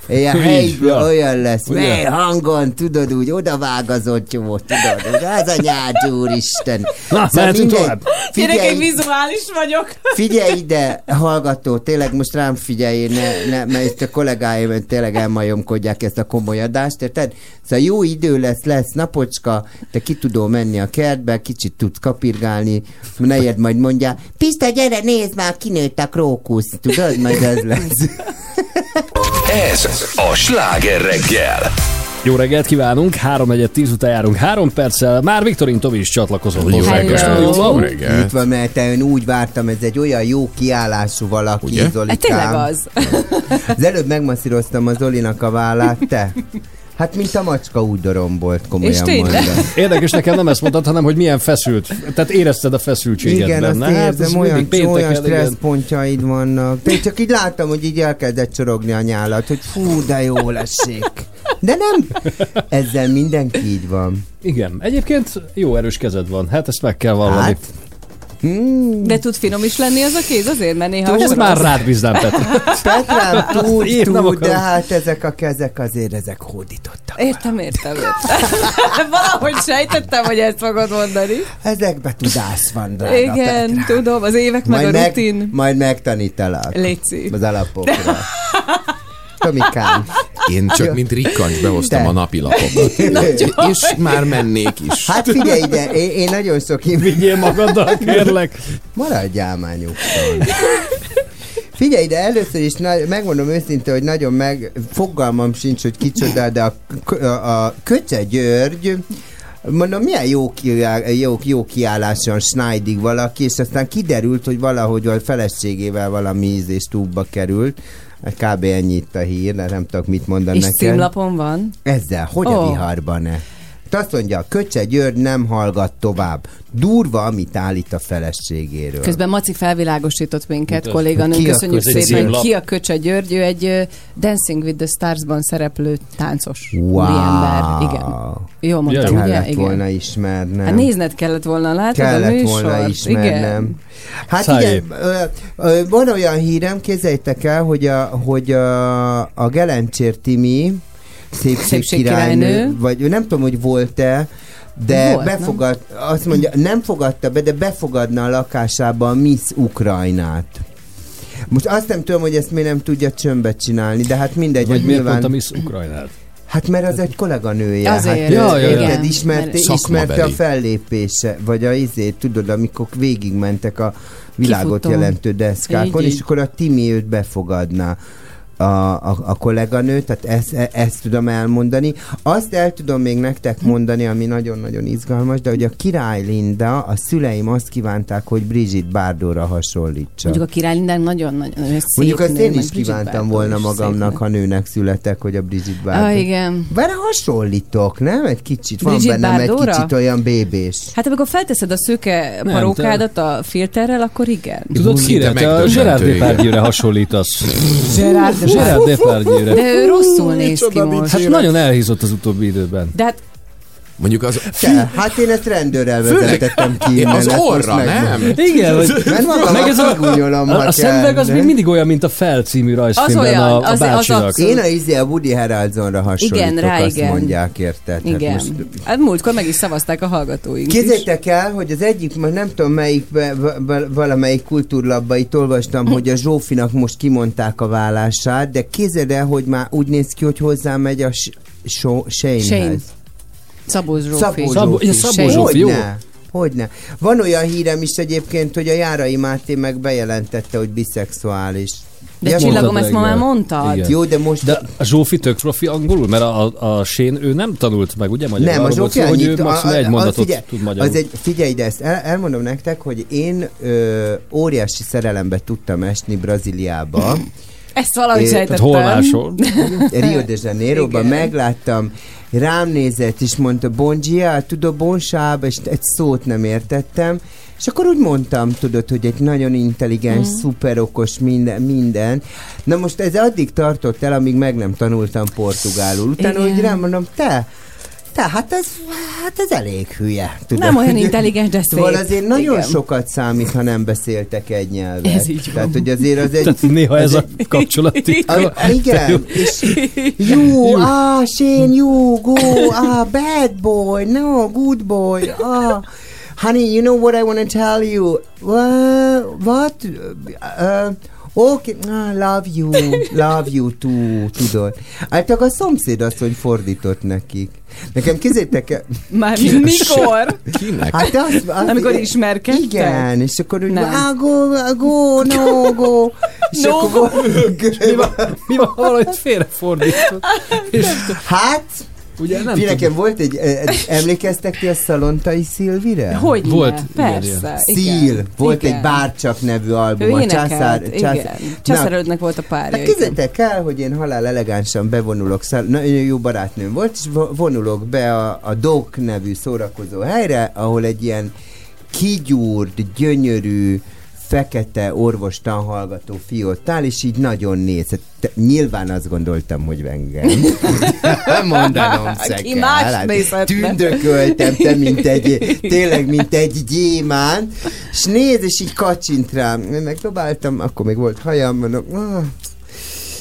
Ilyen, ja. olyan lesz. Ugye? Mely hangon, tudod, úgy odavágazott jó, tudod, hogy az anyád, úristen. Na, mehetünk mindegy. tovább. Gyerekek, vizuális vagyok. Figyelj ide, hallgató, tényleg most rám figyelj, ne, ne, mert itt a kollégáim tényleg elmajomkodják ezt a komoly adást, érted? Szóval jó idő lesz, lesz napocska, te ki tudó menni a kertbe, kicsit tudsz kapirgálni, nejed majd mondja, Pista, gyere, nézd már, kinőtt a krókusz, tudod, majd ez lesz. *laughs* Ez a sláger reggel. Jó reggelt kívánunk, 3 1 10 után járunk 3 perccel, már Viktorin Tomi is csatlakozott Jó reggelt. Jó reggelt. Itt van, mert ön úgy vártam, ez egy olyan jó kiállású valaki, Ugye? Zolikám. Hát tényleg az. *laughs* Az előbb megmasszíroztam a Zolinak a vállát, te. Hát, mint a macska úgy dorombolt, És komolyan tényleg? mondom. Érdekes nekem nem ezt mondtad, hanem hogy milyen feszült. Tehát érezted a feszültséget Igen, benne. azt Hát, érzem, ez olyan, pénteken, olyan igen. stresszpontjaid vannak. De én csak így láttam, hogy így elkezdett csorogni a nyálat, hogy fú, de jó esik. De nem, ezzel mindenki így van. Igen, egyébként jó erős kezed van, hát ezt meg kell vallani. Hát, hmm, De tud finom is lenni az a kéz azért, mert néha... Az- már rád bíznám, *laughs* Petra. Petrám tud, Én tud, de hát ezek a kezek azért ezek hódítottak. Értem, értem, értem. *laughs* Valahogy sejtettem, hogy ezt fogod mondani. Ezekbe tudás van, drága Igen, Petra. tudom, az évek meg Majd, a meg, rutin. majd megtanítalak Léci. az alapokra. *laughs* Tomikám. Én csak mint rikkancs behoztam Te. a napilapokat. *laughs* És már mennék is. Hát figyelj ide, én, én nagyon sok *laughs* Vigyél magaddal, kérlek. Maradjál már nyugton. Figyelj ide, először is na, megmondom őszintén, hogy nagyon meg, fogalmam sincs, hogy kicsoda, de a, a, a Köcse György, mondom, milyen jó, kiáll, jó, jó kiálláson Schneidig valaki, és aztán kiderült, hogy valahogy a feleségével valami ízés túlba került. Kb. ennyi itt a hír, de nem tudok mit mondani És neked. címlapon van. Ezzel, hogy Ó. a viharban-e? Azt mondja, Köcse György nem hallgat tovább. Durva, amit állít a feleségéről. Közben Maci felvilágosított minket, Mutasd. kolléganő. Ki a Köszönjük szépen. György? Ki a Köcse György? Ő egy Dancing with the Stars-ban szereplő táncos Wow. Igen. Jól mondtam, Ja, ugye? Kellett Igen. volna ismernem. Hát nézned kellett volna, látod a Kellett műsort? volna ismernem. Igen. Hát Szájé. igen, ö, ö, van olyan hírem, képzeljétek el, hogy a, hogy a, a Gelencsér Timi, szépség, Szépség királynő, királynő. vagy ő nem tudom, hogy volt-e, de Volt, nem? befogad, azt mondja, nem fogadta be, de befogadna a lakásába a Miss Ukrajnát. Most azt nem tudom, hogy ezt miért nem tudja csömbbe csinálni, de hát mindegy, Vagy hogy miért nyilván... pont a Miss Ukrajnát? Hát mert az egy kolléganője. Azért. hát, Ja, ja, ja. érted, ismerte, mert- ismerte a fellépése, vagy a izét, tudod, amikor végigmentek a világot Kifutó. jelentő deszkákon, Így, és akkor a Timi őt befogadná a, a, a kolléganő, tehát ezt, e- ezt tudom elmondani. Azt el tudom még nektek mondani, ami nagyon-nagyon izgalmas, de hogy a király Linda, a szüleim azt kívánták, hogy Brigitte Bardóra hasonlítsa. Mondjuk a király Lindán nagyon-nagyon Mondjuk azt én is kívántam Bardot volna magamnak, szép ha nőnek születek, hogy a Brigitte. Bardot. Ah, igen. Várj, hasonlítok, nem? Egy kicsit. Van Brigitte bennem egy Bardóra? kicsit olyan bébés. Hát amikor felteszed a szőke Nem, parókádat a filterrel, akkor igen. Tudod, kire? Te a Gerard Depardieu-re hasonlítasz. Gerard. Gerard Depardieu-re. De ő rosszul néz ki most. Hát nagyon elhízott az utóbbi időben. De hát Mondjuk az... Te, hát én ezt rendőrrel vezetettem ki. innen, az orra, meg- nem? Igen, vagy, Mert magam meg ez a, a, a szemüveg az még mindig olyan, mint a Fel című rajzfilmben olyan, a, a az- az abszolút. Én a izé a Woody Harrelsonra hasonlítok, igen, rá azt igen. mondják, érted? Igen. Hát most Hát múltkor meg is szavazták a hallgatóink is. Képzeljétek el, hogy az egyik, most nem tudom melyik, valamelyik kultúrlabba itt olvastam, hogy a Zsófinak most kimondták a vállását, de képzeld el, hogy már úgy néz ki, hogy hozzá megy a S- So- Shane. Szabó Zsófi. Szabó Szabó- Zsófi. ja, Szabó Zsófi, jó. Hogyne? Hogyne. Van olyan hírem is egyébként, hogy a Járai Máté meg bejelentette, hogy biszexuális. De Ja, csillagom, ezt ma már mondtad. Igen. Jó, de most... De a Zsófi tök profi angolul, mert a, a, a Sén, ő nem tanult meg, ugye magyar? Nem, a Zsófi szó, hogy ő maximum a- egy mondatot figyelj, tud magyarul. Az egy, figyelj ide, ezt el, elmondom nektek, hogy én ö, óriási szerelembe tudtam esni Brazíliába. Ezt valahogy É, sejtettem. hol máshol? Rio de Janeiroban megláttam, rám nézett, és mondta, bon dia, tudod, bon sáb, és egy szót nem értettem, és akkor úgy mondtam, tudod, hogy egy nagyon intelligens, mm. szuper okos minden, minden. Na most ez addig tartott el, amíg meg nem tanultam portugálul. Utána Igen. úgy rám mondom, te, te, hát ez, hát ez elég hülye. Tudod, Nem olyan intelligens, de szép. Szóval azért nagyon Igen. sokat számít, ha nem beszéltek egy nyelvet. Ez így van. Tehát, hogy azért az egy... Tehát néha ez a kapcsolatitka. *laughs* Ah, igen, és *laughs* you, ah, Shane, you, go, ah, bad boy, no, good boy, ah. Honey, you know what I want to tell you? What? what? Uh, okay, ah, love you, love you too, tudod. Hát csak a szomszéd asszony fordított nekik. Nekem kézzétek el... Már mikor? Kinek? Hát az, az, Amikor ismerkedtek? Igen, és akkor úgy, ah, go, go, no, go. És No, akkor *laughs* Mi van, mi van valahogy félrefordított? És, Hát, ugye nem nekem volt egy, emlékeztek ti a Szalontai Szilvire? Hogy Volt, Persze. igen. Szíl, volt Igen. egy Bárcsak nevű album, Ő a Császár, igen. Császárődnek volt a párja. Hát képzeljétek el, hogy én halál elegánsan bevonulok, szal- nagyon jó barátnőm volt, és vo- vonulok be a, a Dok nevű szórakozó helyre, ahol egy ilyen kigyúrt, gyönyörű, fekete orvos tanhallgató fiú ott áll, és így nagyon néz. Hát nyilván azt gondoltam, hogy engem. *laughs* Mondanom se Ki kell. más Hát. Tündököltem, te, mint egy, *laughs* tényleg, mint egy gyémán, és néz, és így kacsint rám. Én megpróbáltam, akkor még volt hajam, mondom, ah,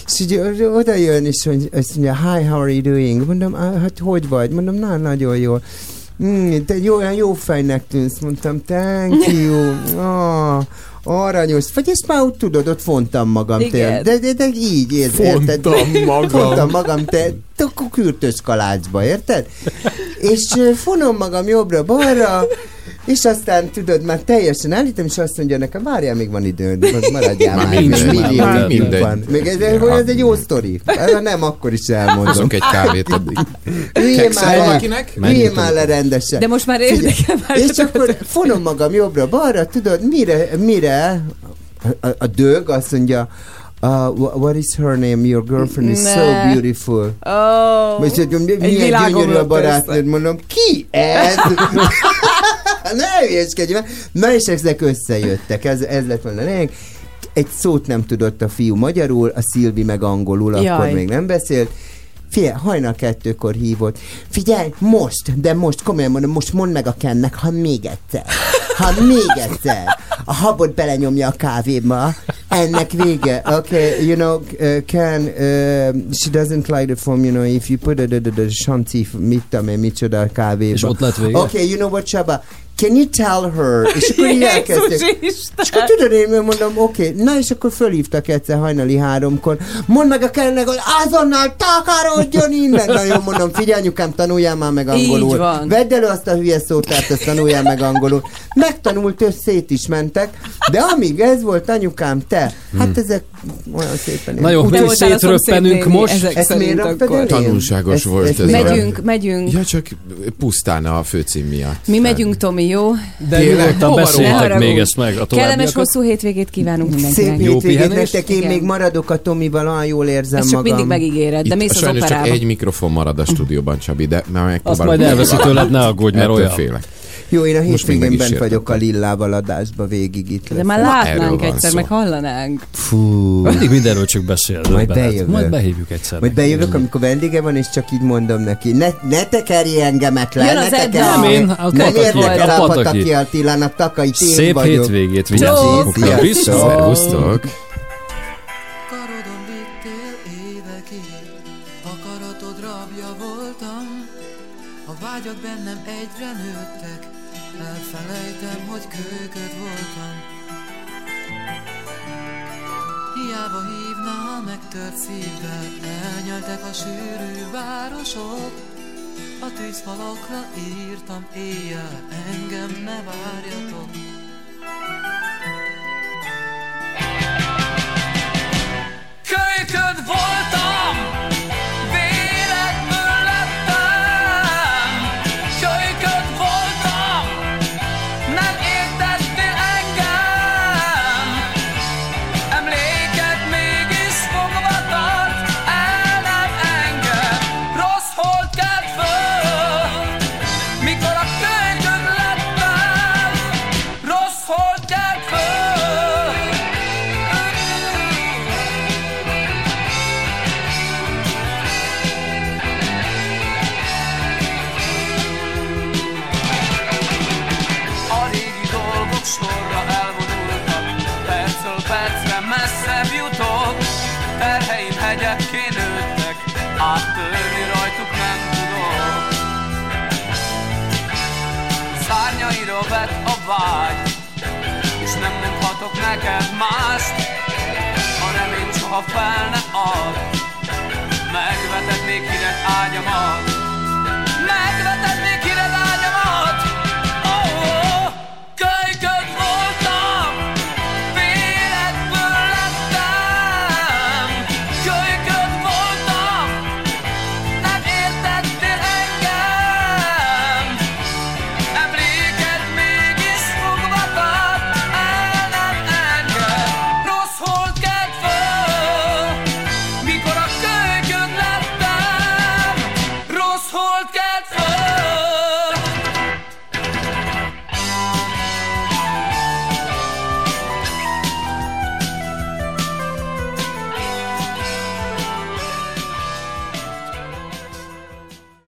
és így oda jön, és mondja, hi, how are you doing? Mondom, "Ah, hát hogy vagy? Mondom, na, nagyon jól. Mm, te jó, olyan jó fejnek tűnsz, mondtam, thank you. Oh, *laughs* aranyos. Vagy ezt már úgy tudod, ott fontam magam. Igen. Te, de, de, de így, érted? érted? Fontam magam. Fontam magam, te, kürtös kalácsba, érted? És fonom magam jobbra-balra, és aztán tudod, már teljesen állítom, és azt mondja nekem, várjál, még van időd, most maradjál Már mindegy, már időnk mindegy. van. Még ez, hogy ez egy jó sztori. Nem, akkor is elmondom. Hozok egy kávét addig. Üljél már valakinek? üljél már le rendesen. De most már érdekel már. És akkor fonom magam jobbra-balra, tudod, mire, mire a, a, a dög azt mondja, uh, wha- what is her name? Your girlfriend is so Ne. beautiful. Oh, Most hogy milyen gyönyörű a barátnőd, mondom, ki ez? *laughs* ne hülyeskedj már. Na és ezek összejöttek, ez, ez lett volna lényeg. Egy szót nem tudott a fiú magyarul, a Szilvi meg angolul, Jaj. akkor még nem beszélt. Figyelj, hajnal kettőkor hívott. Figyelj, most, de most, komolyan mondom, most mondd meg a Kennek, ha még egyszer, ha még egyszer a habot belenyomja a kávéba, ennek vége. Okay, you know, uh, Ken, uh, she doesn't like the foam, you know, if you put a, the, the, the shanti, mit tudom én, micsoda a kávéba. És ott lett vége? Okay, you know what, Csaba? can you tell her? És akkor így elkezdték. És akkor tudod, én mondom, oké, okay. na és akkor fölhívtak egyszer hajnali háromkor, mondd meg a kellnek, hogy azonnal takarodjon innen. Na jó, mondom, figyelj anyukám, tanuljál már meg angolul. Így van. Vedd elő azt a hülye szótárt, azt tanuljál meg angolul. Megtanult, és szét is mentek, de amíg ez volt anyukám, te, hát ezek olyan szépen. Na jó, is szétröppenünk most. Ezt miért elém? Tanulságos Ezt- volt ezt ez. miért a- Megyünk, megyünk. Ja, csak pusztán a főcím miatt. Mi megyünk, Tomi, jó? De nyugodtan beszéltek még ezt meg a Kellemes hosszú hétvégét kívánunk Szép mindenkinek. hétvégét pihenést? nektek, én még maradok a Tomival, olyan jól érzem magam. mindig megígéred, de mész az sajnos csak operába. egy mikrofon marad a stúdióban, Csabi, de már megpróbálom. Azt majd elveszi tőled, ne aggódj, mert olyan. félek. Jó, én a hétvégén bent vagyok a Lillával adásba végig itt De lesz. már látnánk van egyszer, szó. meg hallanánk. Fú. Mindig mindenről csak beszél. Majd bejövök. Majd behívjuk egyszer. Majd bejövök, amikor vendége van, és csak így mondom neki, ne, ne tekerj engemet le, Jön ne tekerj Nem én, a nem Pataki. érdekel A a Pataki. Pataki Attilának, takai én Szép vagyok. hétvégét, vigyázzatok. Szervusztok! Megtört szívvel, elnyeltek a sűrű városok, a tűzfalakra írtam éjjel, engem ne várjatok. Kölyköd voltam, mást A remény soha fel ne ad. Megvetetnék kinek ágyamat